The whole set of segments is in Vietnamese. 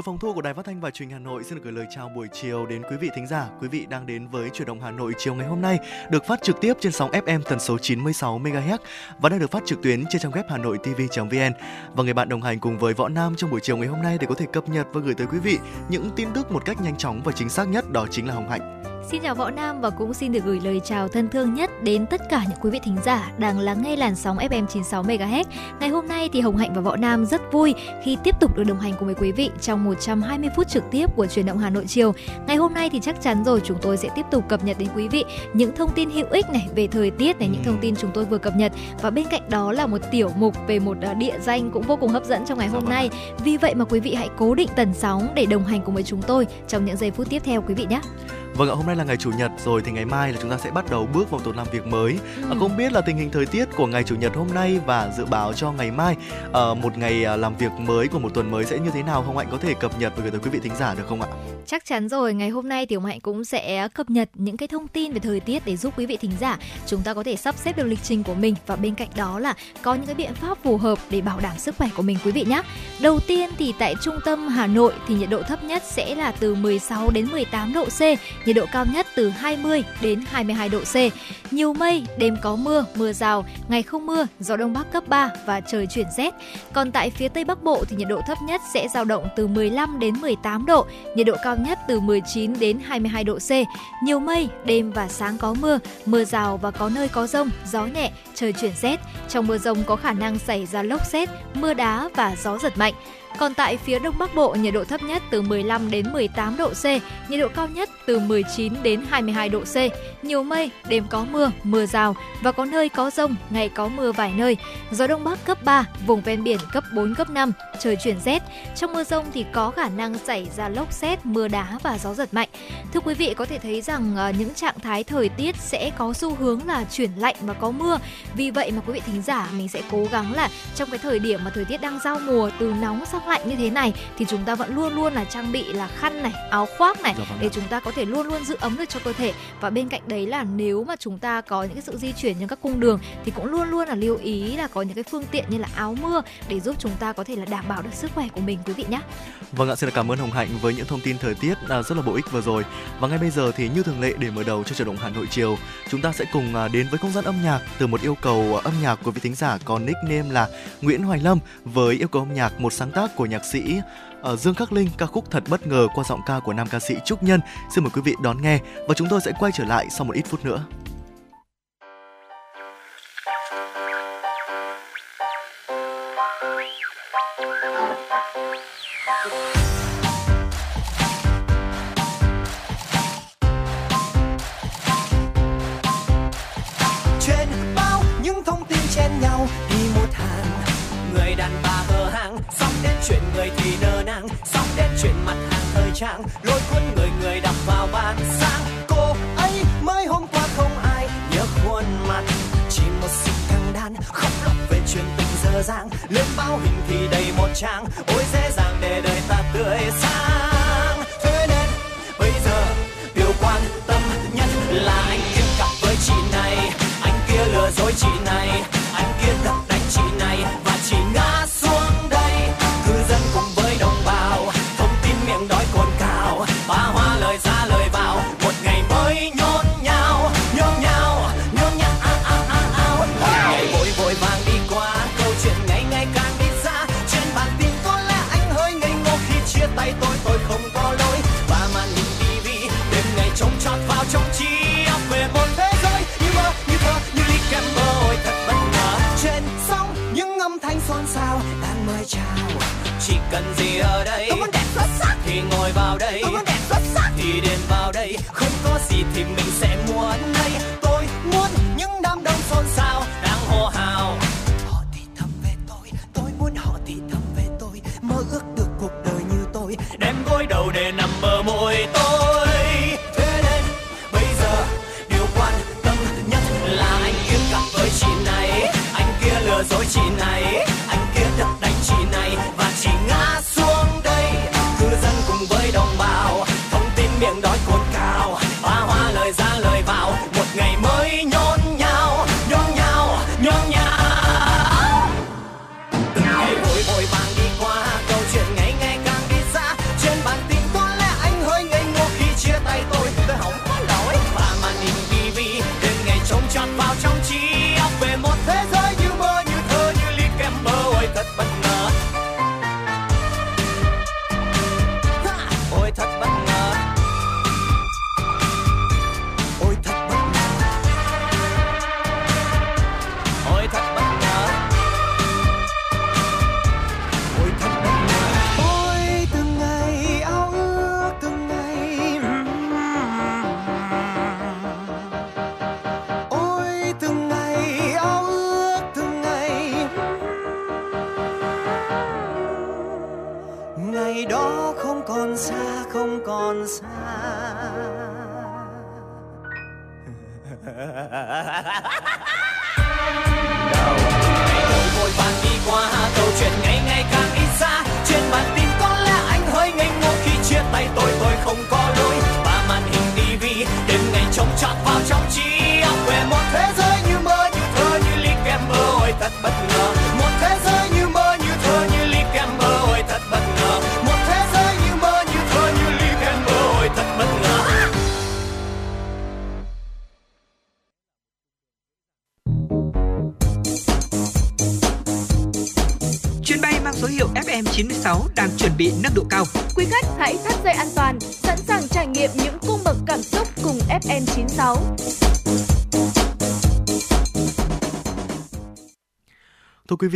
Từ phòng thu của Đài Phát thanh và Truyền hình Hà Nội xin được gửi lời chào buổi chiều đến quý vị thính giả. Quý vị đang đến với Chuyển động Hà Nội chiều ngày hôm nay được phát trực tiếp trên sóng FM tần số 96 MHz và đang được phát trực tuyến trên trang web hanoitv.vn. Và người bạn đồng hành cùng với Võ Nam trong buổi chiều ngày hôm nay để có thể cập nhật và gửi tới quý vị những tin tức một cách nhanh chóng và chính xác nhất đó chính là Hồng Hạnh. Xin chào Võ Nam và cũng xin được gửi lời chào thân thương nhất đến tất cả những quý vị thính giả đang lắng nghe làn sóng FM 96 MHz. Ngày hôm nay thì Hồng Hạnh và Võ Nam rất vui khi tiếp tục được đồng hành cùng với quý vị trong 120 phút trực tiếp của truyền động Hà Nội chiều. Ngày hôm nay thì chắc chắn rồi chúng tôi sẽ tiếp tục cập nhật đến quý vị những thông tin hữu ích này về thời tiết này, những thông tin chúng tôi vừa cập nhật và bên cạnh đó là một tiểu mục về một à, địa danh cũng vô cùng hấp dẫn trong ngày hôm nay. Vì vậy mà quý vị hãy cố định tần sóng để đồng hành cùng với chúng tôi trong những giây phút tiếp theo quý vị nhé. Vâng ạ, hôm nay là ngày chủ nhật rồi thì ngày mai là chúng ta sẽ bắt đầu bước vào tuần làm việc mới. Ừ. À, không biết là tình hình thời tiết của ngày chủ nhật hôm nay và dự báo cho ngày mai uh, một ngày uh, làm việc mới của một tuần mới sẽ như thế nào không anh có thể cập nhật và gửi tới quý vị thính giả được không ạ? Chắc chắn rồi, ngày hôm nay thì Hồng Hạnh cũng sẽ cập nhật những cái thông tin về thời tiết để giúp quý vị thính giả chúng ta có thể sắp xếp được lịch trình của mình và bên cạnh đó là có những cái biện pháp phù hợp để bảo đảm sức khỏe của mình quý vị nhé. Đầu tiên thì tại trung tâm Hà Nội thì nhiệt độ thấp nhất sẽ là từ 16 đến 18 độ C, nhiệt độ cao nhất từ 20 đến 22 độ C. Nhiều mây, đêm có mưa, mưa rào, ngày không mưa, gió đông bắc cấp 3 và trời chuyển rét. Còn tại phía Tây Bắc Bộ thì nhiệt độ thấp nhất sẽ dao động từ 15 đến 18 độ, nhiệt độ cao nhất từ 19 đến 22 độ C. Nhiều mây, đêm và sáng có mưa, mưa rào và có nơi có rông, gió nhẹ, trời chuyển rét. Trong mưa rông có khả năng xảy ra lốc xét, mưa đá và gió giật mạnh. Còn tại phía Đông Bắc Bộ, nhiệt độ thấp nhất từ 15 đến 18 độ C, nhiệt độ cao nhất từ 19 đến 22 độ C. Nhiều mây, đêm có mưa, mưa rào và có nơi có rông, ngày có mưa vài nơi. Gió Đông Bắc cấp 3, vùng ven biển cấp 4, cấp 5, trời chuyển rét. Trong mưa rông thì có khả năng xảy ra lốc xét, mưa đá và gió giật mạnh. Thưa quý vị, có thể thấy rằng à, những trạng thái thời tiết sẽ có xu hướng là chuyển lạnh và có mưa. Vì vậy mà quý vị thính giả mình sẽ cố gắng là trong cái thời điểm mà thời tiết đang giao mùa từ nóng sang lạnh như thế này thì chúng ta vẫn luôn luôn là trang bị là khăn này áo khoác này dạ vâng để chúng ta có thể luôn luôn giữ ấm được cho cơ thể và bên cạnh đấy là nếu mà chúng ta có những cái sự di chuyển trên các cung đường thì cũng luôn luôn là lưu ý là có những cái phương tiện như là áo mưa để giúp chúng ta có thể là đảm bảo được sức khỏe của mình quý vị nhé. Vâng ạ, xin cảm ơn Hồng Hạnh với những thông tin thời tiết à, rất là bổ ích vừa rồi. Và ngay bây giờ thì như thường lệ để mở đầu cho chuyển động Hà Nội chiều, chúng ta sẽ cùng à, đến với không gian âm nhạc từ một yêu cầu âm nhạc của vị thính giả có nickname là Nguyễn Hoài Lâm với yêu cầu âm nhạc một sáng tác của nhạc sĩ uh, Dương Khắc Linh ca khúc thật bất ngờ qua giọng ca của nam ca sĩ Trúc Nhân. Xin mời quý vị đón nghe và chúng tôi sẽ quay trở lại sau một ít phút nữa. truyền bao những thông tin chen nhau đi một hành người đàn bà chuyện người thì nơ nang xong đến chuyện mặt hàng thời trang. Lôi cuốn người người đọc vào bàn sáng. Cô ấy mới hôm qua không ai nhớ khuôn mặt. Chỉ một sự thằng đàn khóc lóc về chuyện tình dơ dàng lên báo hình thì đầy một trang. Ôi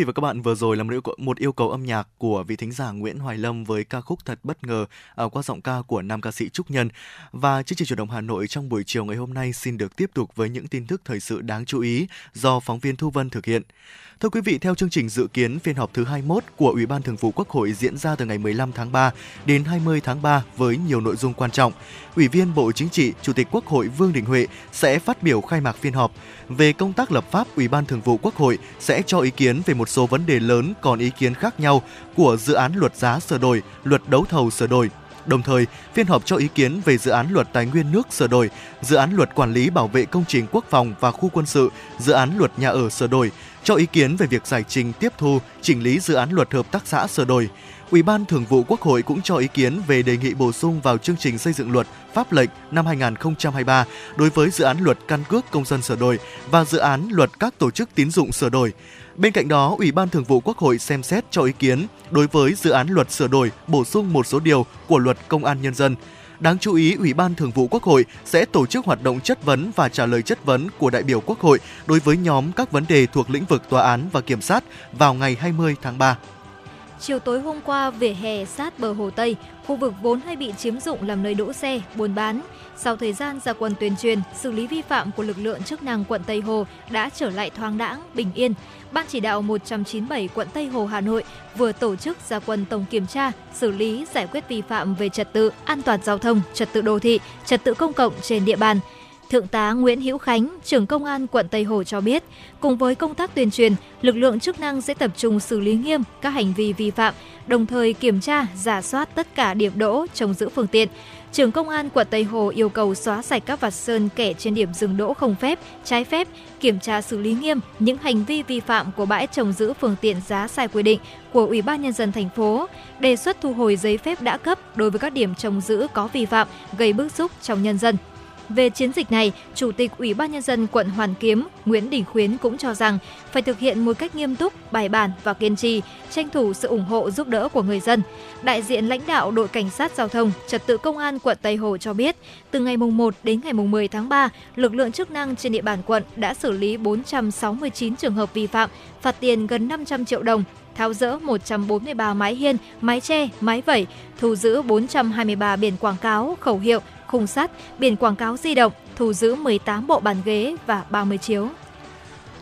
vị và các bạn, vừa rồi là một yêu cầu, một yêu cầu âm nhạc của vị thính giả Nguyễn Hoài Lâm với ca khúc thật bất ngờ à, qua giọng ca của nam ca sĩ Trúc Nhân. Và chương trình chủ động Hà Nội trong buổi chiều ngày hôm nay xin được tiếp tục với những tin tức thời sự đáng chú ý do phóng viên Thu Vân thực hiện. Thưa quý vị, theo chương trình dự kiến phiên họp thứ 21 của Ủy ban Thường vụ Quốc hội diễn ra từ ngày 15 tháng 3 đến 20 tháng 3 với nhiều nội dung quan trọng. Ủy viên Bộ Chính trị, Chủ tịch Quốc hội Vương Đình Huệ sẽ phát biểu khai mạc phiên họp. Về công tác lập pháp, Ủy ban Thường vụ Quốc hội sẽ cho ý kiến về một số vấn đề lớn còn ý kiến khác nhau của dự án luật giá sửa đổi, luật đấu thầu sửa đổi, Đồng thời, phiên họp cho ý kiến về dự án luật tài nguyên nước sửa đổi, dự án luật quản lý bảo vệ công trình quốc phòng và khu quân sự, dự án luật nhà ở sửa đổi, cho ý kiến về việc giải trình tiếp thu, chỉnh lý dự án luật hợp tác xã sửa đổi. Ủy ban Thường vụ Quốc hội cũng cho ý kiến về đề nghị bổ sung vào chương trình xây dựng luật pháp lệnh năm 2023 đối với dự án luật căn cước công dân sửa đổi và dự án luật các tổ chức tín dụng sửa đổi. Bên cạnh đó, Ủy ban Thường vụ Quốc hội xem xét cho ý kiến đối với dự án luật sửa đổi, bổ sung một số điều của luật Công an Nhân dân. Đáng chú ý, Ủy ban Thường vụ Quốc hội sẽ tổ chức hoạt động chất vấn và trả lời chất vấn của đại biểu Quốc hội đối với nhóm các vấn đề thuộc lĩnh vực tòa án và kiểm sát vào ngày 20 tháng 3. Chiều tối hôm qua, vỉa hè sát bờ Hồ Tây, khu vực vốn hay bị chiếm dụng làm nơi đỗ xe, buôn bán. Sau thời gian ra quân tuyên truyền, xử lý vi phạm của lực lượng chức năng quận Tây Hồ đã trở lại thoáng đãng, bình yên. Ban chỉ đạo 197 quận Tây Hồ Hà Nội vừa tổ chức ra quân tổng kiểm tra, xử lý, giải quyết vi phạm về trật tự, an toàn giao thông, trật tự đô thị, trật tự công cộng trên địa bàn. Thượng tá Nguyễn Hữu Khánh, trưởng công an quận Tây Hồ cho biết, cùng với công tác tuyên truyền, lực lượng chức năng sẽ tập trung xử lý nghiêm các hành vi vi phạm, đồng thời kiểm tra, giả soát tất cả điểm đỗ, trông giữ phương tiện. Trưởng công an quận Tây Hồ yêu cầu xóa sạch các vạch sơn kẻ trên điểm dừng đỗ không phép, trái phép, kiểm tra xử lý nghiêm những hành vi vi phạm của bãi trồng giữ phương tiện giá sai quy định của Ủy ban nhân dân thành phố, đề xuất thu hồi giấy phép đã cấp đối với các điểm trồng giữ có vi phạm gây bức xúc trong nhân dân. Về chiến dịch này, Chủ tịch Ủy ban Nhân dân quận Hoàn Kiếm Nguyễn Đình Khuyến cũng cho rằng phải thực hiện một cách nghiêm túc, bài bản và kiên trì, tranh thủ sự ủng hộ giúp đỡ của người dân. Đại diện lãnh đạo đội cảnh sát giao thông, trật tự công an quận Tây Hồ cho biết, từ ngày mùng 1 đến ngày mùng 10 tháng 3, lực lượng chức năng trên địa bàn quận đã xử lý 469 trường hợp vi phạm, phạt tiền gần 500 triệu đồng, tháo rỡ 143 mái hiên, mái che, mái vẩy, thu giữ 423 biển quảng cáo, khẩu hiệu, khung sắt, biển quảng cáo di động, thu giữ 18 bộ bàn ghế và 30 chiếu.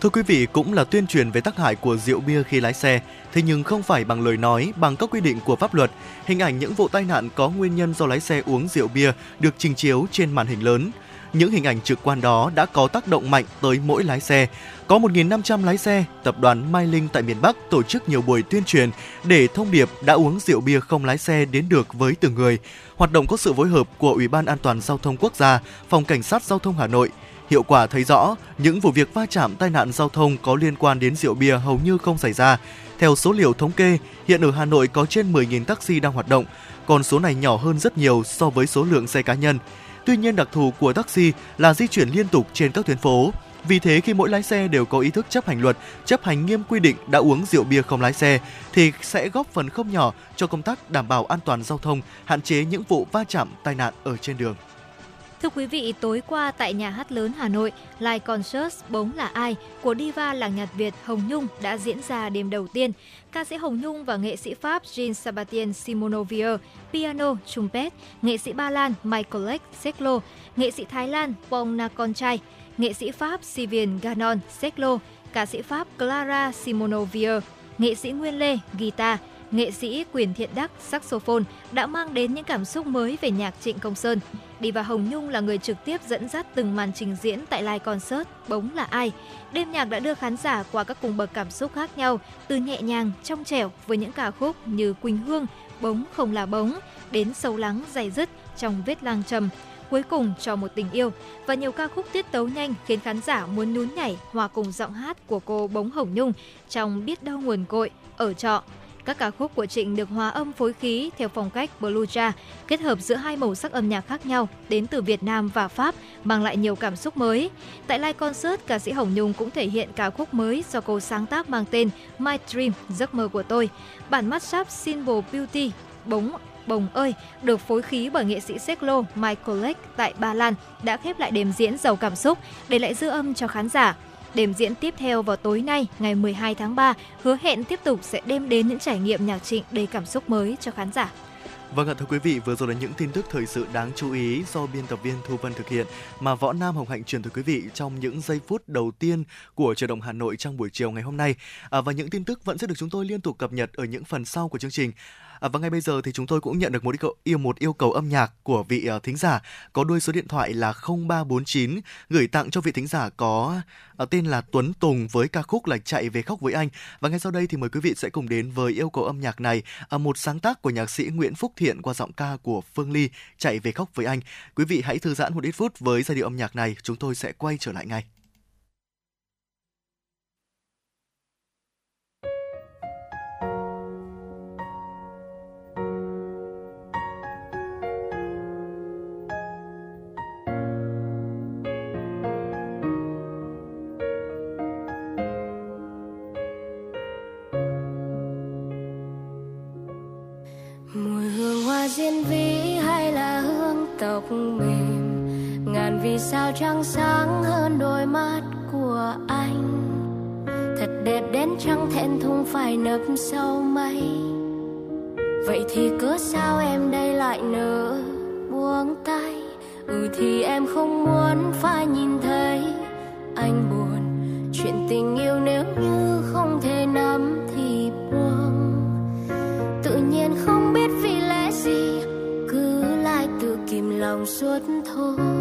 Thưa quý vị, cũng là tuyên truyền về tác hại của rượu bia khi lái xe, thế nhưng không phải bằng lời nói, bằng các quy định của pháp luật. Hình ảnh những vụ tai nạn có nguyên nhân do lái xe uống rượu bia được trình chiếu trên màn hình lớn. Những hình ảnh trực quan đó đã có tác động mạnh tới mỗi lái xe. Có 1.500 lái xe, tập đoàn Mai Linh tại miền Bắc tổ chức nhiều buổi tuyên truyền để thông điệp đã uống rượu bia không lái xe đến được với từng người. Hoạt động có sự phối hợp của Ủy ban An toàn Giao thông Quốc gia, Phòng Cảnh sát Giao thông Hà Nội, Hiệu quả thấy rõ, những vụ việc va chạm tai nạn giao thông có liên quan đến rượu bia hầu như không xảy ra. Theo số liệu thống kê, hiện ở Hà Nội có trên 10.000 taxi đang hoạt động, còn số này nhỏ hơn rất nhiều so với số lượng xe cá nhân. Tuy nhiên đặc thù của taxi là di chuyển liên tục trên các tuyến phố. Vì thế khi mỗi lái xe đều có ý thức chấp hành luật, chấp hành nghiêm quy định đã uống rượu bia không lái xe thì sẽ góp phần không nhỏ cho công tác đảm bảo an toàn giao thông, hạn chế những vụ va chạm tai nạn ở trên đường. Thưa quý vị, tối qua tại nhà hát lớn Hà Nội, live concert Bóng là ai của diva làng nhạc Việt Hồng Nhung đã diễn ra đêm đầu tiên. Ca sĩ Hồng Nhung và nghệ sĩ Pháp Jean Sabatien Simonovier, piano, trumpet, nghệ sĩ Ba Lan Michael Lake, seklo, nghệ sĩ Thái Lan Pong Nakonchai, nghệ sĩ Pháp Sivien Ganon, seklo, ca sĩ Pháp Clara Simonovier, nghệ sĩ Nguyên Lê, guitar, nghệ sĩ Quyền Thiện Đắc saxophone đã mang đến những cảm xúc mới về nhạc Trịnh Công Sơn. Đi và Hồng Nhung là người trực tiếp dẫn dắt từng màn trình diễn tại live concert Bống là ai. Đêm nhạc đã đưa khán giả qua các cung bậc cảm xúc khác nhau, từ nhẹ nhàng, trong trẻo với những ca khúc như Quỳnh Hương, Bống không là bống, đến sâu lắng dày dứt trong vết lang trầm, cuối cùng cho một tình yêu và nhiều ca khúc tiết tấu nhanh khiến khán giả muốn nhún nhảy hòa cùng giọng hát của cô Bống Hồng Nhung trong biết đâu nguồn cội, ở trọ, các ca khúc của Trịnh được hòa âm phối khí theo phong cách blues kết hợp giữa hai màu sắc âm nhạc khác nhau đến từ Việt Nam và Pháp, mang lại nhiều cảm xúc mới. Tại live concert, ca sĩ Hồng Nhung cũng thể hiện ca khúc mới do cô sáng tác mang tên My Dream, giấc mơ của tôi. Bản mashup Symbol Beauty, bống Bồng ơi, được phối khí bởi nghệ sĩ Seklo Michael Lake tại Ba Lan đã khép lại đêm diễn giàu cảm xúc, để lại dư âm cho khán giả. Đêm diễn tiếp theo vào tối nay, ngày 12 tháng 3, hứa hẹn tiếp tục sẽ đem đến những trải nghiệm nhạc trịnh đầy cảm xúc mới cho khán giả. Vâng ạ thưa quý vị, vừa rồi là những tin tức thời sự đáng chú ý do biên tập viên Thu Vân thực hiện mà Võ Nam Hồng Hạnh truyền tới quý vị trong những giây phút đầu tiên của trời động Hà Nội trong buổi chiều ngày hôm nay. À, và những tin tức vẫn sẽ được chúng tôi liên tục cập nhật ở những phần sau của chương trình. À, và ngay bây giờ thì chúng tôi cũng nhận được một yêu yêu một yêu cầu âm nhạc của vị uh, thính giả có đuôi số điện thoại là 0349 gửi tặng cho vị thính giả có uh, tên là Tuấn Tùng với ca khúc là Chạy về khóc với anh. Và ngay sau đây thì mời quý vị sẽ cùng đến với yêu cầu âm nhạc này uh, một sáng tác của nhạc sĩ Nguyễn Phúc Thiện qua giọng ca của Phương Ly Chạy về khóc với anh. Quý vị hãy thư giãn một ít phút với giai điệu âm nhạc này, chúng tôi sẽ quay trở lại ngay. Mềm. Ngàn vì sao trăng sáng hơn đôi mắt của anh. Thật đẹp đến trăng thẹn thùng phải nấp sau mây. Vậy thì cớ sao em đây lại nỡ buông tay? Ừ thì em không muốn phải nhìn thấy anh buồn. Chuyện tình yêu nếu như 说的痛。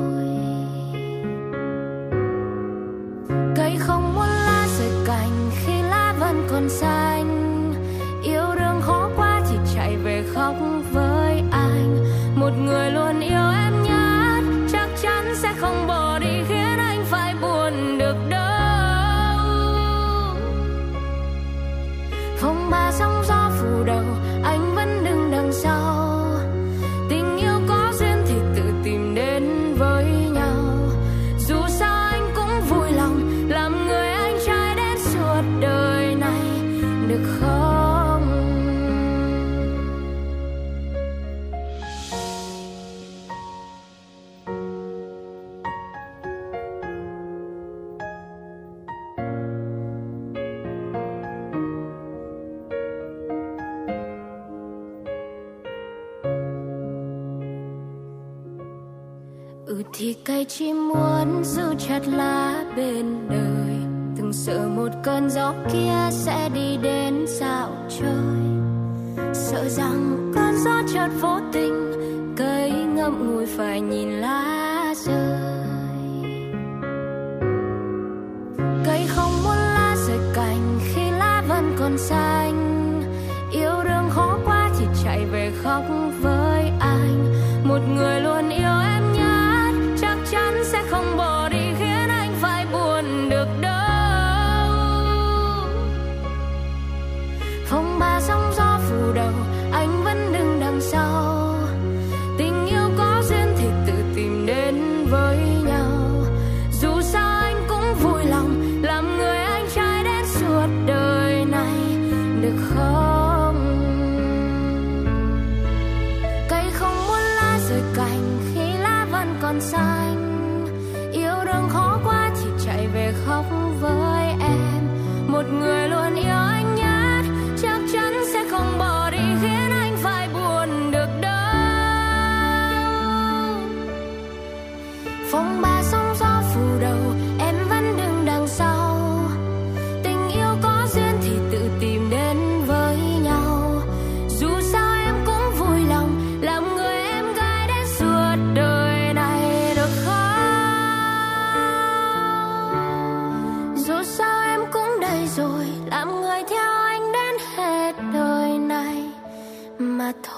Cây chỉ muốn giữ chặt lá bên đời. Từng sợ một cơn gió kia sẽ đi đến dạo chơi. Sợ rằng cơn gió chợt vô tình, cây ngậm ngùi phải nhìn lá rơi. Cây không muốn lá rời cành khi lá vẫn còn xanh. Yêu đương khó quá thì chạy về khóc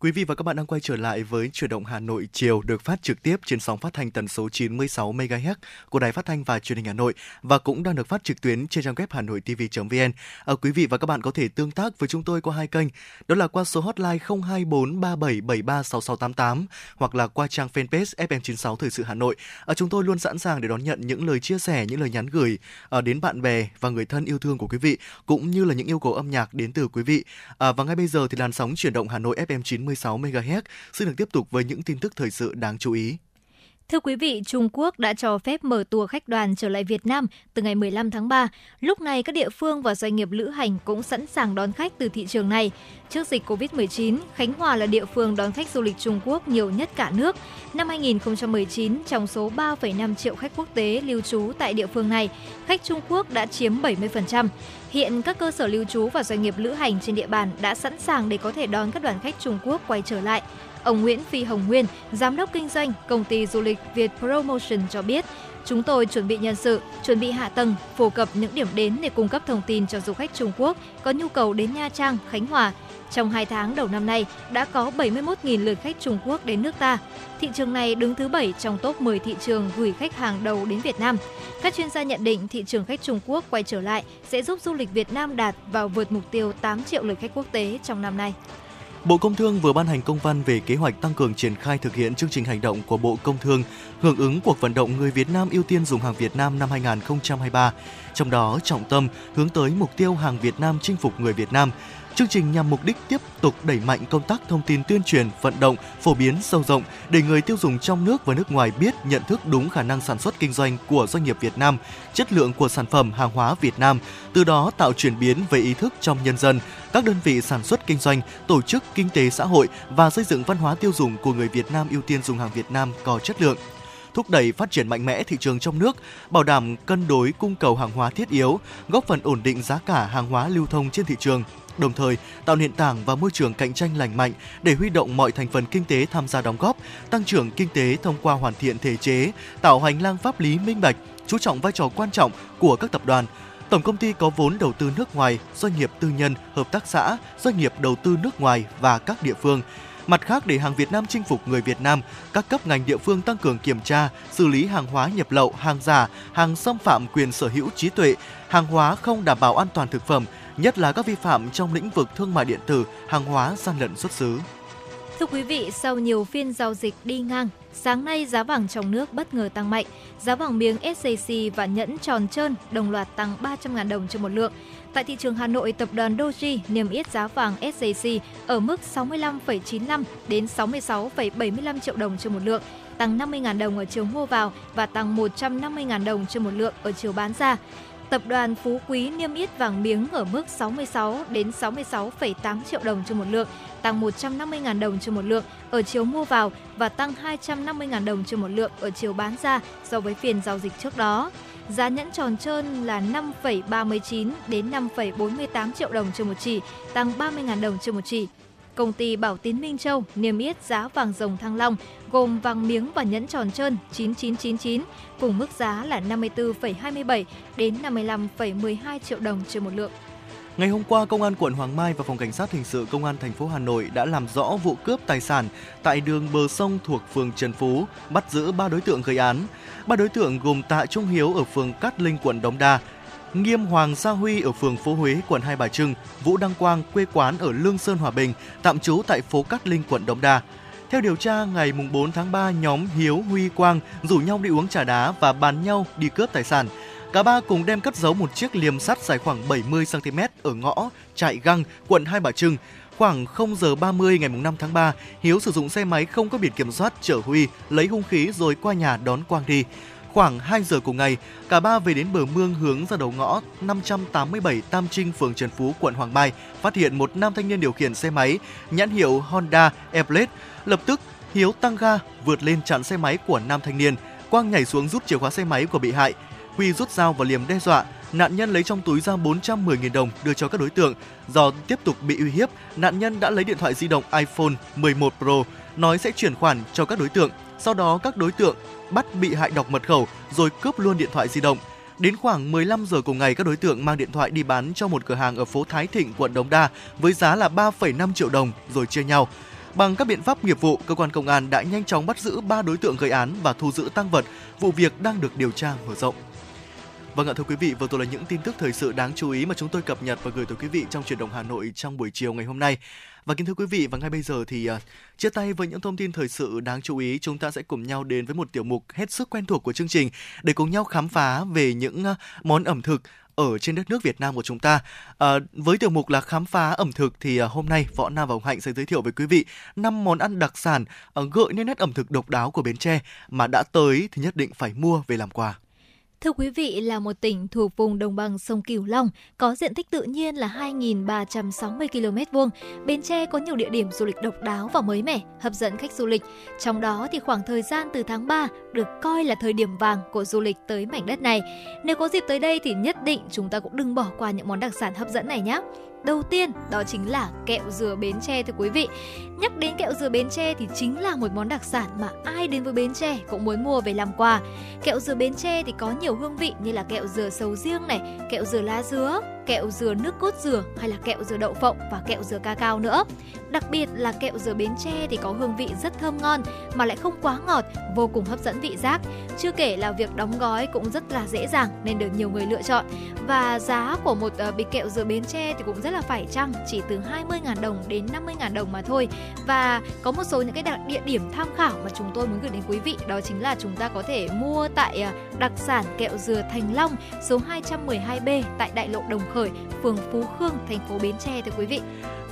Quý vị và các bạn đang quay trở lại với chuyển động Hà Nội chiều được phát trực tiếp trên sóng phát thanh tần số 96 MHz của Đài Phát thanh và Truyền hình Hà Nội và cũng đang được phát trực tuyến trên trang web hanoitv.vn. À, quý vị và các bạn có thể tương tác với chúng tôi qua hai kênh, đó là qua số hotline 024 3773 6688 hoặc là qua trang fanpage FM96 Thời sự Hà Nội. À, chúng tôi luôn sẵn sàng để đón nhận những lời chia sẻ, những lời nhắn gửi à, đến bạn bè và người thân yêu thương của quý vị cũng như là những yêu cầu âm nhạc đến từ quý vị. À, và ngay bây giờ thì làn sóng chuyển động Hà Nội FM 96 MHz xin được tiếp tục với những tin tức thời sự đáng chú ý. Thưa quý vị, Trung Quốc đã cho phép mở tour khách đoàn trở lại Việt Nam từ ngày 15 tháng 3. Lúc này, các địa phương và doanh nghiệp lữ hành cũng sẵn sàng đón khách từ thị trường này. Trước dịch COVID-19, Khánh Hòa là địa phương đón khách du lịch Trung Quốc nhiều nhất cả nước. Năm 2019, trong số 3,5 triệu khách quốc tế lưu trú tại địa phương này, khách Trung Quốc đã chiếm 70%. Hiện các cơ sở lưu trú và doanh nghiệp lữ hành trên địa bàn đã sẵn sàng để có thể đón các đoàn khách Trung Quốc quay trở lại. Ông Nguyễn Phi Hồng Nguyên, giám đốc kinh doanh công ty du lịch Việt Promotion cho biết, chúng tôi chuẩn bị nhân sự, chuẩn bị hạ tầng, phổ cập những điểm đến để cung cấp thông tin cho du khách Trung Quốc có nhu cầu đến Nha Trang, Khánh Hòa. Trong 2 tháng đầu năm nay, đã có 71.000 lượt khách Trung Quốc đến nước ta. Thị trường này đứng thứ 7 trong top 10 thị trường gửi khách hàng đầu đến Việt Nam. Các chuyên gia nhận định thị trường khách Trung Quốc quay trở lại sẽ giúp du lịch Việt Nam đạt và vượt mục tiêu 8 triệu lượt khách quốc tế trong năm nay. Bộ Công Thương vừa ban hành công văn về kế hoạch tăng cường triển khai thực hiện chương trình hành động của Bộ Công Thương hưởng ứng cuộc vận động người Việt Nam ưu tiên dùng hàng Việt Nam năm 2023. Trong đó, trọng tâm hướng tới mục tiêu hàng Việt Nam chinh phục người Việt Nam. Chương trình nhằm mục đích tiếp tục đẩy mạnh công tác thông tin tuyên truyền, vận động, phổ biến sâu rộng để người tiêu dùng trong nước và nước ngoài biết nhận thức đúng khả năng sản xuất kinh doanh của doanh nghiệp Việt Nam, chất lượng của sản phẩm hàng hóa Việt Nam, từ đó tạo chuyển biến về ý thức trong nhân dân, các đơn vị sản xuất kinh doanh, tổ chức kinh tế xã hội và xây dựng văn hóa tiêu dùng của người Việt Nam ưu tiên dùng hàng Việt Nam có chất lượng thúc đẩy phát triển mạnh mẽ thị trường trong nước, bảo đảm cân đối cung cầu hàng hóa thiết yếu, góp phần ổn định giá cả hàng hóa lưu thông trên thị trường đồng thời tạo nền tảng và môi trường cạnh tranh lành mạnh để huy động mọi thành phần kinh tế tham gia đóng góp, tăng trưởng kinh tế thông qua hoàn thiện thể chế, tạo hành lang pháp lý minh bạch, chú trọng vai trò quan trọng của các tập đoàn, Tổng công ty có vốn đầu tư nước ngoài, doanh nghiệp tư nhân, hợp tác xã, doanh nghiệp đầu tư nước ngoài và các địa phương. Mặt khác, để hàng Việt Nam chinh phục người Việt Nam, các cấp ngành địa phương tăng cường kiểm tra, xử lý hàng hóa nhập lậu, hàng giả, hàng xâm phạm quyền sở hữu trí tuệ, hàng hóa không đảm bảo an toàn thực phẩm, nhất là các vi phạm trong lĩnh vực thương mại điện tử, hàng hóa gian lận xuất xứ. Thưa quý vị, sau nhiều phiên giao dịch đi ngang, sáng nay giá vàng trong nước bất ngờ tăng mạnh. Giá vàng miếng SJC và nhẫn tròn trơn đồng loạt tăng 300.000 đồng trên một lượng. Tại thị trường Hà Nội, tập đoàn Doji niêm yết giá vàng SJC ở mức 65,95 đến 66,75 triệu đồng trên một lượng, tăng 50.000 đồng ở chiều mua vào và tăng 150.000 đồng trên một lượng ở chiều bán ra. Tập đoàn Phú Quý niêm yết vàng miếng ở mức 66 đến 66,8 triệu đồng trên một lượng, tăng 150.000 đồng trên một lượng ở chiều mua vào và tăng 250.000 đồng trên một lượng ở chiều bán ra so với phiên giao dịch trước đó. Giá nhẫn tròn trơn là 5,39 đến 5,48 triệu đồng trên một chỉ, tăng 30.000 đồng trên một chỉ công ty Bảo Tín Minh Châu niêm yết giá vàng rồng Thăng Long gồm vàng miếng và nhẫn tròn trơn 9999 cùng mức giá là 54,27 đến 55,12 triệu đồng trên một lượng. Ngày hôm qua, Công an quận Hoàng Mai và Phòng Cảnh sát Hình sự Công an thành phố Hà Nội đã làm rõ vụ cướp tài sản tại đường bờ sông thuộc phường Trần Phú, bắt giữ 3 đối tượng gây án. Ba đối tượng gồm Tạ Trung Hiếu ở phường Cát Linh, quận Đống Đa, Nghiêm Hoàng Sa Huy ở phường phố Huế, quận Hai Bà Trưng, Vũ Đăng Quang quê quán ở Lương Sơn Hòa Bình, tạm trú tại phố Cát Linh, quận Đống Đa. Theo điều tra, ngày 4 tháng 3, nhóm Hiếu, Huy, Quang rủ nhau đi uống trà đá và bàn nhau đi cướp tài sản. Cả ba cùng đem cất giấu một chiếc liềm sắt dài khoảng 70 cm ở ngõ Trại Găng, quận Hai Bà Trưng. Khoảng 0 giờ 30 ngày 5 tháng 3, Hiếu sử dụng xe máy không có biển kiểm soát chở Huy lấy hung khí rồi qua nhà đón Quang đi. Khoảng 2 giờ cùng ngày, cả ba về đến bờ mương hướng ra đầu ngõ 587 Tam Trinh, phường Trần Phú, quận Hoàng Mai, phát hiện một nam thanh niên điều khiển xe máy nhãn hiệu Honda Airblade. Lập tức, Hiếu tăng ga vượt lên chặn xe máy của nam thanh niên. Quang nhảy xuống rút chìa khóa xe máy của bị hại. Huy rút dao và liềm đe dọa. Nạn nhân lấy trong túi ra 410.000 đồng đưa cho các đối tượng. Do tiếp tục bị uy hiếp, nạn nhân đã lấy điện thoại di động iPhone 11 Pro, nói sẽ chuyển khoản cho các đối tượng. Sau đó các đối tượng bắt bị hại đọc mật khẩu rồi cướp luôn điện thoại di động. Đến khoảng 15 giờ cùng ngày, các đối tượng mang điện thoại đi bán cho một cửa hàng ở phố Thái Thịnh, quận Đống Đa với giá là 3,5 triệu đồng rồi chia nhau. Bằng các biện pháp nghiệp vụ, cơ quan công an đã nhanh chóng bắt giữ 3 đối tượng gây án và thu giữ tăng vật. Vụ việc đang được điều tra mở rộng. Vâng ạ thưa quý vị, vừa rồi là những tin tức thời sự đáng chú ý mà chúng tôi cập nhật và gửi tới quý vị trong truyền động Hà Nội trong buổi chiều ngày hôm nay. Và kính thưa quý vị, và ngay bây giờ thì uh, chia tay với những thông tin thời sự đáng chú ý, chúng ta sẽ cùng nhau đến với một tiểu mục hết sức quen thuộc của chương trình để cùng nhau khám phá về những uh, món ẩm thực ở trên đất nước Việt Nam của chúng ta. À, với tiểu mục là khám phá ẩm thực thì à, hôm nay Võ Nam và Hồng Hạnh sẽ giới thiệu với quý vị năm món ăn đặc sản à, gợi nên nét ẩm thực độc đáo của Bến Tre mà đã tới thì nhất định phải mua về làm quà. Thưa quý vị, là một tỉnh thuộc vùng đồng bằng sông Cửu Long, có diện tích tự nhiên là 2.360 km vuông. Bến Tre có nhiều địa điểm du lịch độc đáo và mới mẻ, hấp dẫn khách du lịch. Trong đó thì khoảng thời gian từ tháng 3 được coi là thời điểm vàng của du lịch tới mảnh đất này. Nếu có dịp tới đây thì nhất định chúng ta cũng đừng bỏ qua những món đặc sản hấp dẫn này nhé. Đầu tiên đó chính là kẹo dừa Bến Tre thưa quý vị. Nhắc đến kẹo dừa Bến Tre thì chính là một món đặc sản mà ai đến với Bến Tre cũng muốn mua về làm quà. Kẹo dừa Bến Tre thì có nhiều hương vị như là kẹo dừa sầu riêng này, kẹo dừa lá dứa, kẹo dừa nước cốt dừa hay là kẹo dừa đậu phộng và kẹo dừa ca cao nữa. Đặc biệt là kẹo dừa Bến Tre thì có hương vị rất thơm ngon mà lại không quá ngọt, vô cùng hấp dẫn vị giác. Chưa kể là việc đóng gói cũng rất là dễ dàng nên được nhiều người lựa chọn. Và giá của một ờ, bịch kẹo dừa Bến Tre thì cũng rất là phải chăng, chỉ từ 20.000 đồng đến 50.000 đồng mà thôi. Và có một số những cái đặc địa điểm tham khảo mà chúng tôi muốn gửi đến quý vị đó chính là chúng ta có thể mua tại ờ, đặc sản kẹo dừa Thành Long số 212B tại đại lộ Đồng Khởi, phường Phú Khương, thành phố Bến Tre thưa quý vị.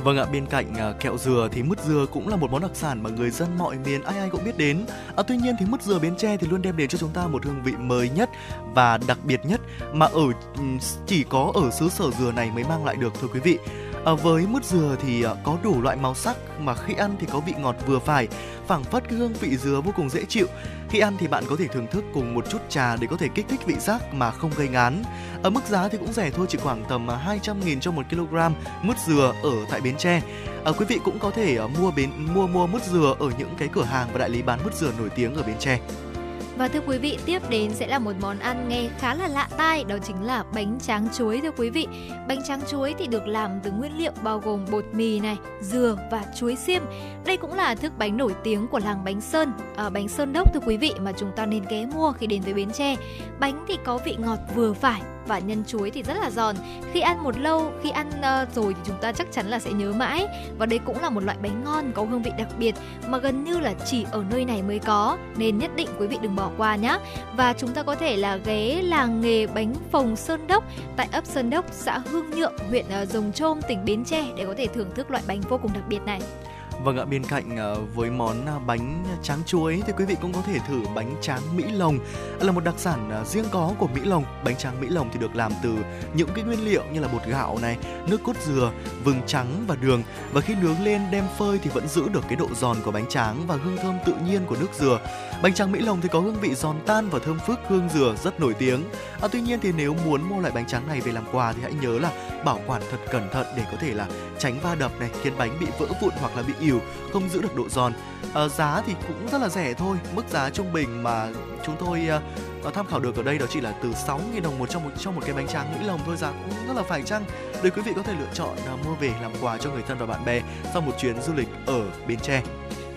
Vâng ạ, bên cạnh à, kẹo dừa thì mứt dừa cũng là một món đặc sản mà người dân mọi miền ai ai cũng biết đến. À, tuy nhiên thì mứt dừa Bến Tre thì luôn đem đến cho chúng ta một hương vị mới nhất và đặc biệt nhất mà ở ừ, chỉ có ở xứ sở dừa này mới mang lại được thưa quý vị. À, với mứt dừa thì à, có đủ loại màu sắc mà khi ăn thì có vị ngọt vừa phải, phảng phất cái hương vị dừa vô cùng dễ chịu. Khi ăn thì bạn có thể thưởng thức cùng một chút trà để có thể kích thích vị giác mà không gây ngán. Ở mức giá thì cũng rẻ thôi, chỉ khoảng tầm à, 200 000 cho một kg mứt dừa ở tại Bến Tre. À, quý vị cũng có thể à, mua bến mua mua mứt dừa ở những cái cửa hàng và đại lý bán mứt dừa nổi tiếng ở Bến Tre. Và thưa quý vị, tiếp đến sẽ là một món ăn nghe khá là lạ tai, đó chính là bánh tráng chuối thưa quý vị. Bánh tráng chuối thì được làm từ nguyên liệu bao gồm bột mì này, dừa và chuối xiêm. Đây cũng là thức bánh nổi tiếng của làng bánh Sơn, à, bánh Sơn Đốc thưa quý vị mà chúng ta nên ghé mua khi đến với Bến Tre. Bánh thì có vị ngọt vừa phải, và nhân chuối thì rất là giòn. Khi ăn một lâu, khi ăn uh, rồi thì chúng ta chắc chắn là sẽ nhớ mãi. Và đây cũng là một loại bánh ngon có hương vị đặc biệt mà gần như là chỉ ở nơi này mới có nên nhất định quý vị đừng bỏ qua nhé. Và chúng ta có thể là ghé làng nghề bánh phồng Sơn Đốc tại ấp Sơn Đốc, xã Hương Nhượng, huyện uh, Rồng Trôm, tỉnh Bến Tre để có thể thưởng thức loại bánh vô cùng đặc biệt này. Vâng ạ, bên cạnh ờ, với món à, bánh tráng chuối thì quý vị cũng có thể thử bánh tráng Mỹ Lồng ờ, là một đặc sản à, riêng có của Mỹ Lồng. Bánh tráng Mỹ Lồng thì được làm từ những cái nguyên liệu như là bột gạo này, nước cốt dừa, vừng trắng và đường và khi nướng lên đem phơi thì vẫn giữ được cái độ giòn của bánh tráng và hương thơm tự nhiên của nước dừa. Bánh tráng Mỹ Lồng thì có hương vị giòn tan và thơm phức hương dừa rất nổi tiếng. À, tuy nhiên thì nếu muốn mua loại bánh tráng này về làm quà thì hãy nhớ là bảo quản thật cẩn thận để có thể là tránh va đập này khiến bánh bị vỡ vụn hoặc là bị ỉu không giữ được độ giòn. À, giá thì cũng rất là rẻ thôi mức giá trung bình mà chúng tôi uh, tham khảo được ở đây đó chỉ là từ 6.000 đồng một trong một trong một cái bánh tráng mỹ lồng thôi giá cũng rất là phải chăng? Để quý vị có thể lựa chọn uh, mua về làm quà cho người thân và bạn bè sau một chuyến du lịch ở Bến Tre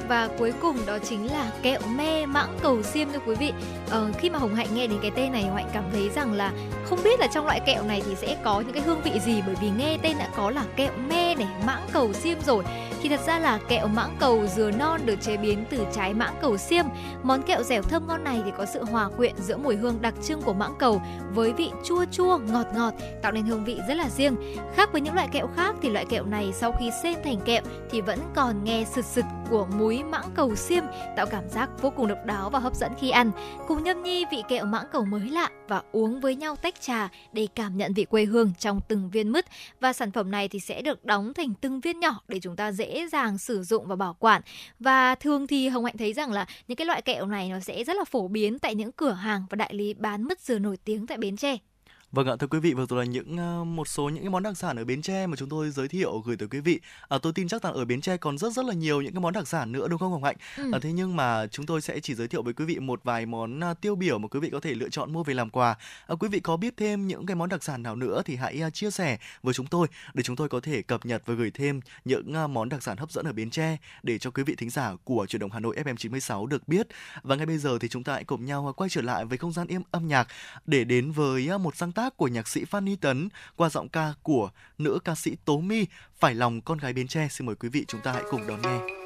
và cuối cùng đó chính là kẹo me mãng cầu xiêm thưa quý vị. Ờ, khi mà hồng hạnh nghe đến cái tên này hồng hạnh cảm thấy rằng là không biết là trong loại kẹo này thì sẽ có những cái hương vị gì. Bởi vì nghe tên đã có là kẹo me này mãng cầu xiêm rồi thì thật ra là kẹo mãng cầu dừa non được chế biến từ trái mãng cầu xiêm món kẹo dẻo thơm ngon này thì có sự hòa quyện giữa mùi hương đặc trưng của mãng cầu với vị chua chua, ngọt ngọt, tạo nên hương vị rất là riêng khác với những loại kẹo khác thì loại kẹo này sau khi xên thành kẹo thì vẫn còn nghe sực sực của muối mãng cầu xiêm, tạo cảm giác vô cùng độc đáo và hấp dẫn khi ăn. Cùng nhâm nhi vị kẹo mãng cầu mới lạ và uống với nhau tách trà để cảm nhận vị quê hương trong từng viên mứt. Và sản phẩm này thì sẽ được đóng thành từng viên nhỏ để chúng ta dễ dàng sử dụng và bảo quản. Và thường thì Hồng Hạnh thấy rằng là những cái loại kẹo này nó sẽ rất là phổ biến tại những cửa hàng và đại lý bán mứt dừa nổi tiếng tại Bến Tre. Vâng ạ, thưa quý vị, vừa rồi là những uh, một số những cái món đặc sản ở Bến Tre mà chúng tôi giới thiệu gửi tới quý vị. À, tôi tin chắc rằng ở Bến Tre còn rất rất là nhiều những cái món đặc sản nữa đúng không Hồng Hạnh? Ừ. À, thế nhưng mà chúng tôi sẽ chỉ giới thiệu với quý vị một vài món uh, tiêu biểu mà quý vị có thể lựa chọn mua về làm quà. À, quý vị có biết thêm những cái món đặc sản nào nữa thì hãy uh, chia sẻ với chúng tôi để chúng tôi có thể cập nhật và gửi thêm những uh, món đặc sản hấp dẫn ở Bến Tre để cho quý vị thính giả của truyền động Hà Nội FM 96 được biết. Và ngay bây giờ thì chúng ta hãy cùng nhau quay trở lại với không gian im âm nhạc để đến với một sáng tác của nhạc sĩ Phan Ni Tấn qua giọng ca của nữ ca sĩ Tố My, phải lòng con gái Bến Tre. Xin mời quý vị chúng ta hãy cùng đón nghe.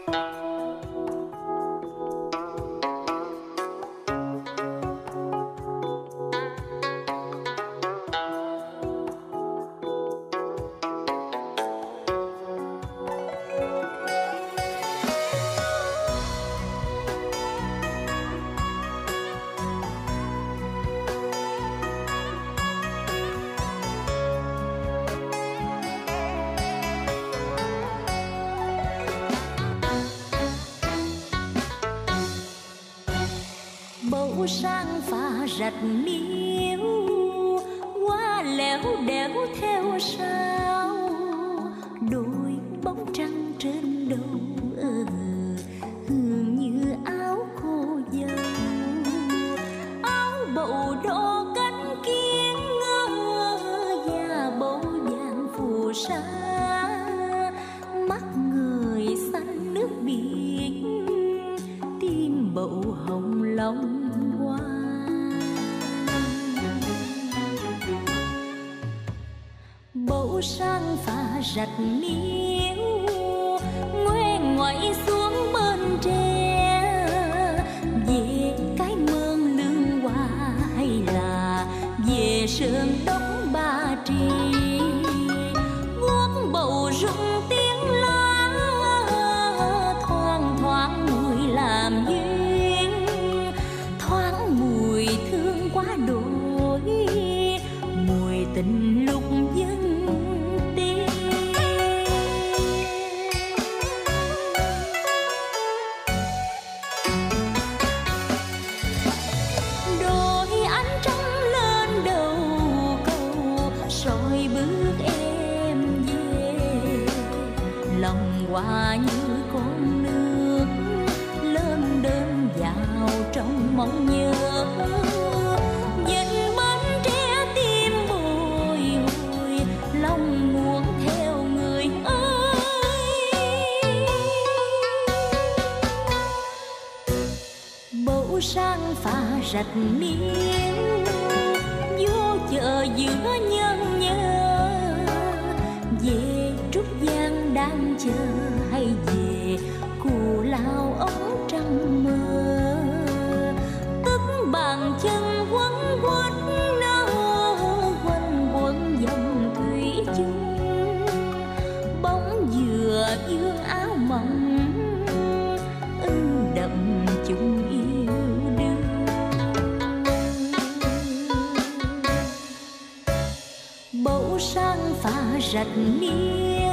phá rạch miên.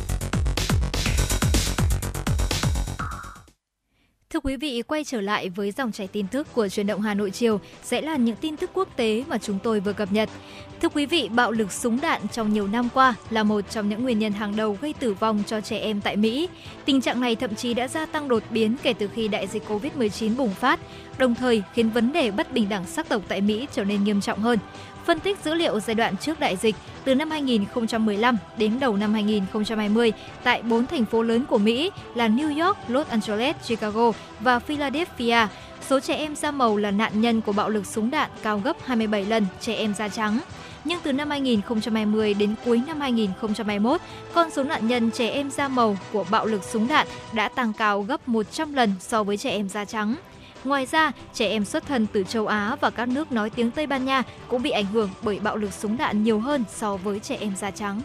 quý vị, quay trở lại với dòng chảy tin tức của truyền động Hà Nội chiều sẽ là những tin tức quốc tế mà chúng tôi vừa cập nhật. Thưa quý vị, bạo lực súng đạn trong nhiều năm qua là một trong những nguyên nhân hàng đầu gây tử vong cho trẻ em tại Mỹ. Tình trạng này thậm chí đã gia tăng đột biến kể từ khi đại dịch Covid-19 bùng phát, đồng thời khiến vấn đề bất bình đẳng sắc tộc tại Mỹ trở nên nghiêm trọng hơn. Phân tích dữ liệu giai đoạn trước đại dịch từ năm 2015 đến đầu năm 2020 tại bốn thành phố lớn của Mỹ là New York, Los Angeles, Chicago và Philadelphia, số trẻ em da màu là nạn nhân của bạo lực súng đạn cao gấp 27 lần trẻ em da trắng. Nhưng từ năm 2020 đến cuối năm 2021, con số nạn nhân trẻ em da màu của bạo lực súng đạn đã tăng cao gấp 100 lần so với trẻ em da trắng. Ngoài ra, trẻ em xuất thân từ châu Á và các nước nói tiếng Tây Ban Nha cũng bị ảnh hưởng bởi bạo lực súng đạn nhiều hơn so với trẻ em da trắng.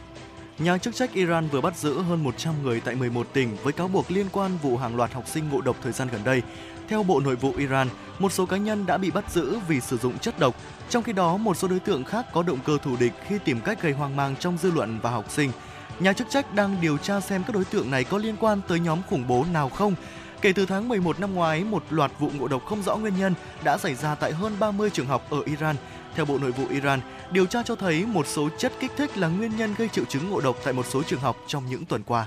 Nhà chức trách Iran vừa bắt giữ hơn 100 người tại 11 tỉnh với cáo buộc liên quan vụ hàng loạt học sinh ngộ độc thời gian gần đây. Theo Bộ Nội vụ Iran, một số cá nhân đã bị bắt giữ vì sử dụng chất độc, trong khi đó một số đối tượng khác có động cơ thù địch khi tìm cách gây hoang mang trong dư luận và học sinh. Nhà chức trách đang điều tra xem các đối tượng này có liên quan tới nhóm khủng bố nào không. Kể từ tháng 11 năm ngoái, một loạt vụ ngộ độc không rõ nguyên nhân đã xảy ra tại hơn 30 trường học ở Iran. Theo Bộ Nội vụ Iran, điều tra cho thấy một số chất kích thích là nguyên nhân gây triệu chứng ngộ độc tại một số trường học trong những tuần qua.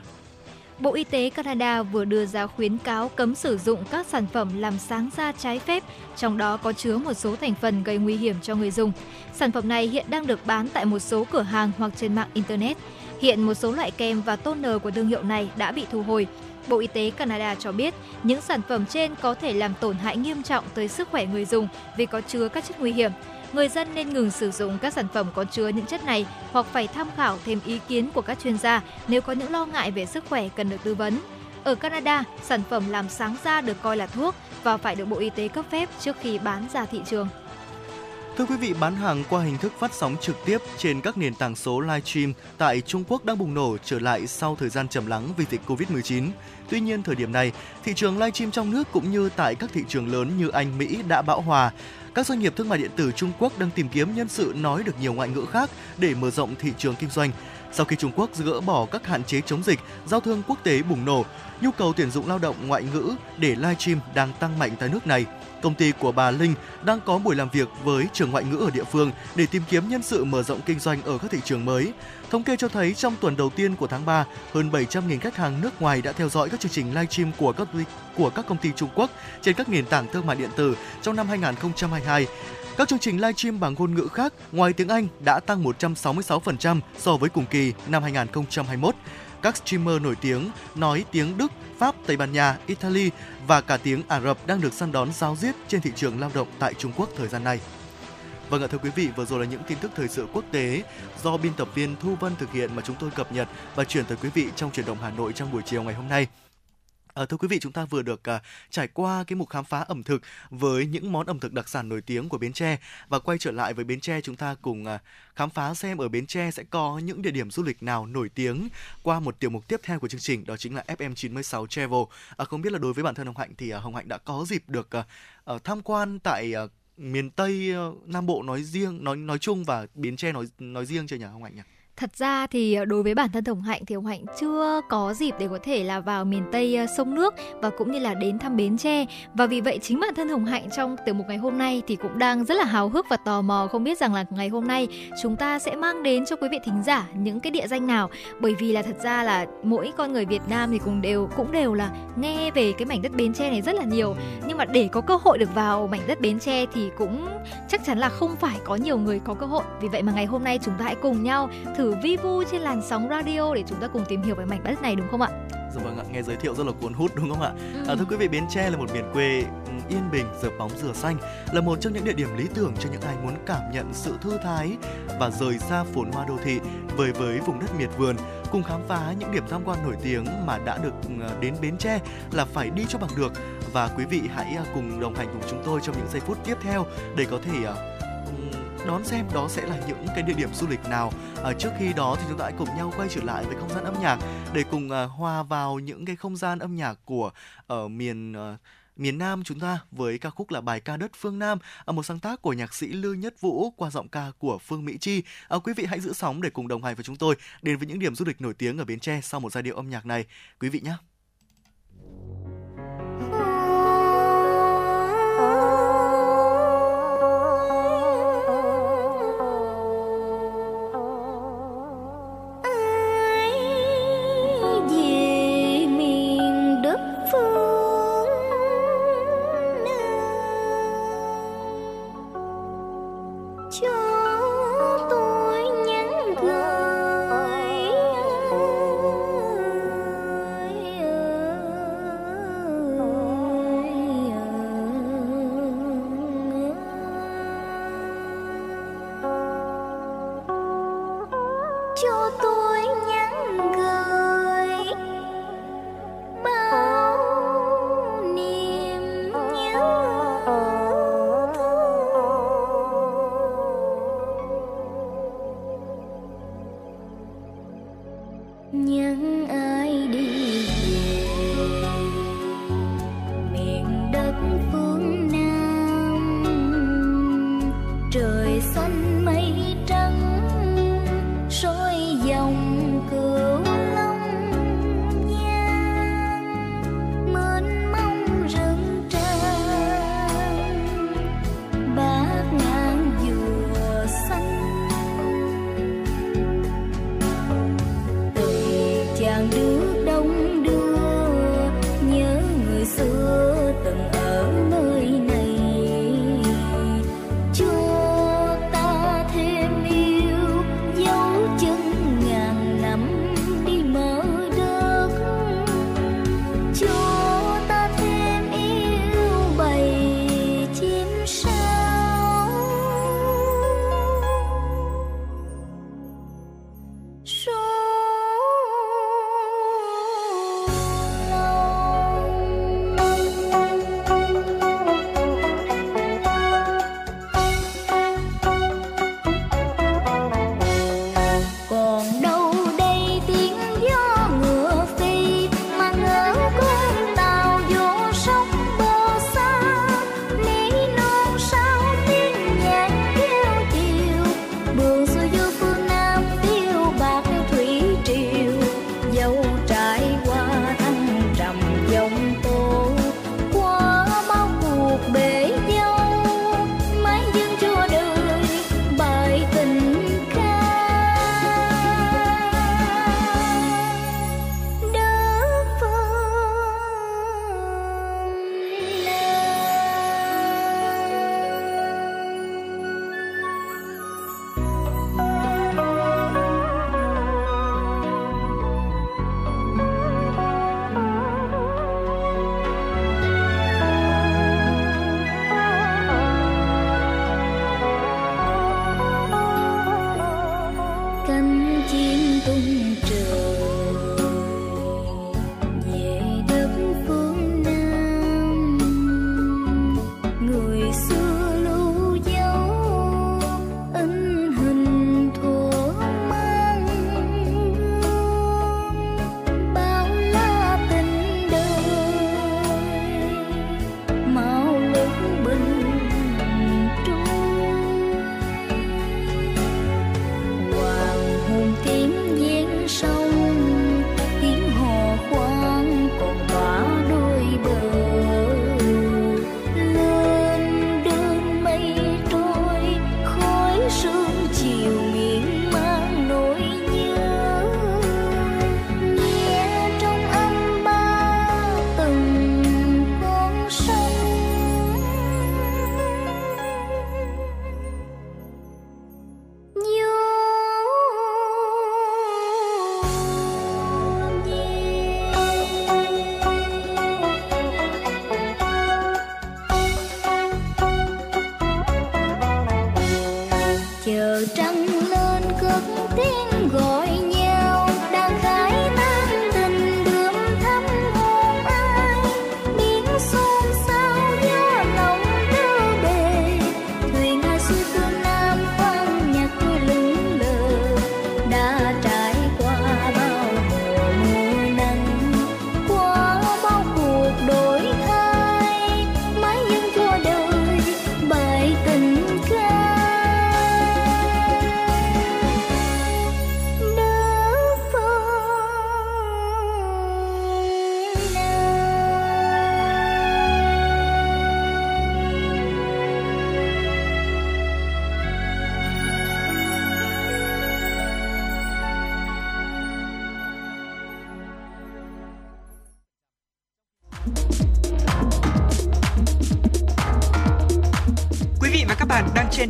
Bộ Y tế Canada vừa đưa ra khuyến cáo cấm sử dụng các sản phẩm làm sáng da trái phép, trong đó có chứa một số thành phần gây nguy hiểm cho người dùng. Sản phẩm này hiện đang được bán tại một số cửa hàng hoặc trên mạng Internet. Hiện một số loại kem và toner của thương hiệu này đã bị thu hồi. Bộ Y tế Canada cho biết những sản phẩm trên có thể làm tổn hại nghiêm trọng tới sức khỏe người dùng vì có chứa các chất nguy hiểm. Người dân nên ngừng sử dụng các sản phẩm có chứa những chất này hoặc phải tham khảo thêm ý kiến của các chuyên gia nếu có những lo ngại về sức khỏe cần được tư vấn. Ở Canada, sản phẩm làm sáng da được coi là thuốc và phải được Bộ Y tế cấp phép trước khi bán ra thị trường. Thưa quý vị, bán hàng qua hình thức phát sóng trực tiếp trên các nền tảng số livestream tại Trung Quốc đang bùng nổ trở lại sau thời gian trầm lắng vì dịch Covid-19. Tuy nhiên, thời điểm này, thị trường livestream trong nước cũng như tại các thị trường lớn như Anh, Mỹ đã bão hòa. Các doanh nghiệp thương mại điện tử Trung Quốc đang tìm kiếm nhân sự nói được nhiều ngoại ngữ khác để mở rộng thị trường kinh doanh. Sau khi Trung Quốc gỡ bỏ các hạn chế chống dịch, giao thương quốc tế bùng nổ, nhu cầu tuyển dụng lao động ngoại ngữ để livestream đang tăng mạnh tại nước này. Công ty của bà Linh đang có buổi làm việc với trường ngoại ngữ ở địa phương để tìm kiếm nhân sự mở rộng kinh doanh ở các thị trường mới. Thống kê cho thấy trong tuần đầu tiên của tháng 3, hơn 700.000 khách hàng nước ngoài đã theo dõi các chương trình livestream của các của các công ty Trung Quốc trên các nền tảng thương mại điện tử trong năm 2022. Các chương trình livestream bằng ngôn ngữ khác ngoài tiếng Anh đã tăng 166% so với cùng kỳ năm 2021. Các streamer nổi tiếng nói tiếng Đức, Pháp, Tây Ban Nha, Italy và cả tiếng Ả Rập đang được săn đón giáo diết trên thị trường lao động tại Trung Quốc thời gian này. Vâng ạ thưa quý vị, vừa rồi là những tin tức thời sự quốc tế do biên tập viên Thu Vân thực hiện mà chúng tôi cập nhật và chuyển tới quý vị trong chuyển động Hà Nội trong buổi chiều ngày hôm nay. À, thưa quý vị, chúng ta vừa được à, trải qua cái mục khám phá ẩm thực với những món ẩm thực đặc sản nổi tiếng của Bến Tre và quay trở lại với Bến Tre chúng ta cùng à, khám phá xem ở Bến Tre sẽ có những địa điểm du lịch nào nổi tiếng qua một tiểu mục tiếp theo của chương trình đó chính là FM96 Travel. À, không biết là đối với bản thân Hồng Hạnh thì à, Hồng Hạnh đã có dịp được à, à, tham quan tại à, miền Tây à, Nam Bộ nói riêng nói nói chung và Bến Tre nói nói riêng chưa nhỉ Hồng Hạnh nhỉ? Thật ra thì ờ, đối với bản thân Hồng Hạnh thì Hồng Hạnh chưa có dịp để có thể là vào miền Tây ờ, sông nước và cũng như là đến thăm Bến Tre. Và vì vậy chính bản thân Hồng Hạnh trong tiểu mục ngày hôm nay thì cũng đang rất là hào hức và tò mò không biết rằng là ngày hôm nay chúng ta sẽ mang đến cho quý vị thính giả những cái địa danh nào. Bởi vì là thật ra là mỗi con người Việt Nam thì cũng đều cũng đều là nghe về cái mảnh đất Bến Tre này rất là nhiều. Nhưng mà để có cơ hội được vào mảnh đất Bến Tre thì cũng chắc chắn là không phải có nhiều người có cơ hội. Vì vậy mà ngày hôm nay chúng ta hãy cùng nhau thử vi vu trên làn sóng radio để chúng ta cùng tìm hiểu về mảnh đất này đúng không ạ? Dạ vâng ạ, nghe giới thiệu rất là cuốn hút đúng không ạ? Ừ. À, thưa quý vị, Bến Tre là một miền quê ừ, yên bình, dợp bóng dừa xanh, là một trong những địa điểm lý tưởng cho những ai muốn cảm nhận sự thư thái và rời xa phồn hoa đô thị với với vùng đất miệt vườn cùng khám phá những điểm tham quan nổi tiếng mà đã được ừ, đến Bến Tre là phải đi cho bằng được và quý vị hãy à, cùng đồng hành cùng chúng tôi trong những giây phút tiếp theo để có thể à, đón xem đó sẽ là những cái địa điểm du lịch nào. À, trước khi đó thì chúng ta hãy cùng nhau quay trở lại với không gian âm nhạc để cùng à, hòa vào những cái không gian âm nhạc của ở miền à, miền Nam chúng ta với ca khúc là bài ca đất phương Nam, ở một sáng tác của nhạc sĩ Lư Nhất Vũ qua giọng ca của Phương Mỹ Chi. À, quý vị hãy giữ sóng để cùng đồng hành với chúng tôi đến với những điểm du lịch nổi tiếng ở Bến Tre sau một giai điệu âm nhạc này. Quý vị nhé.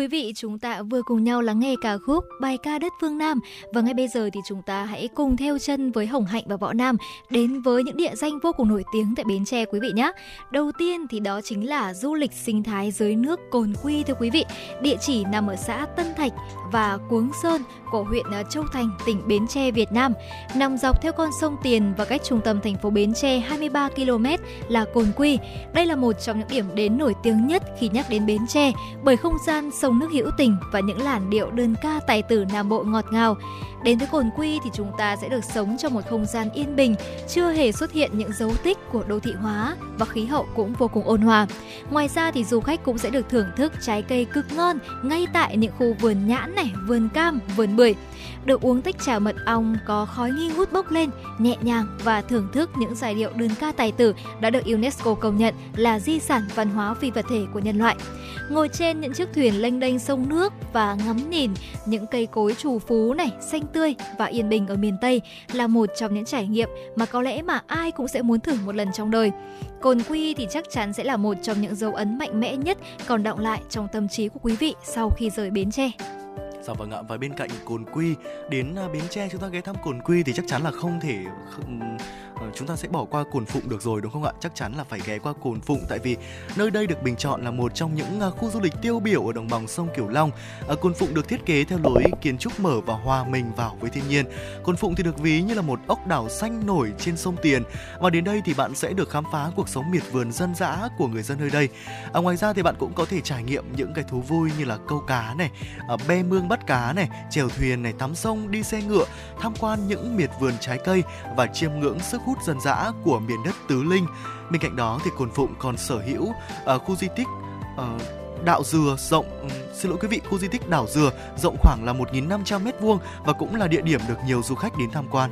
Quý vị, chúng ta vừa cùng nhau lắng nghe ca khúc bài ca đất phương Nam và ngay bây giờ thì chúng ta hãy cùng theo chân với Hồng Hạnh và Võ Nam đến với những địa danh vô cùng nổi tiếng tại Bến Tre quý vị nhé. Đầu tiên thì đó chính là du lịch sinh thái dưới nước Cồn Quy thưa quý vị. Địa chỉ nằm ở xã Tân Thạch và Cuống Sơn của huyện à, Châu Thành, tỉnh Bến Tre, Việt Nam. Nằm dọc theo con sông Tiền và cách trung tâm thành phố Bến Tre 23 km là Cồn Quy. Đây là một trong những điểm đến nổi tiếng nhất khi nhắc đến Bến Tre bởi không gian sông nước hữu tình và những làn điệu đơn ca tài tử Nam Bộ ngọt ngào. Đến với Cồn Quy thì chúng ta sẽ được sống trong một không gian yên bình, chưa hề xuất hiện những dấu tích của đô thị hóa và khí hậu cũng vô cùng ôn hòa. Ngoài ra thì du khách cũng sẽ được thưởng thức trái cây cực ngon ngay tại những khu vườn nhãn này, vườn cam, vườn bưởi. Được uống tách trà mật ong có khói nghi ngút bốc lên, nhẹ nhàng và thưởng thức những giai điệu đơn ca tài tử đã được UNESCO công nhận là di sản văn hóa phi vật thể của nhân loại. Ngồi trên những chiếc thuyền lênh đênh sông nước và ngắm nhìn những cây cối trù phú này, xanh tươi và yên bình ở miền Tây là một trong những trải nghiệm mà có lẽ mà ai cũng sẽ muốn thử một lần trong đời. Cồn Quy thì chắc chắn sẽ là một trong những dấu ấn mạnh mẽ nhất còn đọng lại trong tâm trí của quý vị sau khi rời Bến Tre. Dạ vâng ạ. Và bên cạnh Cồn Quy đến à, Bến Tre chúng ta ghé thăm Cồn Quy thì chắc chắn là không thể không, Ờ, chúng ta sẽ bỏ qua Cồn Phụng được rồi đúng không ạ? Chắc chắn là phải ghé qua Cồn Phụng tại vì nơi đây được bình chọn là một trong những à, khu du lịch tiêu biểu ở đồng bằng sông Cửu Long. À, cồn Phụng được thiết kế theo lối kiến trúc mở và hòa mình vào với thiên nhiên. Cồn Phụng thì được ví như là một ốc đảo xanh nổi trên sông Tiền và đến đây thì bạn sẽ được khám phá cuộc sống miệt vườn dân dã của người dân nơi đây. À, ngoài ra thì bạn cũng có thể trải nghiệm những cái thú vui như là câu cá này, à, be mương bắt cá này, chèo thuyền này, tắm sông, đi xe ngựa, tham quan những miệt vườn trái cây và chiêm ngưỡng sức hút dân dã của miền đất tứ linh. Bên cạnh đó thì Cồn Phụng còn sở hữu uh, khu di tích uh, đạo dừa rộng ừ, xin lỗi quý vị khu di tích đảo dừa rộng khoảng là 1.500 m2 và cũng là địa điểm được nhiều du khách đến tham quan.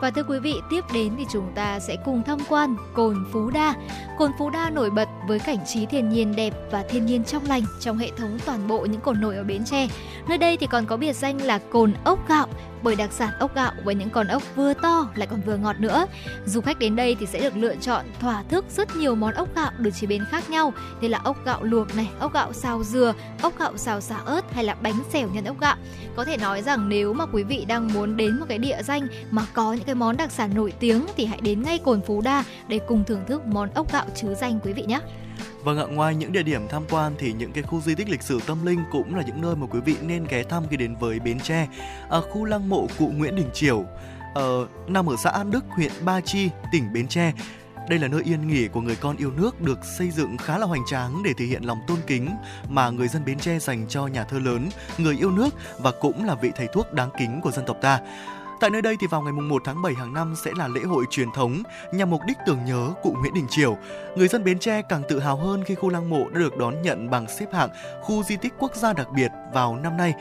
Và thưa quý vị, tiếp đến thì chúng ta sẽ cùng tham quan Cồn Phú Đa. Cồn Phú Đa nổi bật với cảnh trí thiên nhiên đẹp và thiên nhiên trong lành trong hệ thống toàn bộ những cồn nổi ở Bến Tre. Nơi đây thì còn có biệt danh là cồn ốc gạo bởi đặc sản ốc gạo với những con ốc vừa to lại còn vừa ngọt nữa. Du khách đến đây thì sẽ được lựa chọn thỏa thức rất nhiều món ốc gạo được chế biến khác nhau như là ốc gạo luộc này, ốc gạo xào dừa, ốc gạo xào xả ớt hay là bánh xèo nhân ốc gạo. Có thể nói rằng nếu mà quý vị đang muốn đến một cái địa danh mà có những cái món đặc sản nổi tiếng thì hãy đến ngay cồn Phú Đa để cùng thưởng thức món ốc gạo chứ danh quý vị nhé. Vâng ạ, ngoài những địa điểm tham quan thì những cái khu di tích lịch sử tâm linh cũng là những nơi mà quý vị nên ghé thăm khi đến với Bến Tre. À, khu lăng mộ cụ Nguyễn Đình Triều, à, nằm ở xã An Đức, huyện Ba Chi, tỉnh Bến Tre. Đây là nơi yên nghỉ của người con yêu nước được xây dựng khá là hoành tráng để thể hiện lòng tôn kính mà người dân Bến Tre dành cho nhà thơ lớn, người yêu nước và cũng là vị thầy thuốc đáng kính của dân tộc ta. Tại nơi đây thì vào ngày 1 tháng 7 hàng năm sẽ là lễ hội truyền thống nhằm mục đích tưởng nhớ cụ Nguyễn Đình Chiểu. Người dân Bến Tre càng tự hào hơn khi khu lăng mộ đã được đón nhận bằng xếp hạng khu di tích quốc gia đặc biệt vào năm nay.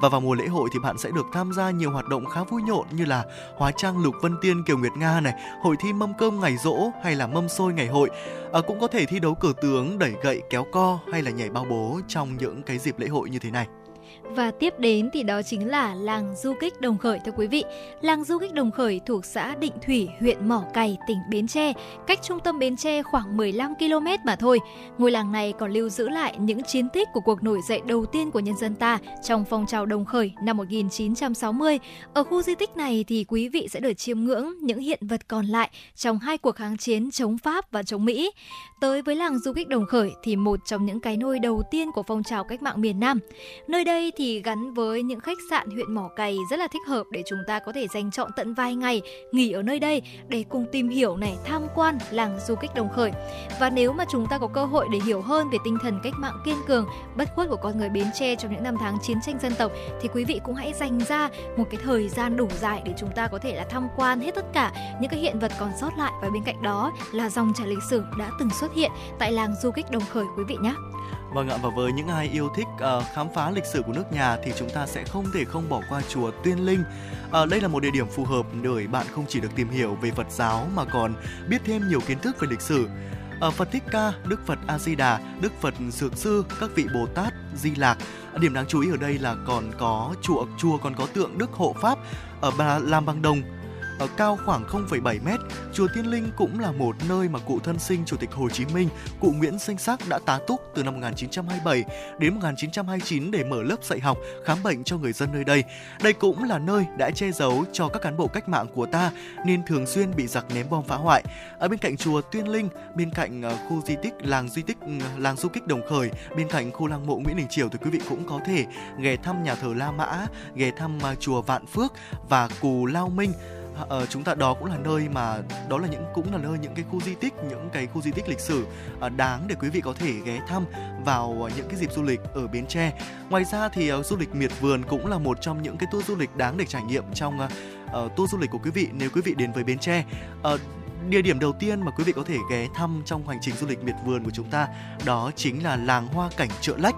Và vào mùa lễ hội thì bạn sẽ được tham gia nhiều hoạt động khá vui nhộn như là hóa trang lục vân tiên kiều nguyệt nga này, hội thi mâm cơm ngày rỗ hay là mâm xôi ngày hội. À, cũng có thể thi đấu cờ tướng, đẩy gậy, kéo co hay là nhảy bao bố trong những cái dịp lễ hội như thế này. Và tiếp đến thì đó chính là làng du kích Đồng Khởi thưa quý vị. Làng du kích Đồng Khởi thuộc xã Định Thủy, huyện Mỏ Cày, tỉnh Bến Tre, cách trung tâm Bến Tre khoảng 15 km mà thôi. Ngôi làng này còn lưu giữ lại những chiến tích của cuộc nổi dậy đầu tiên của nhân dân ta trong phong trào Đồng Khởi năm 1960. Ở khu di tích này thì quý vị sẽ được chiêm ngưỡng những hiện vật còn lại trong hai cuộc kháng chiến chống Pháp và chống Mỹ. Tới với làng du kích Đồng Khởi thì một trong những cái nôi đầu tiên của phong trào cách mạng miền Nam. Nơi đây thì gắn với những khách sạn huyện Mỏ Cày rất là thích hợp để chúng ta có thể dành chọn tận vài ngày nghỉ ở nơi đây để cùng tìm hiểu này tham quan làng du kích Đồng Khởi. Và nếu mà chúng ta có cơ hội để hiểu hơn về tinh thần cách mạng kiên cường, bất khuất của con người Bến Tre trong những năm tháng chiến tranh dân tộc thì quý vị cũng hãy dành ra một cái thời gian đủ dài để chúng ta có thể là tham quan hết tất cả những cái hiện vật còn sót lại và bên cạnh đó là dòng chảy lịch sử đã từng xuất hiện tại làng du kích Đồng Khởi quý vị nhé. Vâng ạ và với những ai yêu thích uh, khám phá lịch sử của nước nhà thì chúng ta sẽ không thể không bỏ qua chùa Tuyên Linh. Uh, đây là một địa điểm phù hợp để bạn không chỉ được tìm hiểu về Phật giáo mà còn biết thêm nhiều kiến thức về lịch sử. Uh, Phật Thích Ca, Đức Phật A Di Đà, Đức Phật Dược Sư, các vị Bồ Tát, Di Lạc. Điểm đáng chú ý ở đây là còn có chùa chùa còn có tượng Đức Hộ Pháp ở làm bằng đồng ở cao khoảng 0,7 mét. Chùa Tiên Linh cũng là một nơi mà cụ thân sinh Chủ tịch Hồ Chí Minh, cụ Nguyễn Sinh Sắc đã tá túc từ năm 1927 đến 1929 để mở lớp dạy học, khám bệnh cho người dân nơi đây. Đây cũng là nơi đã che giấu cho các cán bộ cách mạng của ta nên thường xuyên bị giặc ném bom phá hoại. Ở bên cạnh chùa Tuyên Linh, bên cạnh ờ, khu di tích làng di tích làng du kích Đồng Khởi, bên cạnh khu lăng mộ Nguyễn Đình Triều thì quý vị cũng có thể ghé thăm nhà thờ La Mã, ghé thăm ờ, chùa Vạn Phước và cù Lao Minh uh, chúng ta đó cũng là nơi mà đó là những cũng là nơi những cái khu di tích những cái khu di tích lịch sử uh, đáng để quý vị có thể ghé thăm vào ờ, những cái dịp du lịch ở Bến Tre. Ngoài ra thì uh, du lịch miệt vườn cũng là một trong những cái tour du lịch đáng để trải nghiệm trong uh, tour du lịch của quý vị nếu quý vị đến với Bến Tre. Uh, địa điểm đầu tiên mà quý vị có thể ghé thăm trong hành trình du lịch miệt vườn của chúng ta đó chính là làng hoa cảnh chợ lách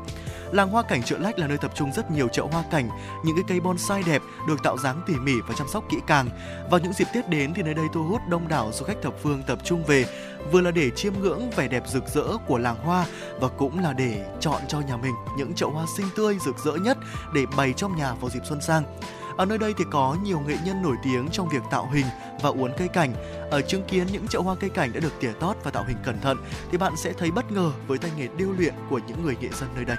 Làng hoa cảnh Chợ Lách là nơi tập trung rất nhiều chậu hoa cảnh, những cái cây bonsai đẹp được tạo dáng tỉ mỉ và chăm sóc kỹ càng. Vào những dịp Tết đến thì nơi đây thu hút đông đảo du khách thập phương tập trung về, vừa là để chiêm ngưỡng vẻ đẹp rực rỡ của làng hoa và cũng là để chọn cho nhà mình những chậu hoa xinh tươi rực rỡ nhất để bày trong nhà vào dịp xuân sang. Ở nơi đây thì có nhiều nghệ nhân nổi tiếng trong việc tạo hình và uốn cây cảnh. Ở chứng kiến những chậu hoa cây cảnh đã được tỉa tót và tạo hình cẩn thận, thì bạn sẽ thấy bất ngờ với tay nghề điêu luyện của những người nghệ dân nơi đây.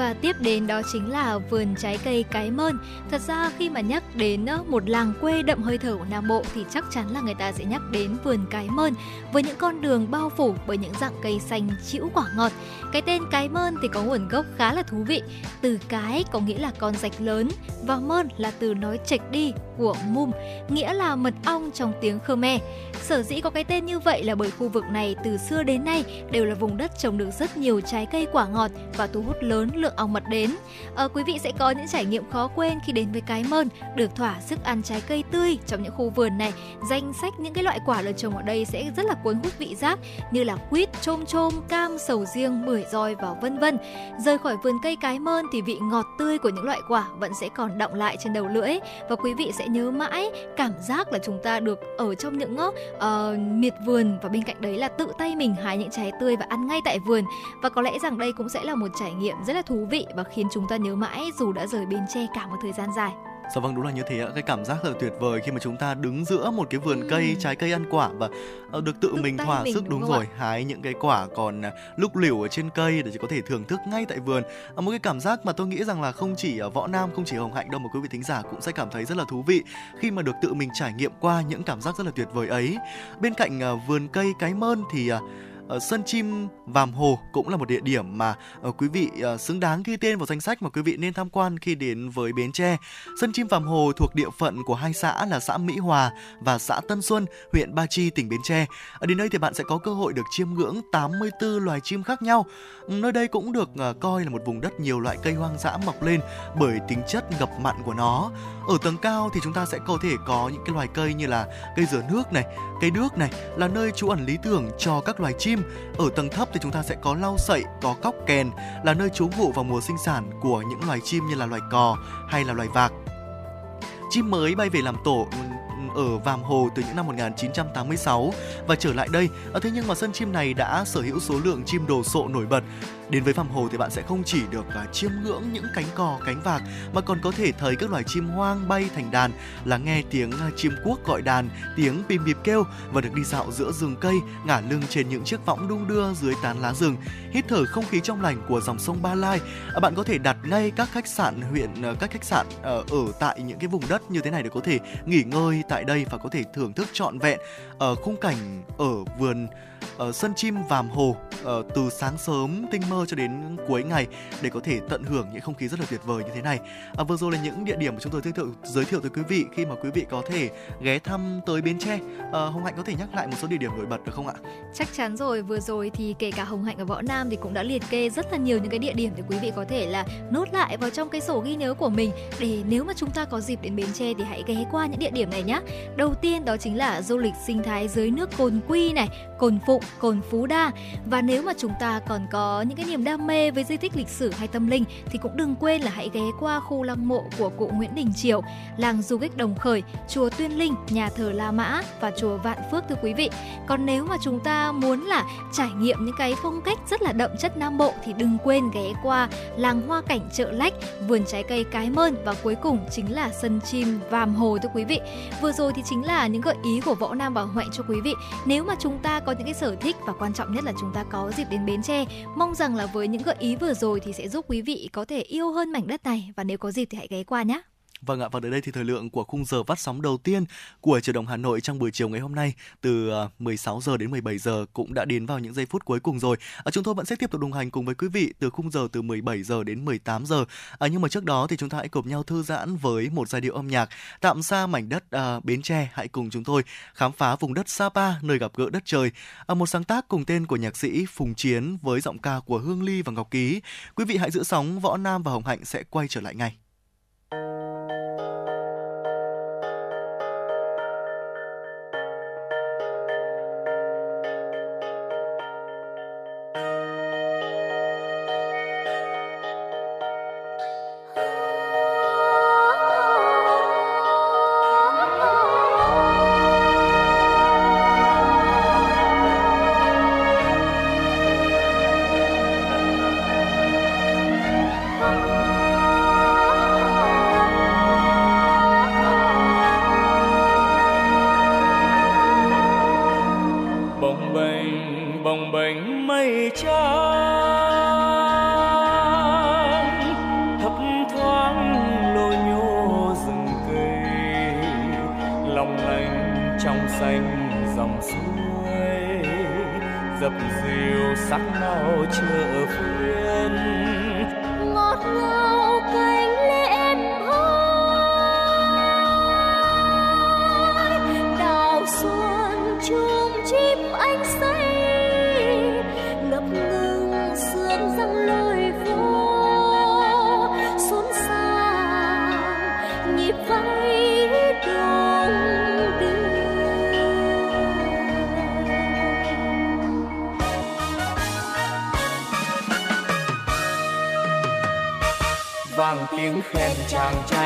Và tiếp đến đó chính là vườn trái cây cái mơn. Thật ra khi mà nhắc đến ờ, một làng quê đậm hơi thở của Nam Bộ thì chắc chắn là người ta sẽ nhắc đến vườn cái mơn với những con đường bao phủ bởi những dạng cây xanh chĩu quả ngọt. Cái tên cái mơn thì có nguồn gốc khá là thú vị. Từ cái có nghĩa là con rạch lớn và mơn là từ nói chệch đi của mum, nghĩa là mật ong trong tiếng Khmer. Sở dĩ có cái tên như vậy là bởi khu vực này từ xưa đến nay đều là vùng đất trồng được rất nhiều trái cây quả ngọt và thu hút lớn lượng ong mật đến. À, quý vị sẽ có những trải nghiệm khó quên khi đến với cái mơn, được thỏa sức ăn trái cây tươi trong những khu vườn này. Danh sách những cái loại quả được trồng ở đây sẽ rất là cuốn hút vị giác như là quýt, chôm chôm, cam, sầu riêng, bưởi roi và vân vân. Rời khỏi vườn cây cái mơn thì vị ngọt tươi của những loại quả vẫn sẽ còn đọng lại trên đầu lưỡi và quý vị sẽ nhớ mãi cảm giác là chúng ta được ở trong những uh, miệt vườn và bên cạnh đấy là tự tay mình hái những trái tươi và ăn ngay tại vườn và có lẽ rằng đây cũng sẽ là một trải nghiệm rất là thú vị và khiến chúng ta nhớ mãi dù đã rời Bến Tre cả một thời gian dài. Dạ vâng đúng là như thế ạ. Cái cảm giác thật tuyệt vời khi mà chúng ta đứng giữa một cái vườn ừ. cây trái cây ăn quả và ờ, được tự được mình thỏa sức đúng, đúng rồi, ạ? hái những cái quả còn à, lúc liễu ở trên cây để có thể thưởng thức ngay tại vườn. À, một cái cảm giác mà tôi nghĩ rằng là không chỉ ở Võ Nam, không chỉ Hồng Hạnh đâu mà quý vị thính giả cũng sẽ cảm thấy rất là thú vị khi mà được tự mình trải nghiệm qua những cảm giác rất là tuyệt vời ấy. Bên cạnh uh, vườn cây cái mơn thì Ờ, sân Chim Vàm Hồ cũng là một địa điểm mà ờ, quý vị ờ, xứng đáng ghi tên vào danh sách mà quý vị nên tham quan khi đến với Bến Tre. sân Chim Vàm Hồ thuộc địa phận của hai xã là xã Mỹ Hòa và xã Tân Xuân, huyện Ba Chi, tỉnh Bến Tre. Ở đến đây thì bạn sẽ có cơ hội được chiêm ngưỡng 84 loài chim khác nhau. Nơi đây cũng được coi là một vùng đất nhiều loại cây hoang dã mọc lên bởi tính chất ngập mặn của nó. Ở tầng cao thì chúng ta sẽ có thể có những cái loài cây như là cây dừa nước này, cây đước này là nơi trú ẩn lý tưởng cho các loài chim. Ở tầng thấp thì chúng ta sẽ có lau sậy, có cóc kèn là nơi trú ngụ vào mùa sinh sản của những loài chim như là loài cò hay là loài vạc. Chim mới bay về làm tổ ở Vàm Hồ từ những năm 1986 và trở lại đây. À, thế nhưng mà sân chim này đã sở hữu số lượng chim đồ sộ nổi bật Đến với Phạm Hồ thì bạn sẽ không chỉ được uh, chiêm ngưỡng những cánh cò, cánh vạc mà còn có thể thấy các loài chim hoang bay thành đàn, lắng nghe tiếng uh, chim cuốc gọi đàn, tiếng bìm bịp kêu và được đi dạo giữa rừng cây, ngả lưng trên những chiếc võng đung đưa dưới tán lá rừng, hít thở không khí trong lành của dòng sông Ba Lai. Uh, bạn có thể đặt ngay các khách sạn huyện các khách sạn ờ, ở tại những cái vùng đất như thế này để có thể nghỉ ngơi tại đây và có thể thưởng thức trọn vẹn ở khung cảnh ở vườn uh, sân chim Vàm Hồ uh, từ sáng sớm tinh mơ cho đến cuối ngày để có thể tận hưởng những không khí rất là tuyệt vời như thế này. À, vừa rồi là những địa điểm mà chúng tôi giới thiệu giới thiệu tới quý vị khi mà quý vị có thể ghé thăm tới Bến Tre. Uh, Hồng Hạnh có thể nhắc lại một số địa điểm nổi bật được không ạ? Chắc chắn rồi, vừa rồi thì kể cả Hồng Hạnh ở Võ Nam thì cũng đã liệt kê rất là nhiều những cái địa điểm để quý vị có thể là nốt lại vào trong cái sổ ghi nhớ của mình để nếu mà chúng ta có dịp đến Bến Tre thì hãy ghé qua những địa điểm này nhé. Đầu tiên đó chính là du lịch sinh thái dưới nước Cồn Quy này Cồn Phụng, Cồn Phú Đa. Và nếu mà chúng ta còn có những cái niềm đam mê với di tích lịch sử hay tâm linh thì cũng đừng quên là hãy ghé qua khu lăng mộ của cụ Nguyễn Đình Triều, làng du kích Đồng Khởi, chùa Tuyên Linh, nhà thờ La Mã và chùa Vạn Phước thưa quý vị. Còn nếu mà chúng ta muốn là trải nghiệm những cái phong cách rất là đậm chất Nam Bộ thì đừng quên ghé qua làng hoa cảnh chợ lách, vườn trái cây cái mơn và cuối cùng chính là sân chim Vàm Hồ thưa quý vị. Vừa rồi thì chính là những gợi ý của Võ Nam và Huệ cho quý vị. Nếu mà chúng ta có những cái sở thích và quan trọng nhất là chúng ta có dịp đến Bến Tre, mong rằng là với những gợi ý vừa rồi thì sẽ giúp quý vị có thể yêu hơn mảnh đất này và nếu có dịp thì hãy ghé qua nhé. Vâng ạ, và tới đây thì thời lượng của khung giờ phát sóng đầu tiên của Chủ động Hà Nội trong buổi chiều ngày hôm nay từ ờ, 16 giờ đến 17 giờ cũng đã đến vào những giây phút cuối cùng rồi. À, chúng tôi vẫn sẽ tiếp tục đồng hành cùng với quý vị từ khung giờ từ 17 giờ đến 18 giờ. À, nhưng mà trước đó thì chúng ta hãy cùng nhau thư giãn với một giai điệu âm nhạc tạm xa mảnh đất à, Bến Tre. Hãy cùng chúng tôi khám phá vùng đất Sapa nơi gặp gỡ đất trời. À, một sáng tác cùng tên của nhạc sĩ Phùng Chiến với giọng ca của Hương Ly và Ngọc Ký. Quý vị hãy giữ sóng, Võ Nam và Hồng Hạnh sẽ quay trở lại ngay.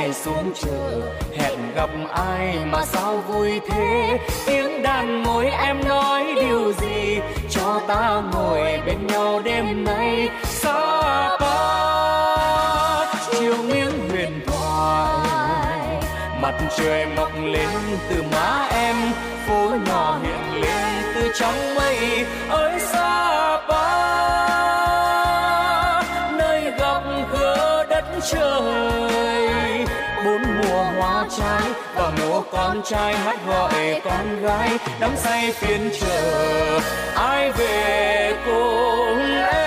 Ngày xuống chợ hẹn gặp ai mà sao vui thế? Tiếng đàn môi em nói điều gì? Cho ta ngồi bên nhau đêm nay. Xa ta chiều nghiêng huyền thoại. Mặt trời mọc lên từ má em, phố nhỏ hiện lên từ trong mây. Ơi xa pa nơi góc gỡ đất trời hoa trái và múa con trai hát gọi con gái, đắm say phiên chờ ai về cùng em?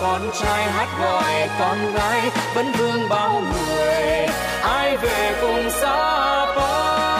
Con trai hát gọi con gái, vẫn vương bao người, ai về cùng xa pa.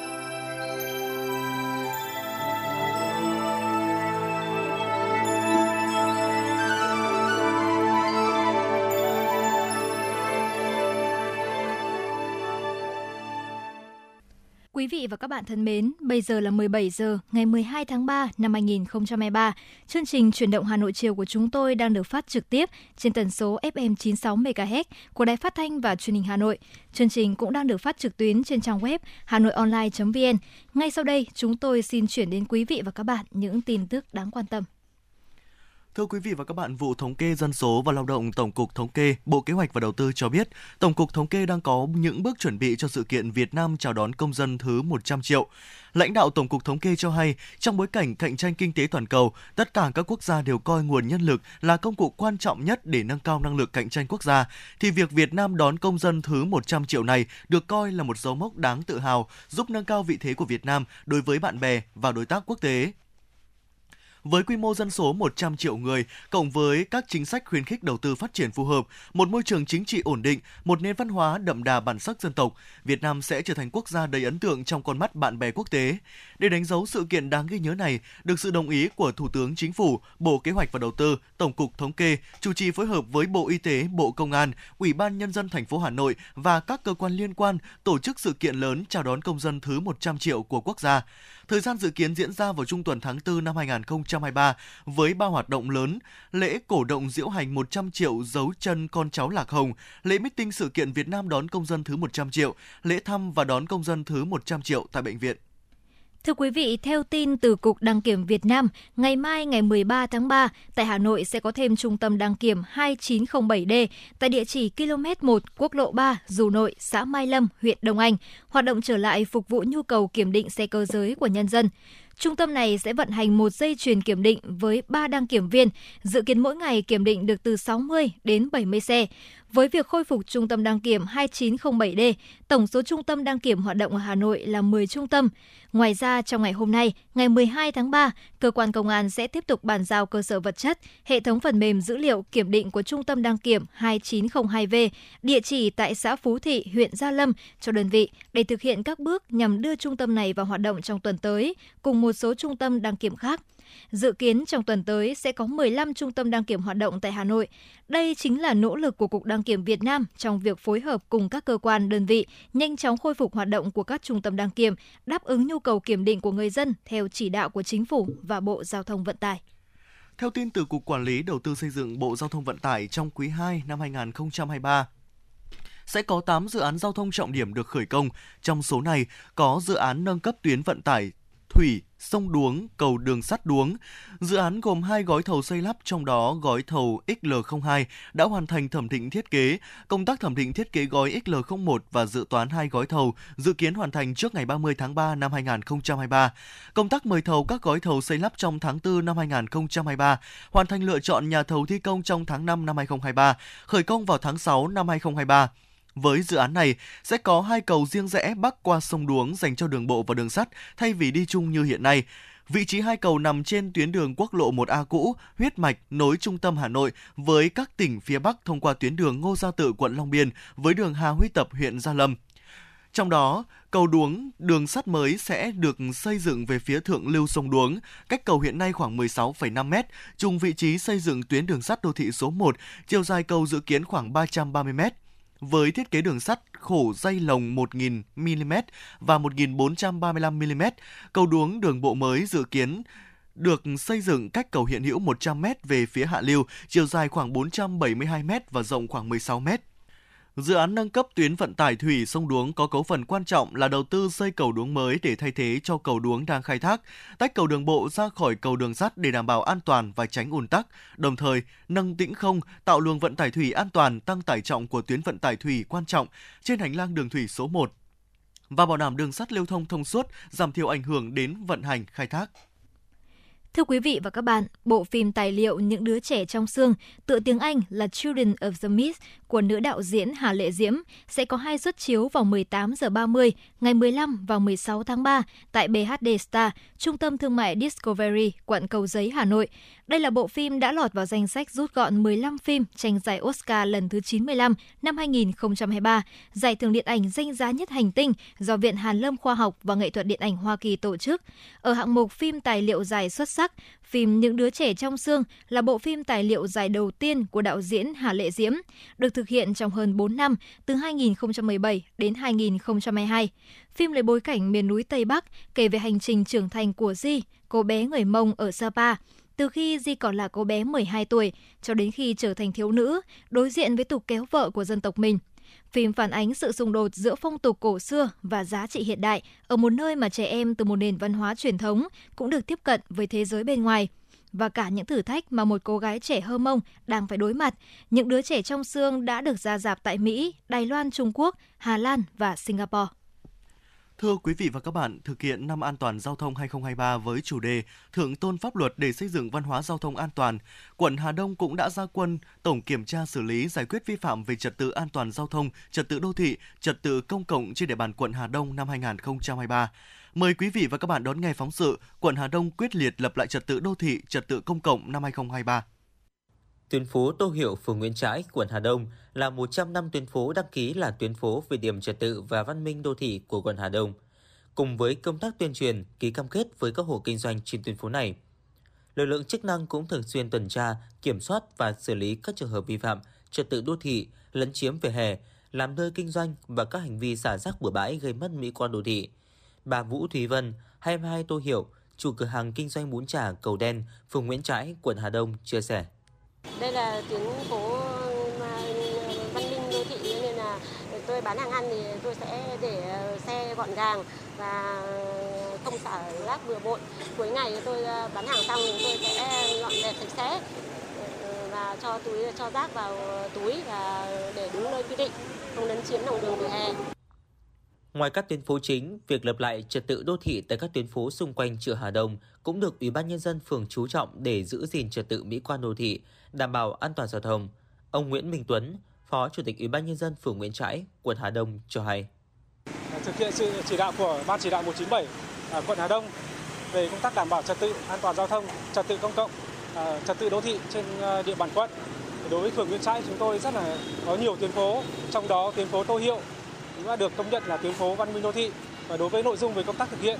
Và các bạn thân mến, bây giờ là 17 giờ ngày 12 tháng 3 năm 2023. Chương trình Chuyển động Hà Nội chiều của chúng tôi đang được phát trực tiếp trên tần số FM 96 MHz của Đài Phát thanh và Truyền hình Hà Nội. Chương trình cũng đang được phát trực tuyến trên trang web hanoionline.vn. Ngay sau đây, chúng tôi xin chuyển đến quý vị và các bạn những tin tức đáng quan tâm. Thưa quý vị và các bạn, vụ thống kê dân số và lao động Tổng cục Thống kê, Bộ Kế hoạch và Đầu tư cho biết, Tổng cục Thống kê đang có những bước chuẩn bị cho sự kiện Việt Nam chào đón công dân thứ 100 triệu. Lãnh đạo Tổng cục Thống kê cho hay, trong bối cảnh cạnh tranh kinh tế toàn cầu, tất cả các quốc gia đều coi nguồn nhân lực là công cụ quan trọng nhất để nâng cao năng lực cạnh tranh quốc gia, thì việc Việt Nam đón công dân thứ 100 triệu này được coi là một dấu mốc đáng tự hào, giúp nâng cao vị thế của Việt Nam đối với bạn bè và đối tác quốc tế. Với quy mô dân số 100 triệu người, cộng với các chính sách khuyến khích đầu tư phát triển phù hợp, một môi trường chính trị ổn định, một nền văn hóa đậm đà bản sắc dân tộc, Việt Nam sẽ trở thành quốc gia đầy ấn tượng trong con mắt bạn bè quốc tế. Để đánh dấu sự kiện đáng ghi nhớ này, được sự đồng ý của Thủ tướng Chính phủ, Bộ Kế hoạch và Đầu tư, Tổng cục Thống kê, chủ trì phối hợp với Bộ Y tế, Bộ Công an, Ủy ban Nhân dân thành phố Hà Nội và các cơ quan liên quan tổ chức sự kiện lớn chào đón công dân thứ 100 triệu của quốc gia. Thời gian dự kiến diễn ra vào trung tuần tháng 4 năm 2023 với ba hoạt động lớn: lễ cổ động diễu hành 100 triệu dấu chân con cháu Lạc Hồng, lễ meeting sự kiện Việt Nam đón công dân thứ 100 triệu, lễ thăm và đón công dân thứ 100 triệu tại bệnh viện. Thưa quý vị, theo tin từ Cục Đăng kiểm Việt Nam, ngày mai ngày 13 tháng 3, tại Hà Nội sẽ có thêm trung tâm đăng kiểm 2907D tại địa chỉ km 1 quốc lộ 3, Dù Nội, xã Mai Lâm, huyện Đông Anh, hoạt động trở lại phục vụ nhu cầu kiểm định xe cơ giới của nhân dân. Trung tâm này sẽ vận hành một dây chuyền kiểm định với 3 đăng kiểm viên, dự kiến mỗi ngày kiểm định được từ 60 đến 70 xe. Với việc khôi phục trung tâm đăng kiểm 2907D, tổng số trung tâm đăng kiểm hoạt động ở Hà Nội là 10 trung tâm. Ngoài ra, trong ngày hôm nay, ngày 12 tháng 3, cơ quan công an sẽ tiếp tục bàn giao cơ sở vật chất, hệ thống phần mềm dữ liệu kiểm định của trung tâm đăng kiểm 2902V, địa chỉ tại xã Phú Thị, huyện Gia Lâm cho đơn vị để thực hiện các bước nhằm đưa trung tâm này vào hoạt động trong tuần tới, cùng một một số trung tâm đăng kiểm khác. Dự kiến trong tuần tới sẽ có 15 trung tâm đăng kiểm hoạt động tại Hà Nội. Đây chính là nỗ lực của Cục Đăng kiểm Việt Nam trong việc phối hợp cùng các cơ quan đơn vị nhanh chóng khôi phục hoạt động của các trung tâm đăng kiểm, đáp ứng nhu cầu kiểm định của người dân theo chỉ đạo của Chính phủ và Bộ Giao thông Vận tải. Theo tin từ Cục Quản lý Đầu tư xây dựng Bộ Giao thông Vận tải trong quý 2 năm 2023, sẽ có 8 dự án giao thông trọng điểm được khởi công. Trong số này có dự án nâng cấp tuyến vận tải thủy, sông Đuống, cầu đường sắt Đuống. Dự án gồm hai gói thầu xây lắp, trong đó gói thầu XL02 đã hoàn thành thẩm định thiết kế. Công tác thẩm định thiết kế gói XL01 và dự toán hai gói thầu dự kiến hoàn thành trước ngày 30 tháng 3 năm 2023. Công tác mời thầu các gói thầu xây lắp trong tháng 4 năm 2023, hoàn thành lựa chọn nhà thầu thi công trong tháng 5 năm 2023, khởi công vào tháng 6 năm 2023. Với dự án này, sẽ có hai cầu riêng rẽ bắc qua sông Đuống dành cho đường bộ và đường sắt thay vì đi chung như hiện nay. Vị trí hai cầu nằm trên tuyến đường quốc lộ 1A cũ, huyết mạch nối trung tâm Hà Nội với các tỉnh phía Bắc thông qua tuyến đường Ngô Gia Tự, quận Long Biên với đường Hà Huy Tập, huyện Gia Lâm. Trong đó, cầu Đuống, đường sắt mới sẽ được xây dựng về phía thượng lưu sông Đuống, cách cầu hiện nay khoảng 16,5 m, trùng vị trí xây dựng tuyến đường sắt đô thị số 1, chiều dài cầu dự kiến khoảng 330 m với thiết kế đường sắt khổ dây lồng 1.000 mm và 1.435 mm. Cầu đuống đường bộ mới dự kiến được xây dựng cách cầu hiện hữu 100 m về phía hạ lưu, chiều dài khoảng 472 m và rộng khoảng 16 m. Dự án nâng cấp tuyến vận tải thủy sông Đuống có cấu phần quan trọng là đầu tư xây cầu Đuống mới để thay thế cho cầu Đuống đang khai thác, tách cầu đường bộ ra khỏi cầu đường sắt để đảm bảo an toàn và tránh ùn tắc, đồng thời nâng tĩnh không, tạo luồng vận tải thủy an toàn, tăng tải trọng của tuyến vận tải thủy quan trọng trên hành lang đường thủy số 1 và bảo đảm đường sắt lưu thông thông suốt, giảm thiểu ảnh hưởng đến vận hành khai thác. Thưa quý vị và các bạn, bộ phim tài liệu Những đứa trẻ trong xương, tựa tiếng Anh là Children of the Mist của nữ đạo diễn Hà Lệ Diễm sẽ có hai suất chiếu vào 18 giờ 30 ngày 15 và 16 tháng 3 tại BHD Star, Trung tâm Thương mại Discovery, quận Cầu Giấy, Hà Nội. Đây là bộ phim đã lọt vào danh sách rút gọn 15 phim tranh giải Oscar lần thứ 95 năm 2023, giải thưởng điện ảnh danh giá nhất hành tinh do Viện Hàn Lâm Khoa học và Nghệ thuật Điện ảnh Hoa Kỳ tổ chức. Ở hạng mục phim tài liệu dài xuất sắc, phim Những đứa trẻ trong xương là bộ phim tài liệu dài đầu tiên của đạo diễn Hà Lệ Diễm, được thực hiện trong hơn 4 năm, từ 2017 đến 2022. Phim lấy bối cảnh miền núi Tây Bắc, kể về hành trình trưởng thành của Di, cô bé người Mông ở Sapa, từ khi Di còn là cô bé 12 tuổi cho đến khi trở thành thiếu nữ, đối diện với tục kéo vợ của dân tộc mình. Phim phản ánh sự xung đột giữa phong tục cổ xưa và giá trị hiện đại ở một nơi mà trẻ em từ một nền văn hóa truyền thống cũng được tiếp cận với thế giới bên ngoài và cả những thử thách mà một cô gái trẻ hơ mông đang phải đối mặt. Những đứa trẻ trong xương đã được ra dạp tại Mỹ, Đài Loan, Trung Quốc, Hà Lan và Singapore. Thưa quý vị và các bạn, thực hiện năm an toàn giao thông 2023 với chủ đề Thượng tôn pháp luật để xây dựng văn hóa giao thông an toàn, quận Hà Đông cũng đã ra quân tổng kiểm tra xử lý giải quyết vi phạm về trật tự an toàn giao thông, trật tự đô thị, trật tự công cộng trên địa bàn quận Hà Đông năm 2023. Mời quý vị và các bạn đón nghe phóng sự quận Hà Đông quyết liệt lập lại trật tự đô thị, trật tự công cộng năm 2023. Tuyến phố Tô Hiệu, phường Nguyễn Trãi, quận Hà Đông là 100 năm tuyến phố đăng ký là tuyến phố về điểm trật tự và văn minh đô thị của quận Hà Đông. Cùng với công tác tuyên truyền, ký cam kết với các hộ kinh doanh trên tuyến phố này, lực lượng chức năng cũng thường xuyên tuần tra, kiểm soát và xử lý các trường hợp vi phạm trật tự đô thị, lấn chiếm vỉa hè, làm nơi kinh doanh và các hành vi xả rác bừa bãi gây mất mỹ quan đô thị. Bà Vũ Thúy Vân, 22 Tô Hiệu, chủ cửa hàng kinh doanh bún chả Cầu Đen, phường Nguyễn Trãi, quận Hà Đông chia sẻ. Đây là tuyến phố à, văn minh đô thị nên là tôi bán hàng ăn thì tôi sẽ để à, xe gọn gàng và không xả rác bừa bộn. Cuối ngày tôi à, bán hàng xong thì tôi sẽ dọn dẹp sạch sẽ và cho túi cho rác vào túi và để đúng nơi quy định, không lấn chiếm lòng đường vỉa hè. Ngoài các tuyến phố chính, việc lập lại trật tự đô thị tại các tuyến phố xung quanh chợ Hà Đông cũng được Ủy ban nhân dân phường chú trọng để giữ gìn trật tự mỹ quan đô thị, đảm bảo an toàn giao thông. Ông Nguyễn Minh Tuấn, Phó Chủ tịch Ủy ban nhân dân phường Nguyễn Trãi, quận Hà Đông cho hay. À, thực hiện sự chỉ đạo của Ban chỉ đạo 197 ở à, quận Hà Đông về công tác đảm bảo trật tự an toàn giao thông, trật tự công cộng, à, trật tự đô thị trên địa bàn quận. Đối với phường Nguyễn Trãi chúng tôi rất là có nhiều tuyến phố, trong đó tuyến phố Tô Hiệu cũng đã được công nhận là tuyến phố văn minh đô thị. Và đối với nội dung về công tác thực hiện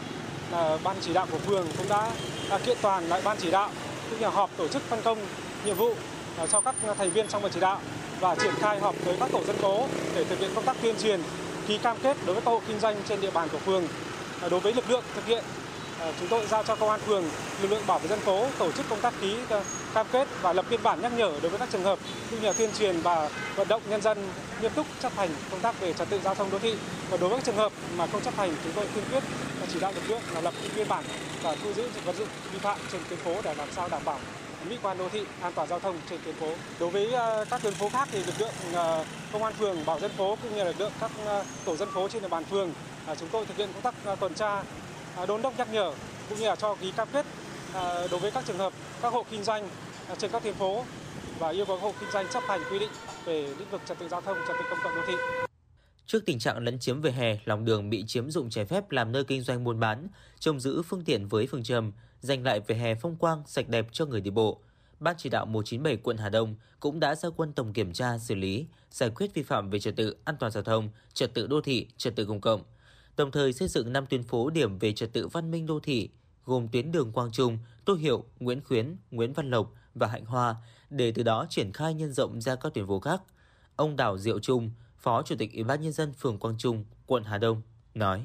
là ban chỉ đạo của phường cũng đã, đã kiện toàn lại ban chỉ đạo cũng như họp tổ chức phân công nhiệm vụ à, cho các thành viên trong ban chỉ đạo và triển khai họp với các tổ dân phố để thực hiện công tác tuyên truyền ký cam kết đối với các hộ kinh doanh trên địa bàn của phường. Đối với lực lượng thực hiện Ờ, chúng tôi giao cho công an phường, lực lượng bảo vệ dân phố tổ chức công tác ký ờ, cam kết và lập biên bản nhắc nhở đối với các trường hợp cũng như là tuyên truyền và vận động nhân dân nghiêm túc chấp hành công tác về trật tự giao thông đô thị. Và đối với các trường hợp mà không chấp hành, chúng tôi kiên quyết chỉ đạo lực lượng là lập biên bản và thu giữ vật dụng vi phạm trên tuyến phố để làm sao đảm bảo mỹ quan đô thị, an toàn giao thông trên tuyến phố. Đối với ờ, các tuyến phố khác thì lực lượng công an phường, bảo dân phố cũng như lực lượng các tổ dân phố trên địa bàn phường à, chúng tôi thực hiện công tác tuần tra À, đôn đốc nhắc nhở cũng như là cho ký cam kết à, đối với các trường hợp các hộ kinh doanh à, trên các tuyến phố và yêu cầu hộ kinh doanh chấp hành quy định về lĩnh vực trật tự giao thông, trật tự công cộng đô thị. Trước tình trạng lấn chiếm vỉa hè, lòng đường bị chiếm dụng trái phép làm nơi kinh doanh buôn bán, trông giữ phương tiện với phương châm dành lại vỉa hè phong quang, sạch đẹp cho người đi bộ. Ban chỉ đạo 197 quận Hà Đông cũng đã ra quân tổng kiểm tra, xử lý, giải quyết vi phạm về trật tự an toàn giao thông, trật tự đô thị, trật tự công cộng đồng thời xây dựng 5 tuyến phố điểm về trật tự văn minh đô thị, gồm tuyến đường Quang Trung, Tô Hiệu, Nguyễn Khuyến, Nguyễn Văn Lộc và Hạnh Hoa, để từ đó triển khai nhân rộng ra các tuyến phố khác. Ông Đào Diệu Trung, Phó Chủ tịch Ủy ban nhân dân phường Quang Trung, quận Hà Đông nói: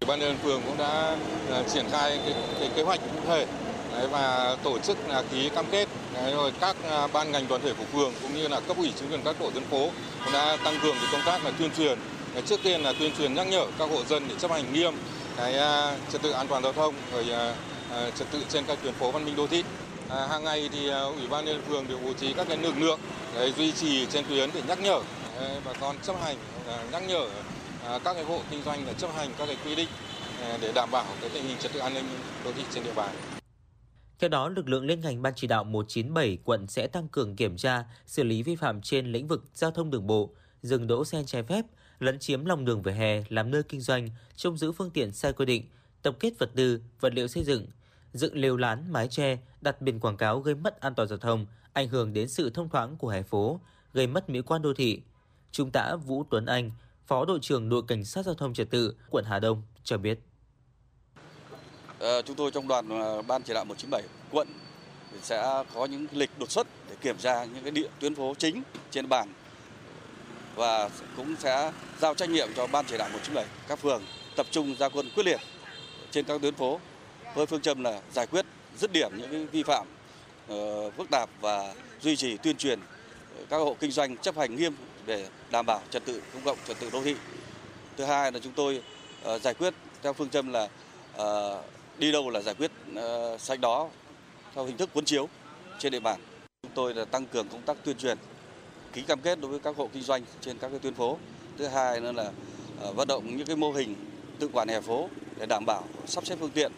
Ủy ban nhân phường cũng đã uh, triển khai cái, cái kế hoạch cụ thể đấy, và tổ chức là ký cam kết đấy, rồi các uh, ban ngành đoàn thể của phường cũng như là cấp ủy chính quyền các tổ dân phố cũng đã tăng cường cái công tác là tuyên truyền Trước tiên là tuyên truyền nhắc nhở các hộ dân để chấp hành nghiêm cái à, trật tự an toàn giao thông rồi à, à, trật tự trên các tuyến phố văn minh đô thị. À, hàng ngày thì ủy ban nhân phường đều bố trí các cái lực lượng để duy trì trên tuyến để nhắc nhở bà con chấp hành nhắc nhở các cái hộ kinh doanh để chấp hành các cái quy định để đảm bảo cái tình hình trật tự an ninh đô thị trên địa bàn. Theo đó, lực lượng liên ngành Ban chỉ đạo 197 quận sẽ tăng cường kiểm tra, xử lý vi phạm trên lĩnh vực giao thông đường bộ, dừng đỗ xe trái phép, lấn chiếm lòng đường vỉa hè làm nơi kinh doanh, trông giữ phương tiện sai quy định, tập kết vật tư, vật liệu xây dựng, dựng lều lán, mái che, đặt biển quảng cáo gây mất an toàn giao thông, ảnh hưởng đến sự thông thoáng của hè phố, gây mất mỹ quan đô thị. Trung tá Vũ Tuấn Anh, Phó đội trưởng đội cảnh sát giao thông trật tự quận Hà Đông cho biết. À, chúng tôi trong đoàn ờ, ban chỉ đạo 197 quận sẽ có những lịch đột xuất để kiểm tra những cái địa tuyến phố chính trên bàn và cũng sẽ giao trách nhiệm cho ban chỉ đạo 197 các phường tập trung ra quân quyết liệt trên các tuyến phố với phương châm là giải quyết dứt điểm những vi phạm ờ, phức tạp và duy trì tuyên truyền các hộ kinh doanh chấp hành nghiêm để đảm bảo trật tự công cộng, trật tự đô thị. Thứ hai là chúng tôi ờ, giải quyết theo phương châm là ờ, đi đâu là giải quyết sạch đó theo hình thức cuốn chiếu trên địa bàn. Chúng tôi là tăng cường công tác tuyên truyền ký cam kết đối với các hộ kinh doanh trên các cái tuyến phố. Thứ hai nữa là ờ, vận động những cái mô hình tự quản hè phố để đảm bảo sắp xếp phương tiện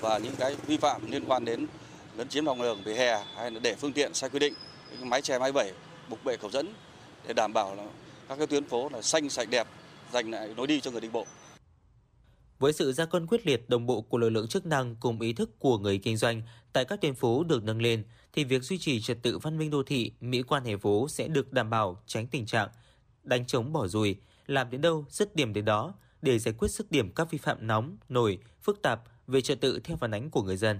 và những cái vi phạm liên quan đến lấn chiếm lòng đường vỉa hè hay là để phương tiện sai quy định, những máy che máy bẩy, bục bệ cầu dẫn để đảm bảo là các cái tuyến phố là xanh sạch đẹp dành lại lối đi cho người đi bộ. Với sự gia quân quyết liệt đồng bộ của lực lượng chức năng cùng ý thức của người kinh doanh tại các tuyến phố được nâng lên, thì việc duy trì trật tự văn minh đô thị, mỹ quan hè phố sẽ được đảm bảo tránh tình trạng đánh trống bỏ rùi, làm đến đâu dứt điểm đến đó để giải quyết sức điểm các vi phạm nóng, nổi, phức tạp về trật tự theo phản ánh của người dân.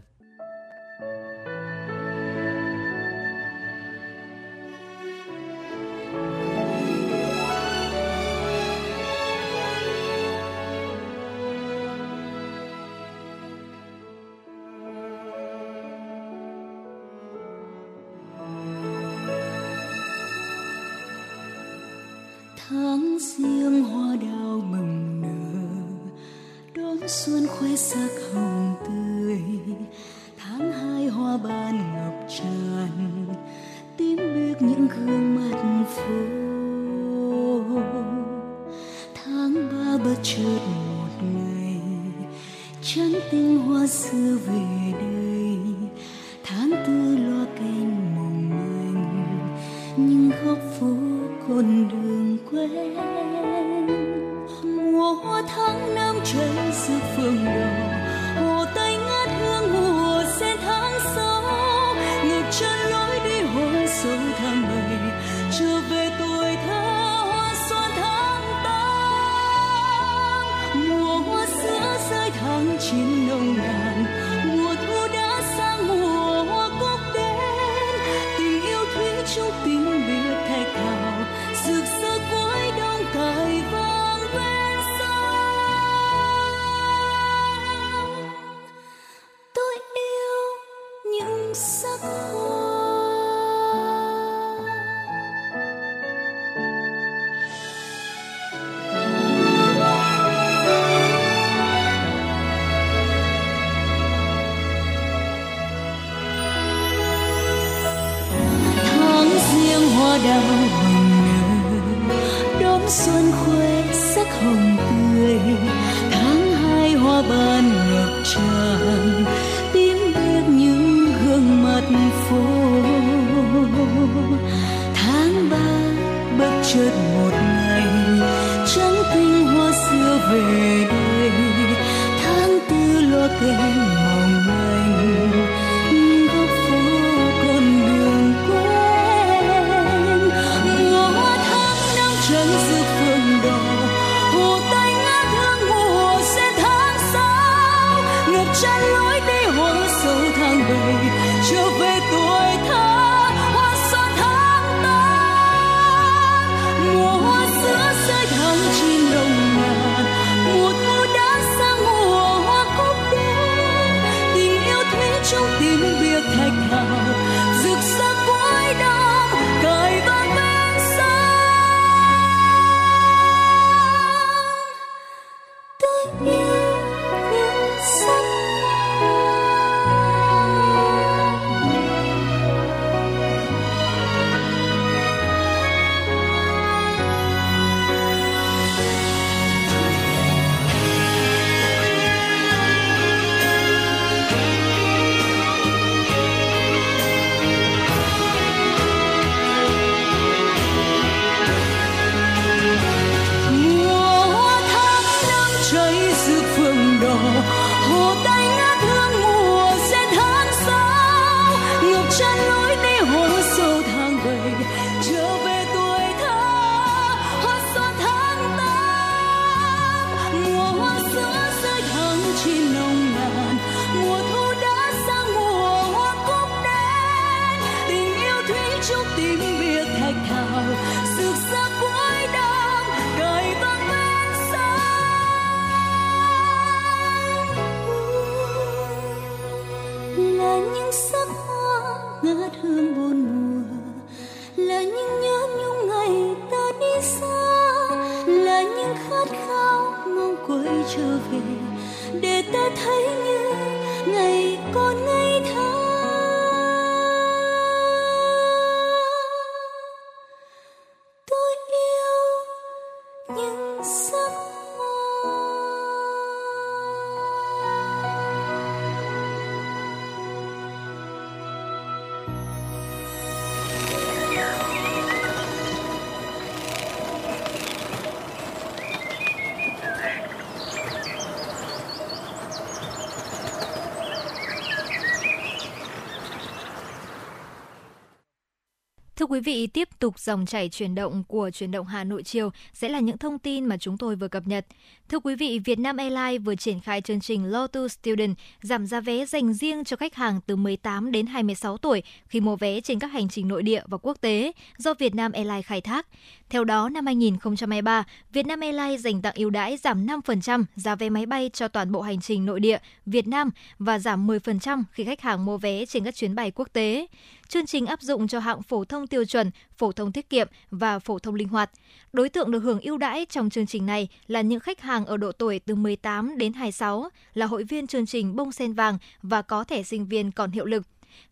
Quý vị, tiếp tục dòng chảy chuyển động của chuyển động Hà Nội chiều sẽ là những thông tin mà chúng tôi vừa cập nhật. Thưa quý vị, Vietnam Airlines vừa triển khai chương trình Lotus Student giảm giá vé dành riêng cho khách hàng từ 18 đến 26 tuổi khi mua vé trên các hành trình nội địa và quốc tế do Vietnam Airlines khai thác. Theo đó, năm 2023, Vietnam Airlines dành tặng ưu đãi giảm 5% giá vé máy bay cho toàn bộ hành trình nội địa Việt Nam và giảm 10% khi khách hàng mua vé trên các chuyến bay quốc tế. Chương trình áp dụng cho hạng phổ thông tiêu chuẩn, phổ thông tiết kiệm và phổ thông linh hoạt. Đối tượng được hưởng ưu đãi trong chương trình này là những khách hàng ở độ tuổi từ 18 đến 26, là hội viên chương trình bông sen vàng và có thẻ sinh viên còn hiệu lực.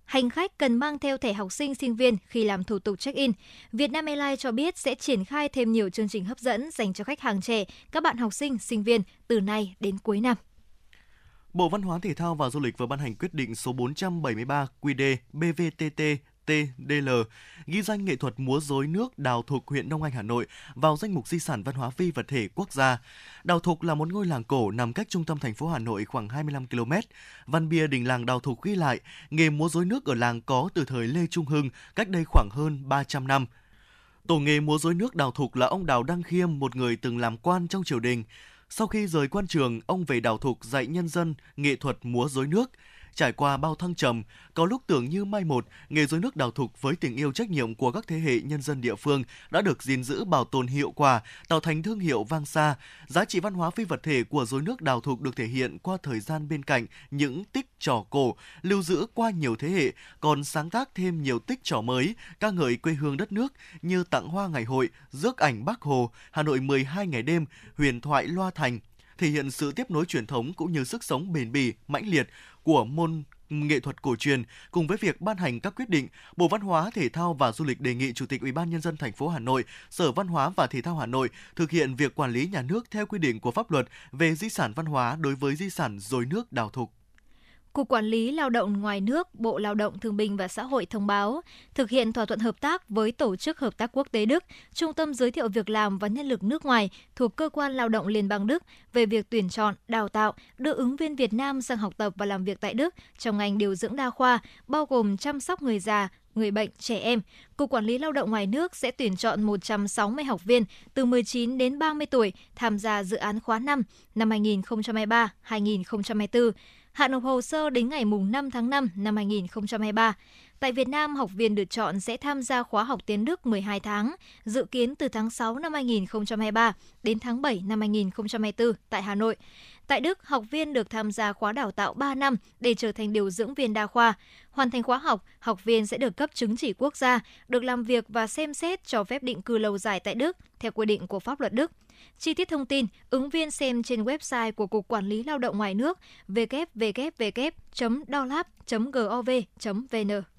Hành khách cần mang theo thẻ học sinh sinh viên khi làm thủ tục check-in. Vietnam Airlines cho biết sẽ triển khai thêm nhiều chương trình hấp dẫn dành cho khách hàng trẻ, các bạn học sinh, sinh viên từ nay đến cuối năm. Bộ Văn hóa Thể thao và Du lịch vừa ban hành quyết định số 473 QĐ BVTT TDL ghi danh nghệ thuật múa rối nước Đào Thục huyện Đông Anh Hà Nội vào danh mục di sản văn hóa phi vật thể quốc gia. Đào Thục là một ngôi làng cổ nằm cách trung tâm thành phố Hà Nội khoảng 25 km. Văn bia đình làng Đào Thục ghi lại nghề múa rối nước ở làng có từ thời Lê Trung Hưng cách đây khoảng hơn 300 năm. Tổ nghề múa rối nước Đào Thục là ông Đào Đăng Khiêm, một người từng làm quan trong triều đình. Sau khi rời quan trường, ông về Đào Thục dạy nhân dân nghệ thuật múa rối nước. Trải qua bao thăng trầm, có lúc tưởng như mai một, nghề rối nước Đào Thục với tình yêu trách nhiệm của các thế hệ nhân dân địa phương đã được gìn giữ bảo tồn hiệu quả, tạo thành thương hiệu vang xa. Giá trị văn hóa phi vật thể của rối nước Đào Thục được thể hiện qua thời gian bên cạnh những tích trò cổ, lưu giữ qua nhiều thế hệ, còn sáng tác thêm nhiều tích trò mới, ca ngợi quê hương đất nước như tặng hoa ngày hội, rước ảnh Bắc Hồ, Hà Nội 12 ngày đêm, huyền thoại Loa Thành, thể hiện sự tiếp nối truyền thống cũng như sức sống bền bỉ, mãnh liệt của môn nghệ thuật cổ truyền cùng với việc ban hành các quyết định, Bộ Văn hóa, Thể thao và Du lịch đề nghị Chủ tịch Ủy ban nhân dân thành phố Hà Nội, Sở Văn hóa và Thể thao Hà Nội thực hiện việc quản lý nhà nước theo quy định của pháp luật về di sản văn hóa đối với di sản dối nước đào thục. Cục Quản lý Lao động ngoài nước, Bộ Lao động Thương binh và Xã hội thông báo thực hiện thỏa thuận hợp tác với Tổ chức Hợp tác Quốc tế Đức, Trung tâm Giới thiệu Việc làm và Nhân lực nước ngoài thuộc Cơ quan Lao động Liên bang Đức về việc tuyển chọn, đào tạo, đưa ứng viên Việt Nam sang học tập và làm việc tại Đức trong ngành điều dưỡng đa khoa, bao gồm chăm sóc người già, người bệnh, trẻ em. Cục Quản lý Lao động ngoài nước sẽ tuyển chọn 160 học viên từ 19 đến 30 tuổi tham gia dự án khóa 5 năm 2023-2024 hạn nộp hồ sơ đến ngày 5 tháng 5 năm 2023. Tại Việt Nam, học viên được chọn sẽ tham gia khóa học tiếng Đức 12 tháng, dự kiến từ tháng 6 năm 2023 đến tháng 7 năm 2024 tại Hà Nội. Tại Đức, học viên được tham gia khóa đào tạo 3 năm để trở thành điều dưỡng viên đa khoa. Hoàn thành khóa học, học viên sẽ được cấp chứng chỉ quốc gia, được làm việc và xem xét cho phép định cư lâu dài tại Đức theo quy định của pháp luật Đức. Chi tiết thông tin, ứng viên xem trên website của Cục Quản lý Lao động ngoài nước www.dolab.gov.vn.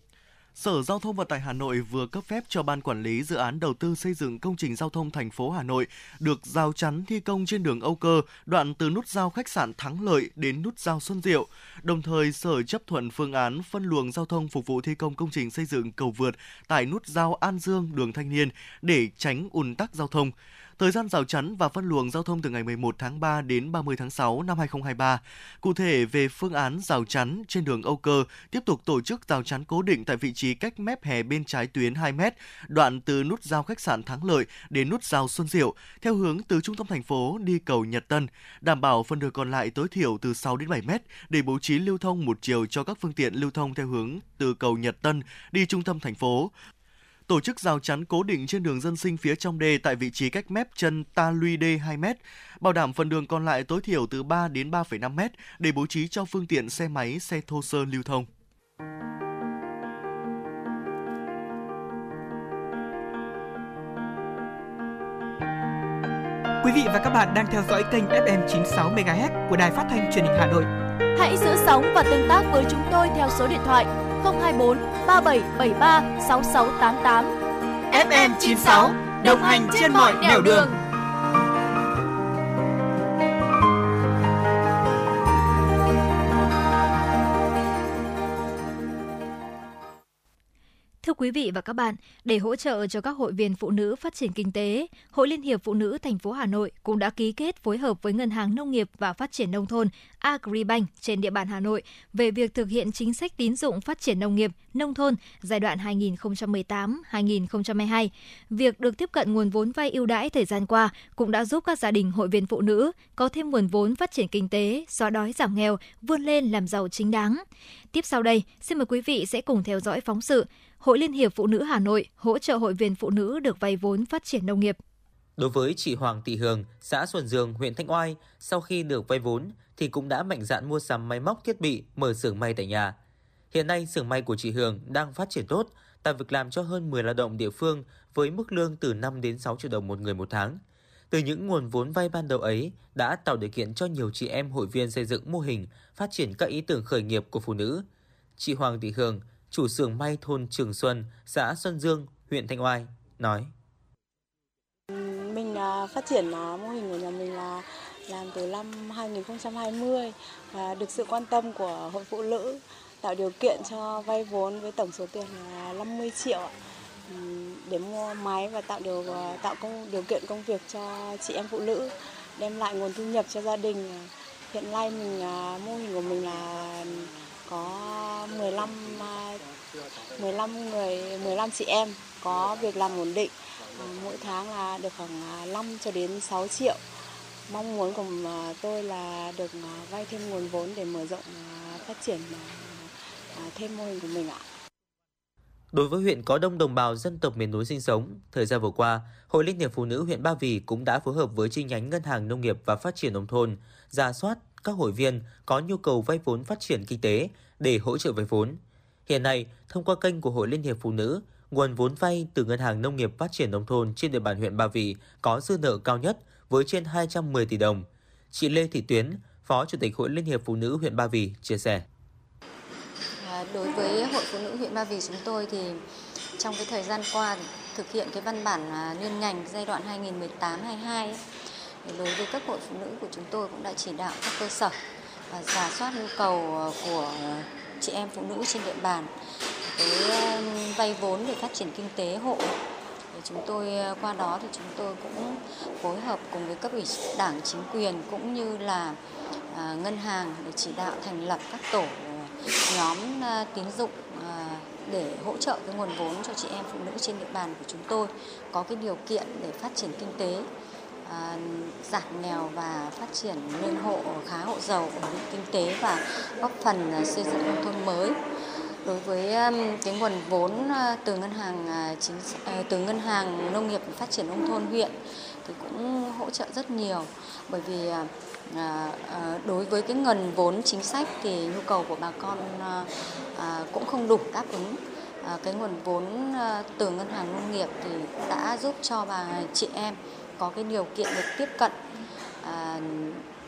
Sở Giao thông Vận tải Hà Nội vừa cấp phép cho Ban Quản lý Dự án Đầu tư xây dựng công trình giao thông thành phố Hà Nội được giao chắn thi công trên đường Âu Cơ, đoạn từ nút giao khách sạn Thắng Lợi đến nút giao Xuân Diệu. Đồng thời, Sở chấp thuận phương án phân luồng giao thông phục vụ thi công công trình xây dựng cầu vượt tại nút giao An Dương, đường Thanh Niên để tránh ùn tắc giao thông. Thời gian rào chắn và phân luồng giao thông từ ngày 11 tháng 3 đến 30 tháng 6 năm 2023. Cụ thể về phương án rào chắn trên đường Âu Cơ, tiếp tục tổ chức rào chắn cố định tại vị trí cách mép hè bên trái tuyến 2 m, đoạn từ nút giao khách sạn Thắng Lợi đến nút giao Xuân Diệu, theo hướng từ trung tâm thành phố đi cầu Nhật Tân, đảm bảo phần đường còn lại tối thiểu từ 6 đến 7 m để bố trí lưu thông một chiều cho các phương tiện lưu thông theo hướng từ cầu Nhật Tân đi trung tâm thành phố tổ chức rào chắn cố định trên đường dân sinh phía trong đê tại vị trí cách mép chân ta luy đê 2 m, bảo đảm phần đường còn lại tối thiểu từ 3 đến 3,5 m để bố trí cho phương tiện xe máy, xe thô sơ lưu thông. Quý vị và các bạn đang theo dõi kênh FM 96 MHz của Đài Phát thanh Truyền hình Hà Nội. Hãy giữ sóng và tương tác với chúng tôi theo số điện thoại 024 3773 6688. FM 96 đồng hành trên mọi nẻo đường. đường. Quý vị và các bạn, để hỗ trợ cho các hội viên phụ nữ phát triển kinh tế, Hội Liên hiệp Phụ nữ thành phố Hà Nội cũng đã ký kết phối hợp với Ngân hàng Nông nghiệp và Phát triển nông thôn Agribank trên địa bàn Hà Nội về việc thực hiện chính sách tín dụng phát triển nông nghiệp, nông thôn giai đoạn 2018-2022. Việc được tiếp cận nguồn vốn vay ưu đãi thời gian qua cũng đã giúp các gia đình hội viên phụ nữ có thêm nguồn vốn phát triển kinh tế, xóa đói giảm nghèo, vươn lên làm giàu chính đáng. Tiếp sau đây, xin mời quý vị sẽ cùng theo dõi phóng sự Hội Liên hiệp Phụ nữ Hà Nội hỗ trợ hội viên phụ nữ được vay vốn phát triển nông nghiệp. Đối với chị Hoàng Thị Hường, xã Xuân Dương, huyện Thanh Oai, sau khi được vay vốn thì cũng đã mạnh dạn mua sắm máy móc thiết bị, mở xưởng may tại nhà. Hiện nay xưởng may của chị Hường đang phát triển tốt, tạo việc làm cho hơn 10 lao động địa phương với mức lương từ 5 đến 6 triệu đồng một người một tháng. Từ những nguồn vốn vay ban đầu ấy đã tạo điều kiện cho nhiều chị em hội viên xây dựng mô hình, phát triển các ý tưởng khởi nghiệp của phụ nữ. Chị Hoàng Thị Hường chủ xưởng may thôn Trường Xuân, xã Xuân Dương, huyện Thanh Oai, nói. Mình à, phát triển à, mô hình của nhà mình là làm từ năm 2020 và được sự quan tâm của hội phụ nữ tạo điều kiện cho vay vốn với tổng số tiền là 50 triệu để mua máy và tạo điều à, tạo công điều kiện công việc cho chị em phụ nữ đem lại nguồn thu nhập cho gia đình hiện nay mình mô hình của mình là có 15 15 à, người 15 chị em có việc làm ổn định mỗi tháng là được khoảng à, 5 cho đến 6 triệu mong muốn của à, tôi là được vay thêm nguồn vốn để mở rộng phát triển thêm mô hình của mình ạ. Đối với huyện có đông đồng bào dân tộc miền núi sinh sống, thời gian vừa qua, Hội Liên hiệp Phụ nữ huyện Ba Vì cũng đã phối hợp với chi nhánh Ngân hàng Nông nghiệp và Phát triển Nông thôn, ra soát các hội viên có nhu cầu vay vốn phát triển kinh tế để hỗ trợ vay vốn. Hiện nay, thông qua kênh của Hội Liên hiệp Phụ nữ, nguồn vốn vay từ Ngân hàng Nông nghiệp Phát triển Nông thôn trên địa bàn huyện Ba Vì có dư nợ cao nhất với trên 210 tỷ đồng. Chị Lê Thị Tuyến, Phó Chủ tịch Hội Liên hiệp Phụ nữ huyện Ba Vì chia sẻ. À, đối với Hội Phụ nữ huyện Ba Vì chúng tôi thì trong cái thời gian qua thực hiện cái văn bản à, liên ngành giai đoạn 2018-22 đối với các hội phụ nữ của chúng tôi cũng đã chỉ đạo các cơ sở và giả soát nhu cầu à, của chị em phụ nữ trên địa bàn cái vay vốn để phát triển kinh tế hộ. Thì chúng tôi à, qua đó thì chúng tôi cũng phối hợp cùng với cấp ủy đảng, chính quyền cũng như là à, ngân hàng để chỉ đạo thành lập các tổ nhóm tín dụng để hỗ trợ cái nguồn vốn cho chị em phụ nữ trên địa bàn của chúng tôi có cái điều kiện để phát triển kinh tế à, giảm nghèo và phát triển lên hộ khá hộ giàu ổn định kinh tế và góp phần à, xây dựng nông thôn mới. Đối với cái nguồn vốn à, từ ngân hàng à, chính à, từ ngân hàng nông nghiệp phát triển nông thôn huyện thì cũng hỗ trợ rất nhiều. Bởi vì đối với cái nguồn vốn chính sách thì nhu cầu của bà con cũng không đủ đáp ứng. Cái nguồn vốn từ ngân hàng nông nghiệp thì đã giúp cho bà chị em có cái điều kiện được tiếp cận à,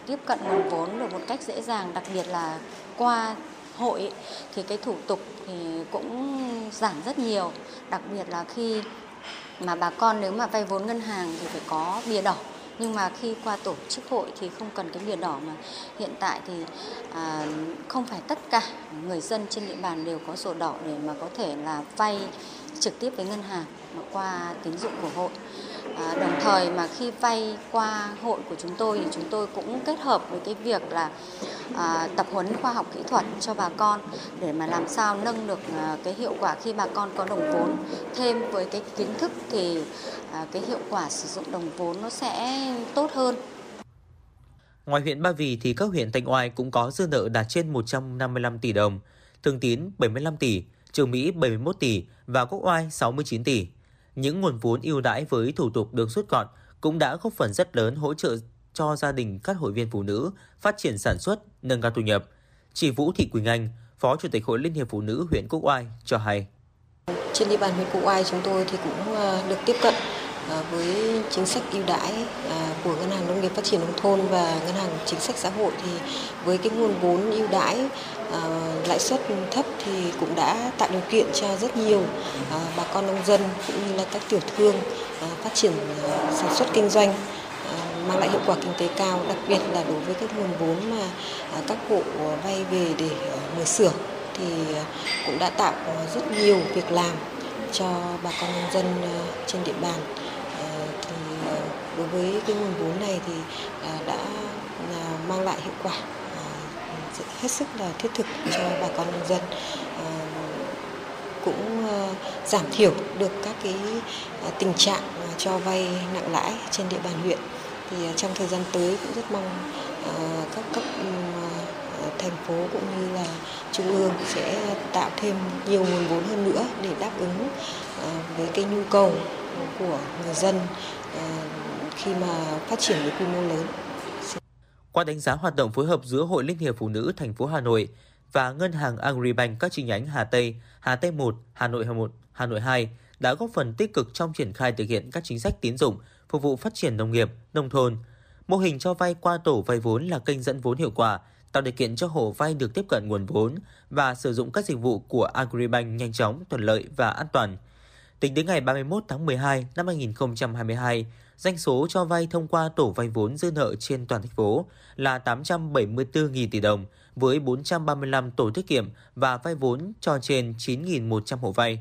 tiếp cận nguồn vốn được một cách dễ dàng đặc biệt là qua hội thì cái thủ tục thì cũng giảm rất nhiều. Đặc biệt là khi mà bà con nếu mà vay vốn ngân hàng thì phải có bìa đỏ. Nhưng mà khi qua tổ chức hội thì không cần cái bìa đỏ mà. Hiện tại thì à, không phải tất cả người dân trên địa bàn đều có sổ đỏ để mà có thể là vay trực tiếp với ngân hàng mà qua tín dụng của hội. À, đồng thời mà khi vay qua hội của chúng tôi thì chúng tôi cũng kết hợp với cái việc là à, tập huấn khoa học kỹ thuật cho bà con để mà làm sao nâng được à, cái hiệu quả khi bà con có đồng vốn thêm với cái kiến thức thì à, cái hiệu quả sử dụng đồng vốn nó sẽ tốt hơn. Ngoài huyện Ba Vì thì các huyện Thanh Oai cũng có dư nợ đạt trên 155 tỷ đồng, Thường Tín 75 tỷ, Trường Mỹ 71 tỷ và Quốc Oai 69 tỷ những nguồn vốn ưu đãi với thủ tục được rút gọn cũng đã góp phần rất lớn hỗ trợ cho gia đình các hội viên phụ nữ phát triển sản xuất, nâng cao thu nhập. Chị Vũ Thị Quỳnh Anh, Phó Chủ tịch Hội Liên hiệp Phụ nữ huyện Quốc Oai cho hay. Trên địa bàn huyện Quốc Oai chúng tôi thì cũng ờ, được tiếp cận Ờ, với chính sách ưu đãi ờ, của Ngân hàng Nông nghiệp Phát triển Nông thôn và Ngân hàng Chính sách Xã hội thì với cái nguồn vốn ưu đãi ờ, lãi suất thấp thì cũng đã tạo điều kiện cho rất nhiều bà con nông dân cũng như là các tiểu thương phát triển sản xuất kinh doanh mang lại hiệu quả kinh tế cao, đặc biệt là đối với các nguồn vốn mà các hộ vay về để mở xưởng thì cũng đã tạo rất nhiều việc làm cho bà con nông dân trên địa bàn. Đối với cái nguồn vốn này thì à, đã à, mang lại hiệu quả à, hết sức là thiết thực cho bà con nông dân. Cũng giảm thiểu được các cái tình trạng cho vay nặng lãi trên địa bàn huyện. Thì trong thời gian tới cũng rất mong các cấp ừ, thành phố cũng như là trung ương sẽ tạo thêm nhiều nguồn vốn hơn nữa để đáp ứng với cái nhu cầu của người dân khi mà phát triển với quy mô lớn. Qua đánh giá hoạt động phối hợp giữa Hội Liên hiệp Phụ nữ thành phố Hà Nội và Ngân hàng Agribank các chi nhánh Hà Tây, Hà Tây 1, Hà Nội 1, Hà Nội 2 đã góp phần tích cực trong triển khai thực hiện các chính sách tín dụng phục vụ phát triển nông nghiệp, nông thôn. Mô hình cho vay qua tổ vay vốn là kênh dẫn vốn hiệu quả, tạo điều kiện cho hộ vay được tiếp cận nguồn vốn và sử dụng các dịch vụ của Agribank nhanh chóng, thuận lợi và an toàn. Tính đến ngày 31 tháng 12 năm 2022, Doanh số cho vay thông qua tổ vay vốn dư nợ trên toàn thành phố là 874.000 tỷ đồng với 435 tổ tiết kiệm và vay vốn cho trên 9.100 hộ vay.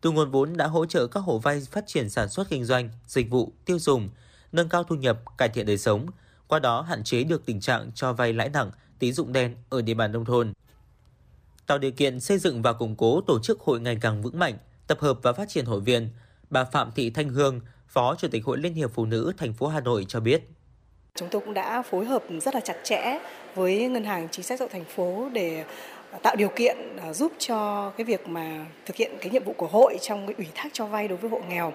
Từ nguồn vốn đã hỗ trợ các hộ vay phát triển sản xuất kinh doanh, dịch vụ, tiêu dùng, nâng cao thu nhập, cải thiện đời sống, qua đó hạn chế được tình trạng cho vay lãi nặng, tín dụng đen ở địa bàn nông thôn. Tạo điều kiện xây dựng và củng cố tổ chức hội ngày càng vững mạnh, tập hợp và phát triển hội viên, bà Phạm Thị Thanh Hương, Phó Chủ tịch Hội Liên hiệp Phụ nữ thành phố Hà Nội cho biết. Chúng tôi cũng đã phối hợp rất là chặt chẽ với Ngân hàng Chính sách xã hội thành phố để à, tạo điều kiện à, giúp cho cái việc mà thực hiện cái nhiệm vụ của hội trong cái ủy thác cho vay đối với hộ nghèo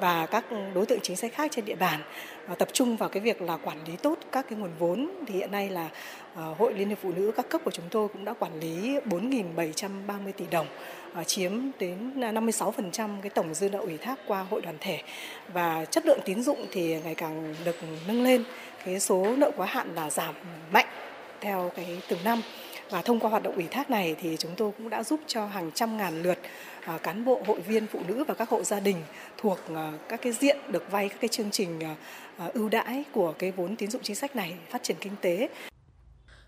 và các đối tượng chính sách khác trên địa bàn và tập trung vào cái việc là quản lý tốt các cái nguồn vốn thì hiện nay là à, hội liên hiệp phụ nữ các cấp của chúng tôi cũng đã quản lý 4.730 tỷ đồng À, chiếm đến 56% cái tổng dư nợ ủy thác qua hội đoàn thể. Và chất lượng tín dụng thì ngày càng được nâng lên. Cái số nợ quá hạn là giảm mạnh theo cái từng năm. Và thông qua hoạt động ủy thác này thì chúng tôi cũng đã giúp cho hàng trăm ngàn lượt à, cán bộ, hội viên, phụ nữ và các hộ gia đình thuộc à, các cái diện được vay các cái chương trình ưu đãi của cái vốn tín dụng chính sách này phát triển kinh tế.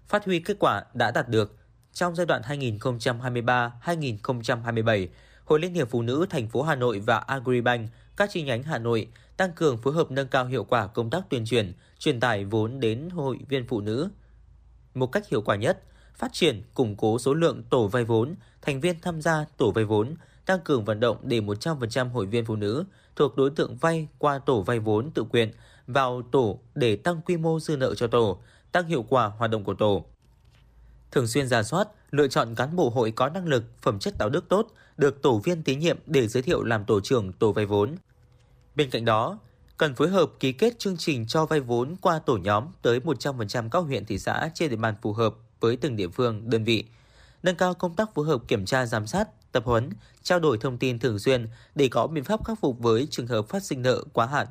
Phát huy kết quả đã đạt được trong giai đoạn 2023-2027, Hội Liên hiệp Phụ nữ thành phố Hà Nội và Agribank các chi nhánh Hà Nội tăng cường phối hợp nâng cao hiệu quả công tác tuyên truyền, truyền tải vốn đến hội viên phụ nữ một cách hiệu quả nhất – phát triển, củng cố số lượng tổ vay vốn, thành viên tham gia tổ vay vốn, tăng cường vận động để 100% hội viên phụ nữ thuộc đối tượng vay qua tổ vay vốn tự quyền vào tổ để tăng quy mô dư nợ cho tổ, tăng hiệu quả hoạt động của tổ. Thường xuyên ra soát, lựa chọn cán bộ hội có năng lực, phẩm chất đạo đức tốt, được tổ viên tín nhiệm để giới thiệu làm tổ trưởng tổ vay vốn. Bên cạnh đó, cần phối hợp ký kết chương trình cho vay vốn qua tổ nhóm tới 100% các huyện thị xã trên địa bàn phù hợp với từng địa phương, đơn vị, nâng cao công tác phối hợp kiểm tra giám sát, tập huấn, trao đổi thông tin thường xuyên để có biện pháp khắc phục với trường hợp phát sinh nợ quá hạn,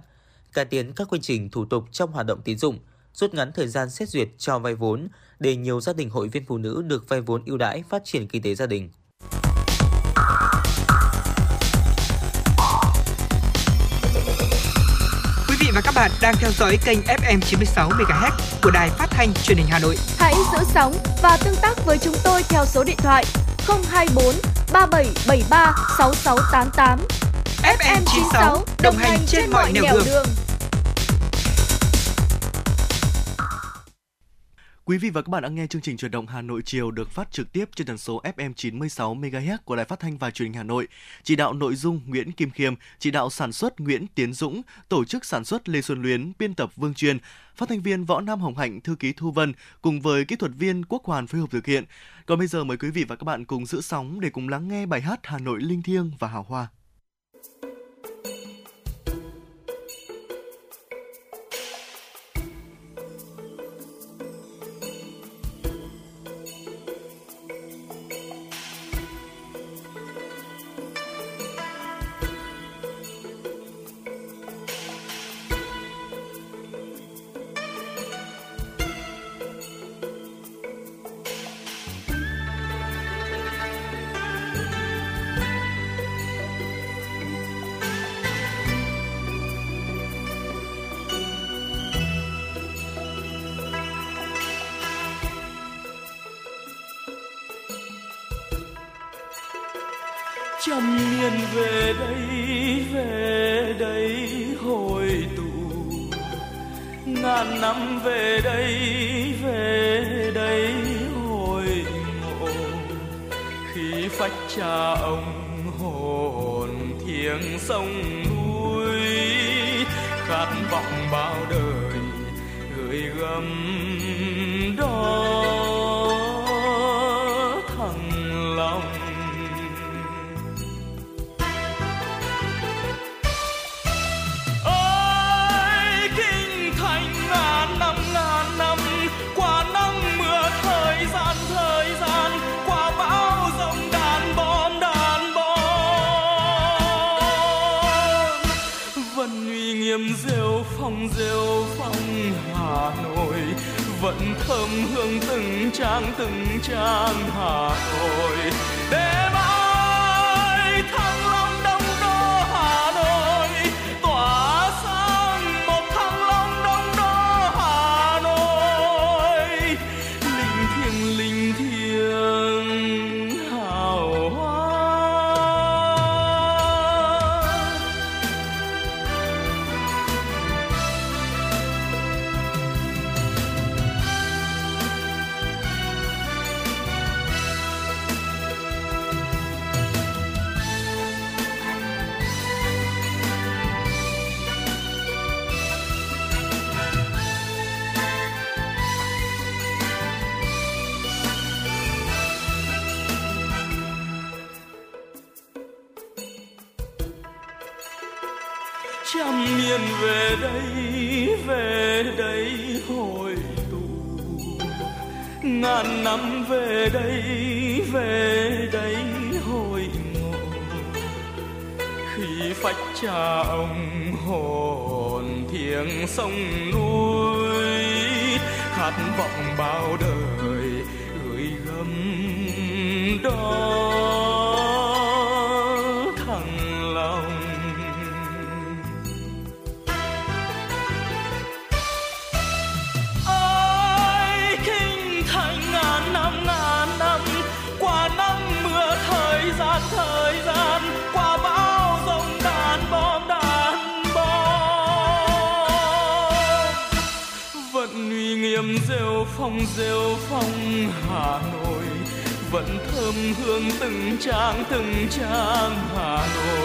cải tiến các quy trình thủ tục trong hoạt động tín dụng, rút ngắn thời gian xét duyệt cho vay vốn để nhiều gia đình hội viên phụ nữ được vay vốn ưu đãi phát triển kinh tế gia đình. vị và các bạn đang theo dõi kênh FM 96 MHz của đài phát thanh truyền hình Hà Nội. Hãy giữ sóng và tương tác với chúng tôi theo số điện thoại 024 3773 6688. FM 96 đồng hành trên, trên mọi nẻo đường. đường. Quý vị và các bạn đang nghe chương trình truyền động Hà Nội chiều được phát trực tiếp trên tần số FM 96 MHz của Đài Phát thanh và Truyền hình Hà Nội. Chỉ đạo nội dung Nguyễn Kim Khiêm, chỉ đạo sản xuất Nguyễn Tiến Dũng, tổ chức sản xuất Lê Xuân Luyến, biên tập Vương Truyền, phát thanh viên Võ Nam Hồng Hạnh, thư ký Thu Vân cùng với kỹ thuật viên Quốc Hoàn phối hợp thực hiện. Còn bây giờ mời quý vị và các bạn cùng giữ sóng để cùng lắng nghe bài hát Hà Nội linh thiêng và hào hoa. Nghiêm rêu phong rêu phong hà nội vẫn thơm hương từng trang từng trang hà nội.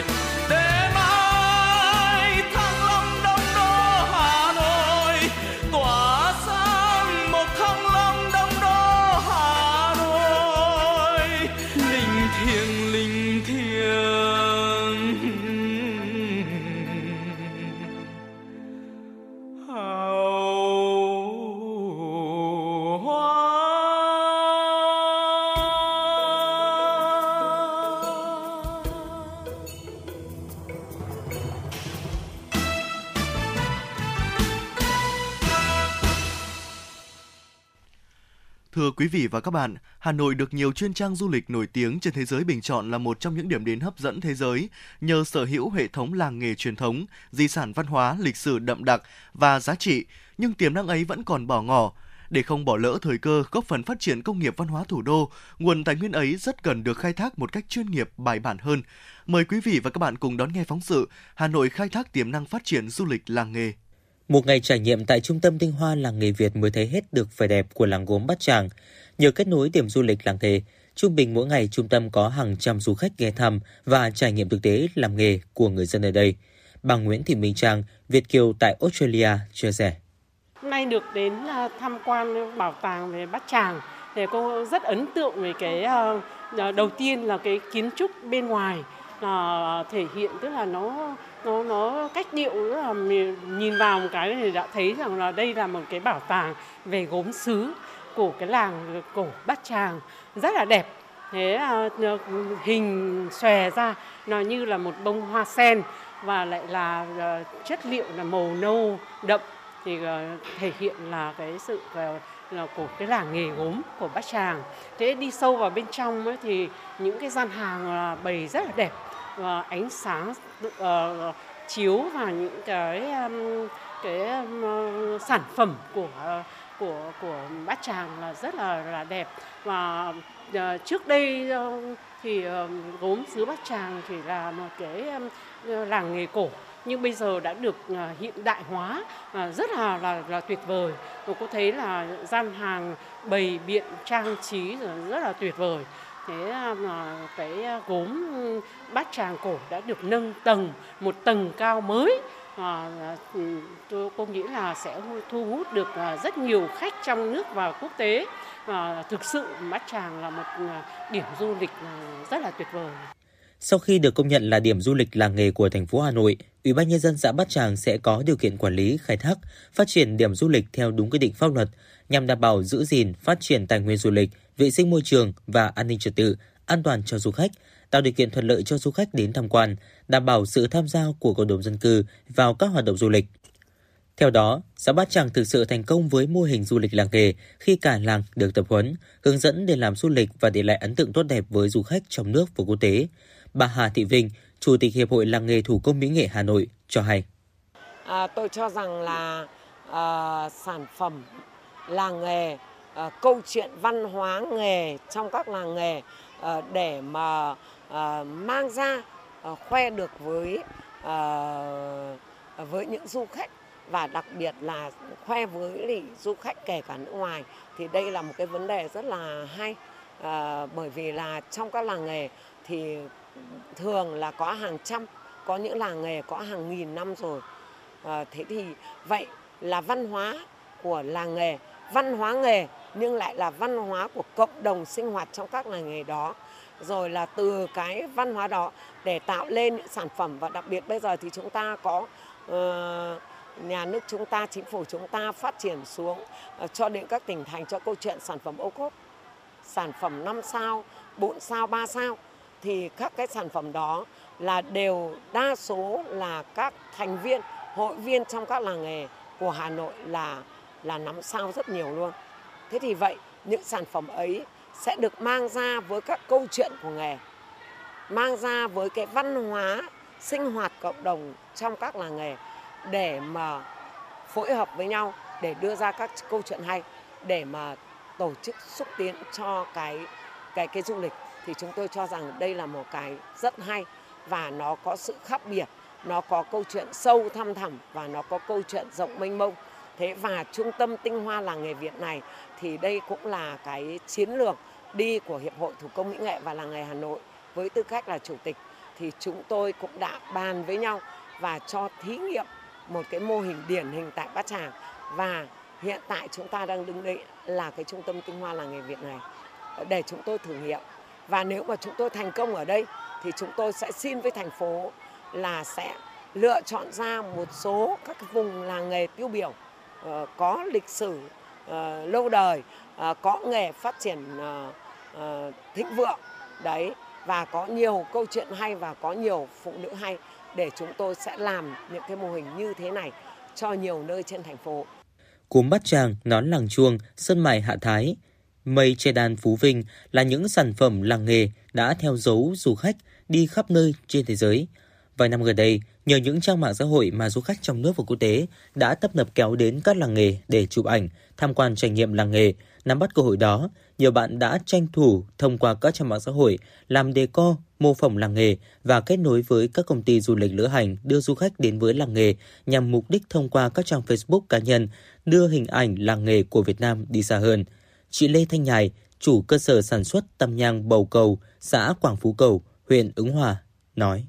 Vị và các bạn, Hà Nội được nhiều chuyên trang du lịch nổi tiếng trên thế giới bình chọn là một trong những điểm đến hấp dẫn thế giới nhờ sở hữu hệ thống làng nghề truyền thống, di sản văn hóa, lịch sử đậm đặc và giá trị, nhưng tiềm năng ấy vẫn còn bỏ ngỏ. Để không bỏ lỡ thời cơ góp phần phát triển công nghiệp văn hóa thủ đô, nguồn tài nguyên ấy rất cần được khai thác một cách chuyên nghiệp, bài bản hơn. Mời quý vị và các bạn cùng đón nghe phóng sự Hà Nội khai thác tiềm năng phát triển du lịch làng nghề. Một ngày trải nghiệm tại trung tâm tinh hoa làng nghề Việt mới thấy hết được vẻ đẹp của làng gốm Bát Tràng. Nhờ kết nối điểm du lịch làng nghề, trung bình mỗi ngày trung tâm có hàng trăm du khách ghé thăm và trải nghiệm thực tế làm nghề của người dân ở đây. Bà Nguyễn Thị Minh Trang, Việt Kiều tại Australia chia sẻ. Hôm nay được đến à, tham quan bảo tàng về Bát Tràng thì cô rất ấn tượng về cái à, à, đầu tiên là cái kiến trúc bên ngoài là thể hiện tức là nó nó nó cách điệu rất là nhìn vào một cái thì đã thấy rằng là đây là một cái bảo tàng về gốm sứ của cái làng cổ Bát Tràng. Rất là đẹp. Thế hình xòe ra nó như là một bông hoa sen và lại là ờ, chất liệu là màu nâu đậm. Thì ờ, thể hiện là cái sự ờ, là của cái làng nghề gốm của Bát Tràng. Thế đi sâu vào bên trong ấy, thì những cái gian hàng là bày rất là đẹp và ánh sáng uh, chiếu vào những cái um, cái um, sản phẩm của của của Bát Tràng là rất là là đẹp. Và uh, trước đây uh, thì uh, gốm xứ Bát Tràng chỉ là một cái um, làng nghề cổ nhưng bây giờ đã được hiện đại hóa rất là là là tuyệt vời. Và có thấy là gian hàng bày biện trang trí rất là tuyệt vời thế à, mà cái à, gốm bát tràng cổ đã được nâng tầng một tầng cao mới. À, à tôi cô nghĩ là sẽ thu hút được rất nhiều khách trong nước và quốc tế. À, thực sự bát tràng là một điểm du lịch rất là tuyệt vời. Sau khi được công nhận là điểm du lịch làng nghề của thành phố Hà Nội, Ủy ban nhân dân xã Bát Tràng sẽ có điều kiện quản lý, khai thác, phát triển điểm du lịch theo đúng quy định pháp luật nhằm đảm bảo giữ gìn, phát triển tài nguyên du lịch, vệ sinh môi trường và an ninh trật tự, an toàn cho du khách, tạo điều kiện thuận lợi cho du khách đến tham quan, đảm bảo sự tham gia của cộng đồng dân cư vào các hoạt động du lịch. Theo đó, xã Bát Tràng thực sự thành công với mô hình du lịch làng nghề khi cả làng được tập huấn, hướng dẫn để làm du lịch và để lại ấn tượng tốt đẹp với du khách trong nước và quốc tế. Bà Hà Thị Vinh, Chủ tịch Hiệp hội Làng nghề Thủ công Mỹ nghệ Hà Nội cho hay. à, tôi cho rằng là à, sản phẩm làng nghề à, câu chuyện văn hóa nghề trong các làng nghề à, để mà à, mang ra à, khoe được với à, với những du khách và đặc biệt là khoe với du khách kể cả nước ngoài thì đây là một cái vấn đề rất là hay à, bởi vì là trong các làng nghề thì thường là có hàng trăm có những làng nghề có hàng nghìn năm rồi. À, thế thì vậy là văn hóa của làng nghề văn hóa nghề nhưng lại là văn hóa của cộng đồng sinh hoạt trong các làng nghề đó. Rồi là từ cái văn hóa đó để tạo lên những sản phẩm và đặc biệt bây giờ thì chúng ta có uh, nhà nước chúng ta chính phủ chúng ta phát triển xuống uh, cho đến các tỉnh thành cho câu chuyện sản phẩm ô cốp sản phẩm 5 sao 4 sao 3 sao thì các cái sản phẩm đó là đều đa số là các thành viên hội viên trong các làng nghề của Hà Nội là là nắm sao rất nhiều luôn. Thế thì vậy những sản phẩm ấy sẽ được mang ra với các câu chuyện của nghề, mang ra với cái văn hóa sinh hoạt cộng đồng trong các làng nghề để mà phối hợp với nhau để đưa ra các câu chuyện hay để mà tổ chức xúc tiến cho cái cái cái du lịch thì chúng tôi cho rằng đây là một cái rất hay và nó có sự khác biệt, nó có câu chuyện sâu thăm thẳm và nó có câu chuyện rộng mênh mông. Thế và trung tâm tinh hoa làng nghề Việt này thì đây cũng là cái chiến lược đi của hiệp hội thủ công mỹ nghệ và làng nghề Hà Nội với tư cách là chủ tịch. Thì chúng tôi cũng đã bàn với nhau và cho thí nghiệm một cái mô hình điển hình tại Bát Tràng. Và hiện tại chúng ta đang đứng đây là cái trung tâm tinh hoa làng nghề Việt này. Để chúng tôi thử nghiệm và nếu mà chúng tôi thành công ở đây thì chúng tôi sẽ xin với thành phố là sẽ lựa chọn ra một số các vùng làng nghề tiêu biểu ờ, có lịch sử ờ, lâu đời, ờ, có nghề phát triển thịnh vượng đấy và có nhiều câu chuyện hay và có nhiều phụ nữ hay để chúng tôi sẽ làm những cái mô hình như thế này cho nhiều nơi trên thành phố. Cúm bát tràng, nón làng chuông, sơn mài hạ thái, mây che đan Phú Vinh là những sản phẩm làng nghề đã theo dấu du khách đi khắp nơi trên thế giới. Vài năm gần đây, nhờ những trang mạng xã hội mà du khách trong nước và quốc tế đã tấp nập kéo đến các làng nghề để chụp ảnh, tham quan trải nghiệm làng nghề, nắm bắt cơ hội đó, nhiều bạn đã tranh thủ thông qua các trang mạng xã hội làm đề co, mô phỏng làng nghề và kết nối với các công ty du lịch lữ hành đưa du khách đến với làng nghề nhằm mục đích thông qua các trang Facebook cá nhân đưa hình ảnh làng nghề của Việt Nam đi xa hơn. Chị Lê Thanh Nhài, chủ cơ sở sản xuất tăm nhang Bầu Cầu, xã Quảng Phú Cầu, huyện Ứng Hòa, nói.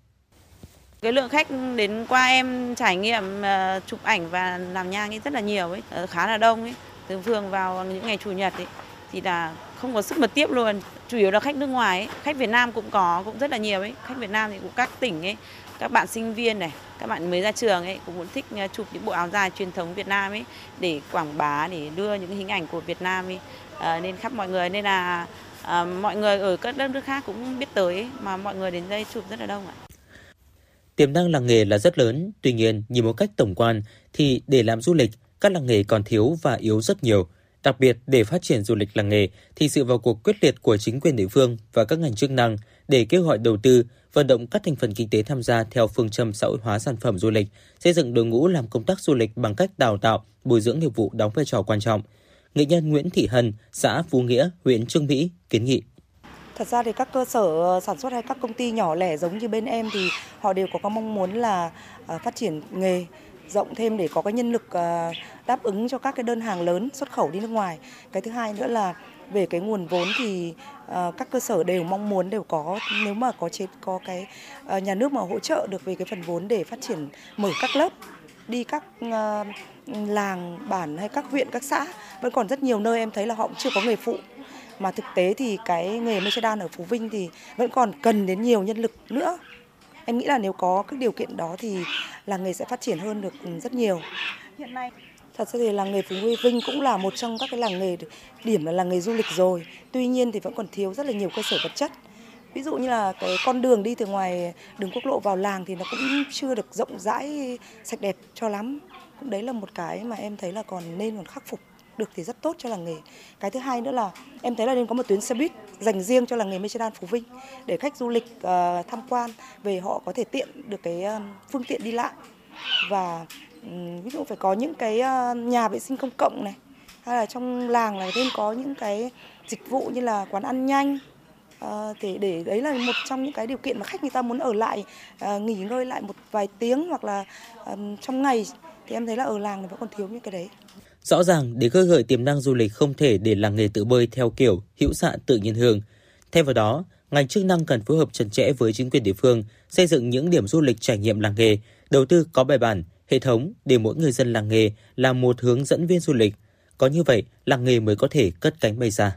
Cái lượng khách đến qua em trải nghiệm ờ, chụp ảnh và làm nhang ấy rất là nhiều ấy, ờ, khá là đông ấy. Từ phường vào những ngày chủ nhật ấy thì là không có sức mật tiếp luôn. Chủ yếu là khách nước ngoài ấy, khách Việt Nam cũng có cũng rất là nhiều ấy. Khách Việt Nam thì cũng các tỉnh ấy, các bạn sinh viên này, các bạn mới ra trường ấy cũng muốn thích ờ, chụp những bộ áo dài truyền thống Việt Nam ấy để quảng bá để đưa những hình ảnh của Việt Nam ấy Ờ, nên khắp mọi người nên là ờ, mọi người ở các đất nước khác cũng biết tới mà mọi người đến đây chụp rất là đông ạ. Tiềm năng làng nghề là rất lớn, tuy nhiên nhìn một cách tổng quan thì để làm du lịch, các làng nghề còn thiếu và yếu rất nhiều. Đặc biệt để phát triển du lịch làng nghề thì sự vào cuộc quyết liệt của chính quyền địa phương và các ngành chức năng để kêu gọi đầu tư, vận động các thành phần kinh tế tham gia theo phương châm xã hội hóa sản phẩm du lịch, xây dựng đội ngũ làm công tác du lịch bằng cách đào tạo, bồi dưỡng nghiệp vụ đóng vai trò quan trọng. Nghệ nhân Nguyễn Thị Hân, xã Phú Nghĩa, huyện Trương Mỹ kiến nghị Thật ra thì các cơ sở ờ, sản xuất hay các công ty nhỏ lẻ giống như bên em thì họ đều có cái mong muốn là ờ, phát triển nghề rộng thêm để có cái nhân lực ờ, đáp ứng cho các cái đơn hàng lớn xuất khẩu đi nước ngoài. Cái thứ hai nữa là về cái nguồn vốn thì các cơ sở đều mong muốn đều có nếu mà có chế có cái nhà nước mà hỗ trợ được về cái phần vốn để phát triển mở các lớp đi các làng bản hay các huyện các xã vẫn còn rất nhiều nơi em thấy là họ cũng chưa có nghề phụ. Mà thực tế thì cái nghề mây đan ở Phú Vinh thì vẫn còn cần đến nhiều nhân lực nữa. Em nghĩ là nếu có các điều kiện đó thì làng nghề sẽ phát triển hơn được rất nhiều. Hiện nay thật ra thì làng nghề Phú Vinh cũng là một trong các cái làng nghề điểm là làng nghề du lịch rồi. Tuy nhiên thì vẫn còn thiếu rất là nhiều cơ sở vật chất. Ví dụ như là cái con đường đi từ ngoài đường quốc lộ vào làng thì nó cũng chưa được rộng rãi sạch đẹp cho lắm đấy là một cái mà em thấy là còn nên còn khắc phục được thì rất tốt cho làng nghề. Cái thứ hai nữa là em thấy là nên có một tuyến xe buýt dành riêng cho làng nghề Michelin Phú Vinh để khách du lịch uh, tham quan về họ có thể tiện được cái uh, phương tiện đi lại và ví dụ phải có những cái uh, nhà vệ sinh công cộng này hay là trong làng là thêm có những cái dịch vụ như là quán ăn nhanh Ờ, để để đấy là một trong những cái điều kiện mà khách người ta muốn ở lại à, nghỉ ngơi lại một vài tiếng hoặc là um, trong ngày thì em thấy là ở làng thì vẫn còn thiếu những cái đấy. Rõ ràng để khơi gợi tiềm năng du lịch không thể để làng nghề tự bơi theo kiểu hữu xạ tự nhiên hương. Thêm vào đó, ngành chức năng cần phối hợp chặt chẽ với chính quyền địa phương, xây dựng những điểm du lịch trải nghiệm làng nghề, đầu tư có bài bản, hệ thống để mỗi người dân làng nghề là một hướng dẫn viên du lịch. Có như vậy, làng nghề mới có thể cất cánh bay ra.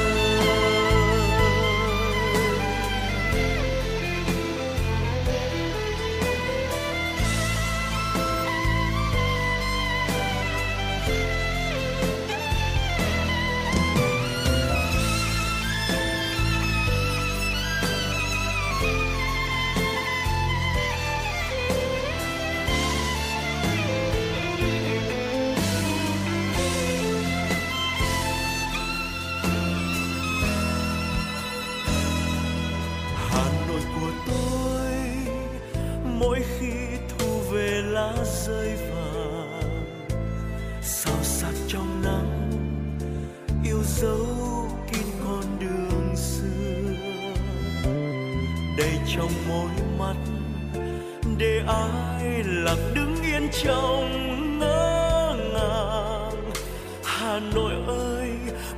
Rơi vàng. Sao sắc trong nắng, yêu dấu kín con đường xưa. Đầy trong môi mắt, để ai lặng đứng yên trong ngỡ ngàng. Hà Nội ơi,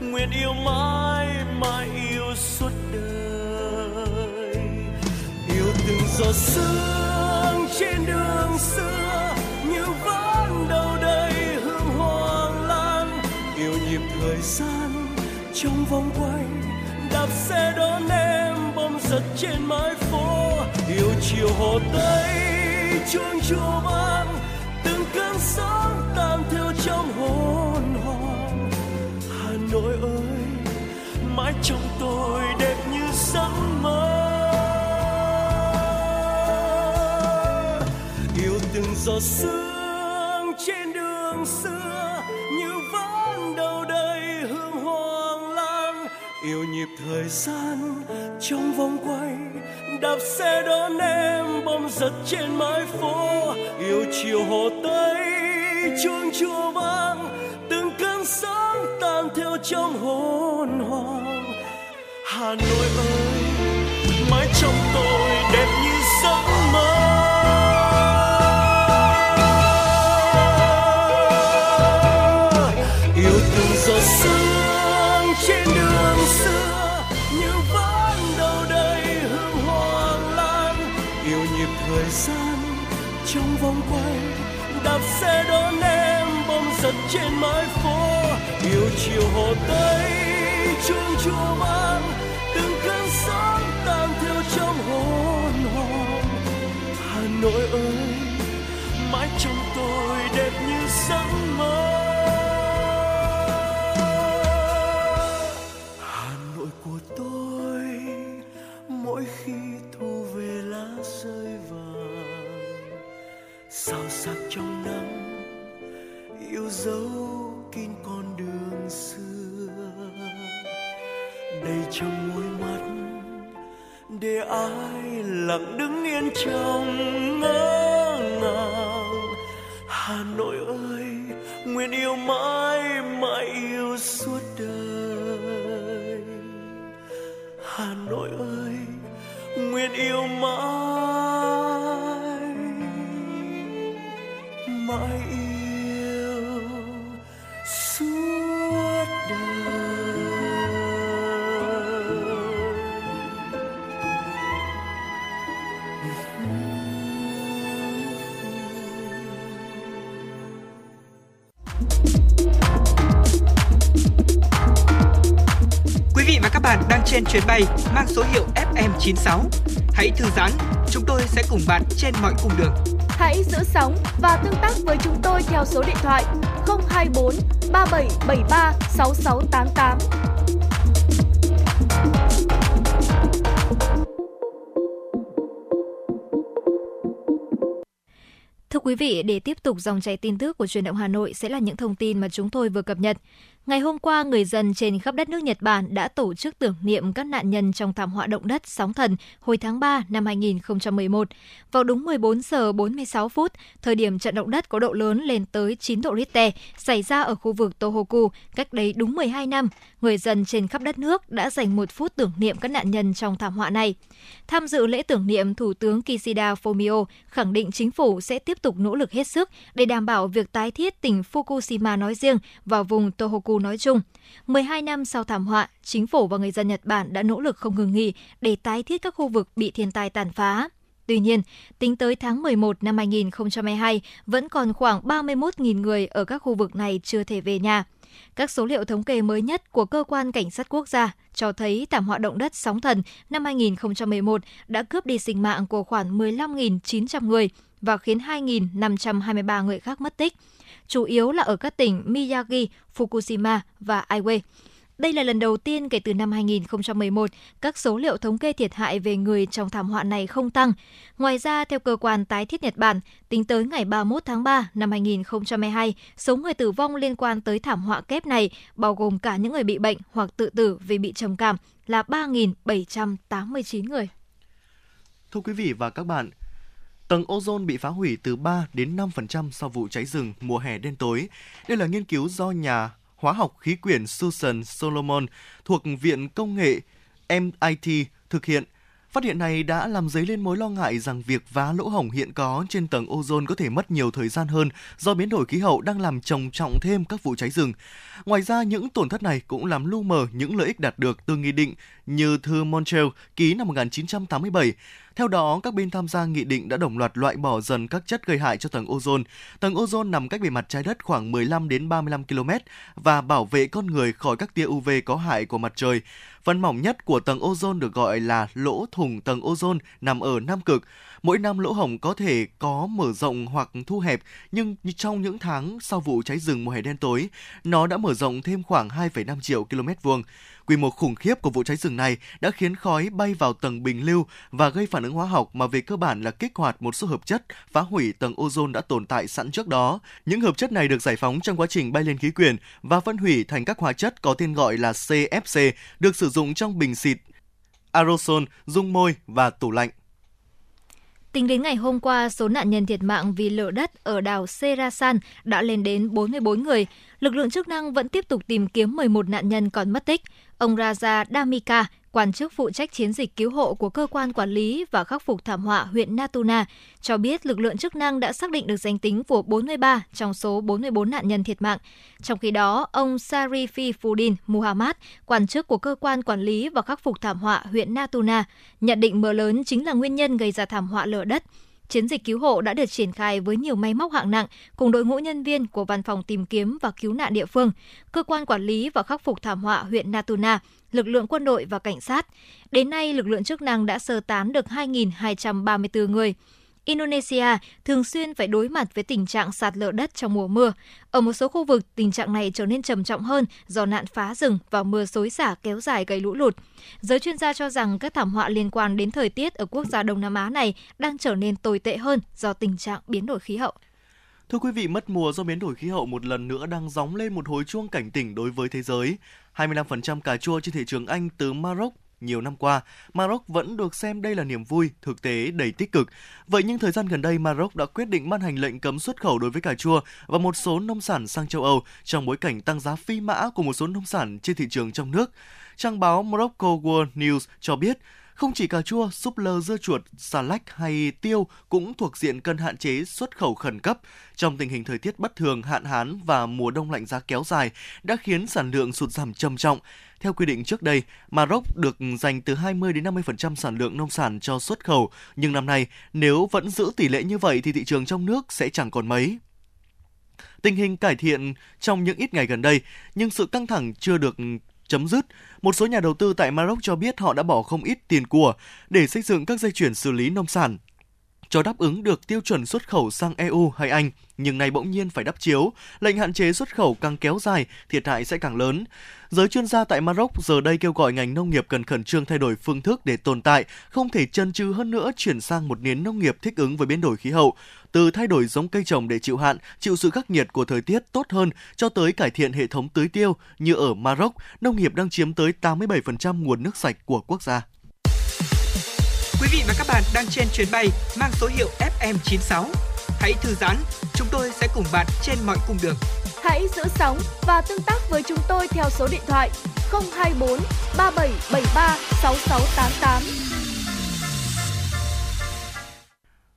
nguyện yêu mãi mãi yêu suốt đời. Yêu từng giọt sương trên đường xưa. Gian, trong vòng quay, đạp xe đón em bom giật trên mái phố. Yêu chiều hồ tây, chuông chùa vang, từng cơn sóng tan theo trong hồn hồn hà nội ơi, mãi trong tôi đẹp như giấc mơ. Yêu từng giọt sương yêu nhịp thời gian trong vòng quay, đạp xe đón em bom giật trên mái phố, yêu chiều hồ tây, chuông chùa vang, từng cơn sóng tan theo trong hồn hoàng. Hà nội ơi, mãi trong tôi. Sẽ xe đón em bom giật trên mái phố. Yêu chiều hồ tây chuông chùa vang từng cơn sóng tan theo trong hồn hồn. Hà nội ơi, mãi trong tôi đẹp như giấc mơ. FM96. Hãy thư giãn, chúng tôi sẽ cùng bạn trên mọi cung đường. Hãy giữ sóng và tương tác với chúng tôi theo số điện thoại 024 3773 6688. Thưa quý vị, để tiếp tục dòng chảy tin tức của truyền động Hà Nội sẽ là những thông tin mà chúng tôi vừa cập nhật. Ngày hôm qua, người dân trên khắp đất nước Nhật Bản đã tổ chức tưởng niệm các nạn nhân trong thảm họa động đất sóng thần hồi tháng 3 năm 2011. Vào đúng 14 giờ 46 phút, thời điểm trận động đất có độ lớn lên tới 9 độ Richter xảy ra ở khu vực Tohoku cách đây đúng 12 năm, người dân trên khắp đất nước đã dành một phút tưởng niệm các nạn nhân trong thảm họa này. Tham dự lễ tưởng niệm, Thủ tướng Kishida Fumio khẳng định chính phủ sẽ tiếp tục nỗ lực hết sức để đảm bảo việc tái thiết tỉnh Fukushima nói riêng và vùng Tohoku nói chung. 12 năm sau thảm họa, chính phủ và người dân Nhật Bản đã nỗ lực không ngừng nghỉ để tái thiết các khu vực bị thiên tai tàn phá. Tuy nhiên, tính tới tháng 11 năm 2022, vẫn còn khoảng 31.000 người ở các khu vực này chưa thể về nhà. Các số liệu thống kê mới nhất của Cơ quan Cảnh sát Quốc gia cho thấy thảm họa động đất sóng thần năm 2011 đã cướp đi sinh mạng của khoảng 15.900 người và khiến 2.523 người khác mất tích, chủ yếu là ở các tỉnh Miyagi, Fukushima và Aiwe. Đây là lần đầu tiên kể từ năm 2011, các số liệu thống kê thiệt hại về người trong thảm họa này không tăng. Ngoài ra, theo cơ quan tái thiết Nhật Bản, tính tới ngày 31 tháng 3 năm 2022, số người tử vong liên quan tới thảm họa kép này, bao gồm cả những người bị bệnh hoặc tự tử vì bị trầm cảm, là 3.789 người. Thưa quý vị và các bạn, Tầng ozone bị phá hủy từ 3 đến 5% sau vụ cháy rừng mùa hè đen tối. Đây là nghiên cứu do nhà hóa học khí quyển Susan Solomon thuộc Viện Công nghệ MIT thực hiện. Phát hiện này đã làm dấy lên mối lo ngại rằng việc vá lỗ hổng hiện có trên tầng ozone có thể mất nhiều thời gian hơn do biến đổi khí hậu đang làm trầm trọng thêm các vụ cháy rừng. Ngoài ra, những tổn thất này cũng làm lu mờ những lợi ích đạt được từ nghị định như thư Montreal ký năm 1987. Theo đó, các bên tham gia nghị định đã đồng loạt loại bỏ dần các chất gây hại cho tầng ozone. Tầng ozone nằm cách bề mặt trái đất khoảng 15 đến 35 km và bảo vệ con người khỏi các tia UV có hại của mặt trời. Phần mỏng nhất của tầng ozone được gọi là lỗ thủng tầng ozone nằm ở Nam Cực. Mỗi năm lỗ hổng có thể có mở rộng hoặc thu hẹp, nhưng trong những tháng sau vụ cháy rừng mùa hè đen tối, nó đã mở rộng thêm khoảng 2,5 triệu km vuông. Quy mô khủng khiếp của vụ cháy rừng này đã khiến khói bay vào tầng bình lưu và gây phản ứng hóa học mà về cơ bản là kích hoạt một số hợp chất phá hủy tầng ozone đã tồn tại sẵn trước đó. Những hợp chất này được giải phóng trong quá trình bay lên khí quyển và phân hủy thành các hóa chất có tên gọi là CFC được sử dụng trong bình xịt aerosol, dung môi và tủ lạnh. Tính đến ngày hôm qua, số nạn nhân thiệt mạng vì lở đất ở đảo Serasan đã lên đến 44 người. Lực lượng chức năng vẫn tiếp tục tìm kiếm 11 nạn nhân còn mất tích. Ông Raja Damika, quan chức phụ trách chiến dịch cứu hộ của cơ quan quản lý và khắc phục thảm họa huyện Natuna, cho biết lực lượng chức năng đã xác định được danh tính của 43 trong số 44 nạn nhân thiệt mạng. Trong khi đó, ông Sarifi Fudin Muhammad, quan chức của cơ quan quản lý và khắc phục thảm họa huyện Natuna, nhận định mưa lớn chính là nguyên nhân gây ra thảm họa lở đất. Chiến dịch cứu hộ đã được triển khai với nhiều máy móc hạng nặng cùng đội ngũ nhân viên của Văn phòng tìm kiếm và cứu nạn địa phương, cơ quan quản lý và khắc phục thảm họa huyện Natuna, lực lượng quân đội và cảnh sát. Đến nay, lực lượng chức năng đã sơ tán được 2.234 người. Indonesia thường xuyên phải đối mặt với tình trạng sạt lở đất trong mùa mưa. Ở một số khu vực, tình trạng này trở nên trầm trọng hơn do nạn phá rừng và mưa xối xả kéo dài gây lũ lụt. Giới chuyên gia cho rằng các thảm họa liên quan đến thời tiết ở quốc gia Đông Nam Á này đang trở nên tồi tệ hơn do tình trạng biến đổi khí hậu. Thưa quý vị, mất mùa do biến đổi khí hậu một lần nữa đang gióng lên một hồi chuông cảnh tỉnh đối với thế giới. 25% cà chua trên thị trường Anh từ Maroc nhiều năm qua, Maroc vẫn được xem đây là niềm vui, thực tế đầy tích cực. Vậy nhưng thời gian gần đây, Maroc đã quyết định ban hành lệnh cấm xuất khẩu đối với cà chua và một số nông sản sang châu Âu trong bối cảnh tăng giá phi mã của một số nông sản trên thị trường trong nước. Trang báo Morocco World News cho biết, không chỉ cà chua, súp lơ dưa chuột, xà lách hay tiêu cũng thuộc diện cân hạn chế xuất khẩu khẩn cấp. Trong tình hình thời tiết bất thường, hạn hán và mùa đông lạnh giá kéo dài đã khiến sản lượng sụt giảm trầm trọng. Theo quy định trước đây, Maroc được dành từ 20 đến 50% sản lượng nông sản cho xuất khẩu, nhưng năm nay nếu vẫn giữ tỷ lệ như vậy thì thị trường trong nước sẽ chẳng còn mấy. Tình hình cải thiện trong những ít ngày gần đây, nhưng sự căng thẳng chưa được chấm dứt. Một số nhà đầu tư tại Maroc cho biết họ đã bỏ không ít tiền của để xây dựng các dây chuyển xử lý nông sản cho đáp ứng được tiêu chuẩn xuất khẩu sang EU hay Anh, nhưng nay bỗng nhiên phải đắp chiếu, lệnh hạn chế xuất khẩu càng kéo dài, thiệt hại sẽ càng lớn. Giới chuyên gia tại Maroc giờ đây kêu gọi ngành nông nghiệp cần khẩn trương thay đổi phương thức để tồn tại, không thể chân chừ hơn nữa chuyển sang một nền nông nghiệp thích ứng với biến đổi khí hậu, từ thay đổi giống cây trồng để chịu hạn, chịu sự khắc nghiệt của thời tiết tốt hơn cho tới cải thiện hệ thống tưới tiêu như ở Maroc, nông nghiệp đang chiếm tới 87% nguồn nước sạch của quốc gia. Quý vị và các bạn đang trên chuyến bay mang số hiệu FM96. Hãy thư giãn, chúng tôi sẽ cùng bạn trên mọi cung đường. Hãy giữ sóng và tương tác với chúng tôi theo số điện thoại 024 3773 6688.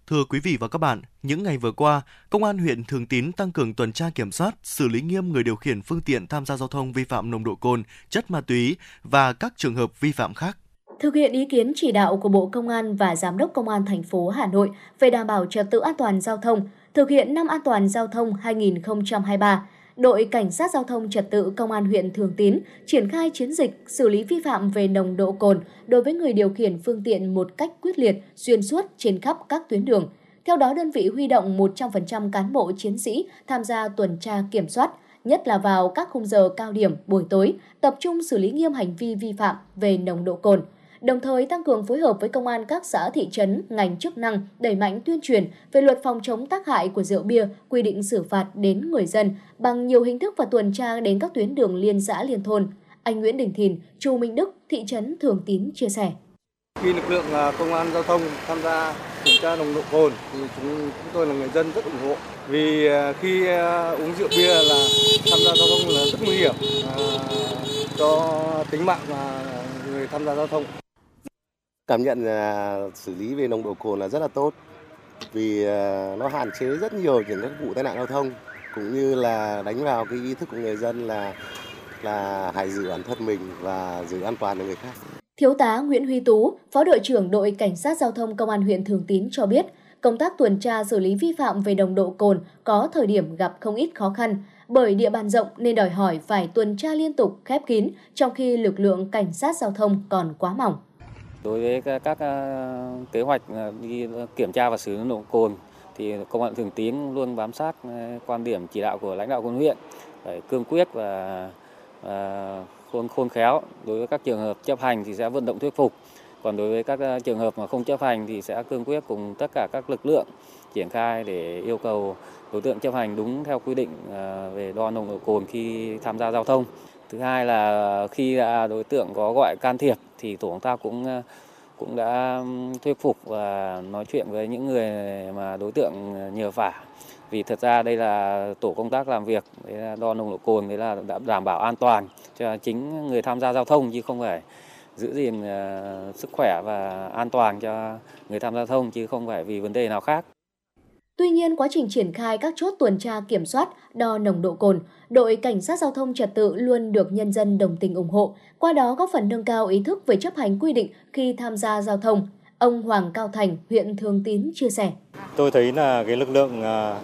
Thưa quý vị và các bạn, những ngày vừa qua, Công an huyện Thường Tín tăng cường tuần tra kiểm soát, xử lý nghiêm người điều khiển phương tiện tham gia giao thông vi phạm nồng độ cồn, chất ma túy và các trường hợp vi phạm khác. Thực hiện ý kiến chỉ đạo của Bộ Công an và Giám đốc Công an thành phố Hà Nội về đảm bảo trật tự an toàn giao thông, thực hiện năm an toàn giao thông 2023, đội Cảnh sát Giao thông Trật tự Công an huyện Thường Tín triển khai chiến dịch xử lý vi phạm về nồng độ cồn đối với người điều khiển phương tiện một cách quyết liệt, xuyên suốt trên khắp các tuyến đường. Theo đó, đơn vị huy động 100% cán bộ chiến sĩ tham gia tuần tra kiểm soát, nhất là vào các khung giờ cao điểm buổi tối, tập trung xử lý nghiêm hành vi vi phạm về nồng độ cồn – đồng thời tăng cường phối hợp với công an các xã thị trấn, ngành chức năng đẩy mạnh tuyên truyền về luật phòng chống tác hại của rượu bia, quy định xử phạt đến người dân bằng nhiều hình thức và tuần tra đến các tuyến đường liên xã liên thôn. Anh Nguyễn Đình Thìn, Chu Minh Đức, thị trấn Thường Tín chia sẻ. Khi lực lượng à, công an giao thông tham gia kiểm tra nồng độ cồn thì chúng, chúng tôi là người dân rất ủng hộ vì à, khi à, uống rượu bia là tham gia giao thông là rất nguy hiểm cho tính mạng và người tham gia giao thông. Cảm nhận là xử lý về nồng độ cồn là rất là tốt vì ờ, nó hạn chế rất nhiều những các vụ tai nạn giao thông cũng như là đánh vào cái ý thức của người dân là là hãy giữ bản thân mình và giữ an toàn cho người khác. Thiếu tá Nguyễn Huy Tú, Phó đội trưởng đội Cảnh sát Giao thông Công an huyện Thường Tín cho biết, công tác tuần tra xử lý vi phạm về nồng độ cồn có thời điểm gặp không ít khó khăn, bởi địa bàn rộng nên đòi hỏi phải tuần tra liên tục, khép kín, trong khi lực lượng cảnh sát giao thông còn quá mỏng. Đối với các, ờ, kế hoạch ờ, đi kiểm tra và xử lý nồng độ cồn thì công an thường tín luôn bám sát ờ, quan điểm chỉ đạo của lãnh đạo quân huyện phải cương quyết và, và khôn khôn khéo. Đối với các trường hợp chấp hành thì sẽ vận động thuyết phục. Còn đối với các trường hợp mà không chấp hành thì sẽ cương quyết cùng tất cả các lực lượng triển khai để yêu cầu đối tượng chấp hành đúng theo quy định về đo nồng độ cồn khi tham gia giao thông. Thứ hai là khi à, đối tượng có gọi can thiệp thì tổ chúng ta cũng ờ, cũng đã thuyết phục và nói chuyện với những người mà đối tượng nhờ vả. Vì thật ra đây là tổ công tác làm việc, đấy là đo nồng độ cồn, đấy là đảm bảo an toàn cho chính người tham gia giao thông chứ không phải giữ gìn ờ, sức khỏe và an toàn cho người tham gia giao thông chứ không phải vì vấn đề nào khác. Tuy nhiên, quá trình triển khai các chốt tuần tra kiểm soát, đo nồng độ cồn, đội cảnh sát giao thông trật tự luôn được nhân dân đồng tình ủng hộ, qua đó góp phần nâng cao ý thức về chấp hành quy định khi tham gia giao thông. Ông Hoàng Cao Thành, huyện Thường Tín chia sẻ. tôi thấy là cái lực lượng à,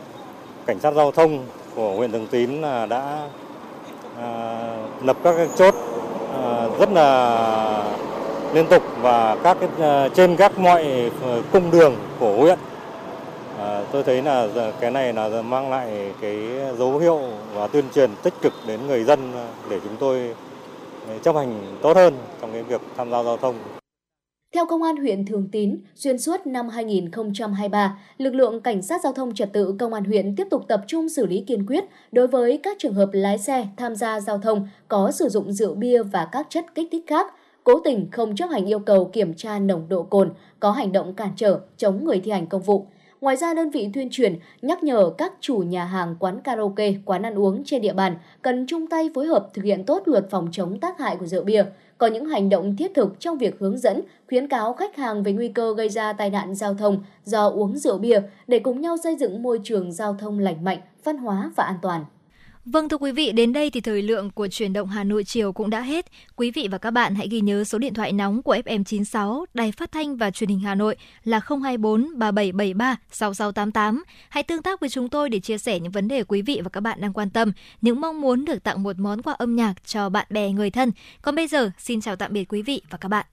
cảnh sát giao thông của huyện Thường Tín là đã à, lập các chốt à, rất là liên tục và các trên các mọi ờ, cung đường của huyện À, tôi thấy là cái này là mang lại cái dấu hiệu và tuyên truyền tích cực đến người dân để chúng tôi ờ, chấp hành tốt hơn trong cái việc tham gia giao thông. Theo Công an huyện Thường Tín, xuyên suốt năm 2023, lực lượng Cảnh sát Giao thông Trật tự Công an huyện tiếp tục tập trung xử lý kiên quyết đối với các trường hợp lái xe tham gia giao thông có sử dụng rượu bia và các chất kích thích khác, cố tình không chấp hành yêu cầu kiểm tra nồng độ cồn, có hành động cản trở, chống người thi hành công vụ. Ngoài ra, đơn vị tuyên truyền nhắc nhở các chủ nhà hàng, quán karaoke, quán ăn uống trên địa bàn cần chung tay phối hợp thực hiện tốt luật phòng chống tác hại của rượu bia, có những hành động thiết thực trong việc hướng dẫn, khuyến cáo khách hàng về nguy cơ gây ra tai nạn giao thông do uống rượu bia để cùng nhau xây dựng môi trường giao thông lành mạnh, văn hóa và an toàn. Vâng thưa quý vị, đến đây thì thời lượng của chuyển động Hà Nội chiều cũng đã hết. Quý vị và các bạn hãy ghi nhớ số điện thoại nóng của FM96, Đài Phát thanh và Truyền hình Hà Nội là 024 3773 6688. Hãy tương tác với chúng tôi để chia sẻ những vấn đề quý vị và các bạn đang quan tâm, những mong muốn được tặng một món quà âm nhạc cho bạn bè người thân. Còn bây giờ, xin chào tạm biệt quý vị và các bạn.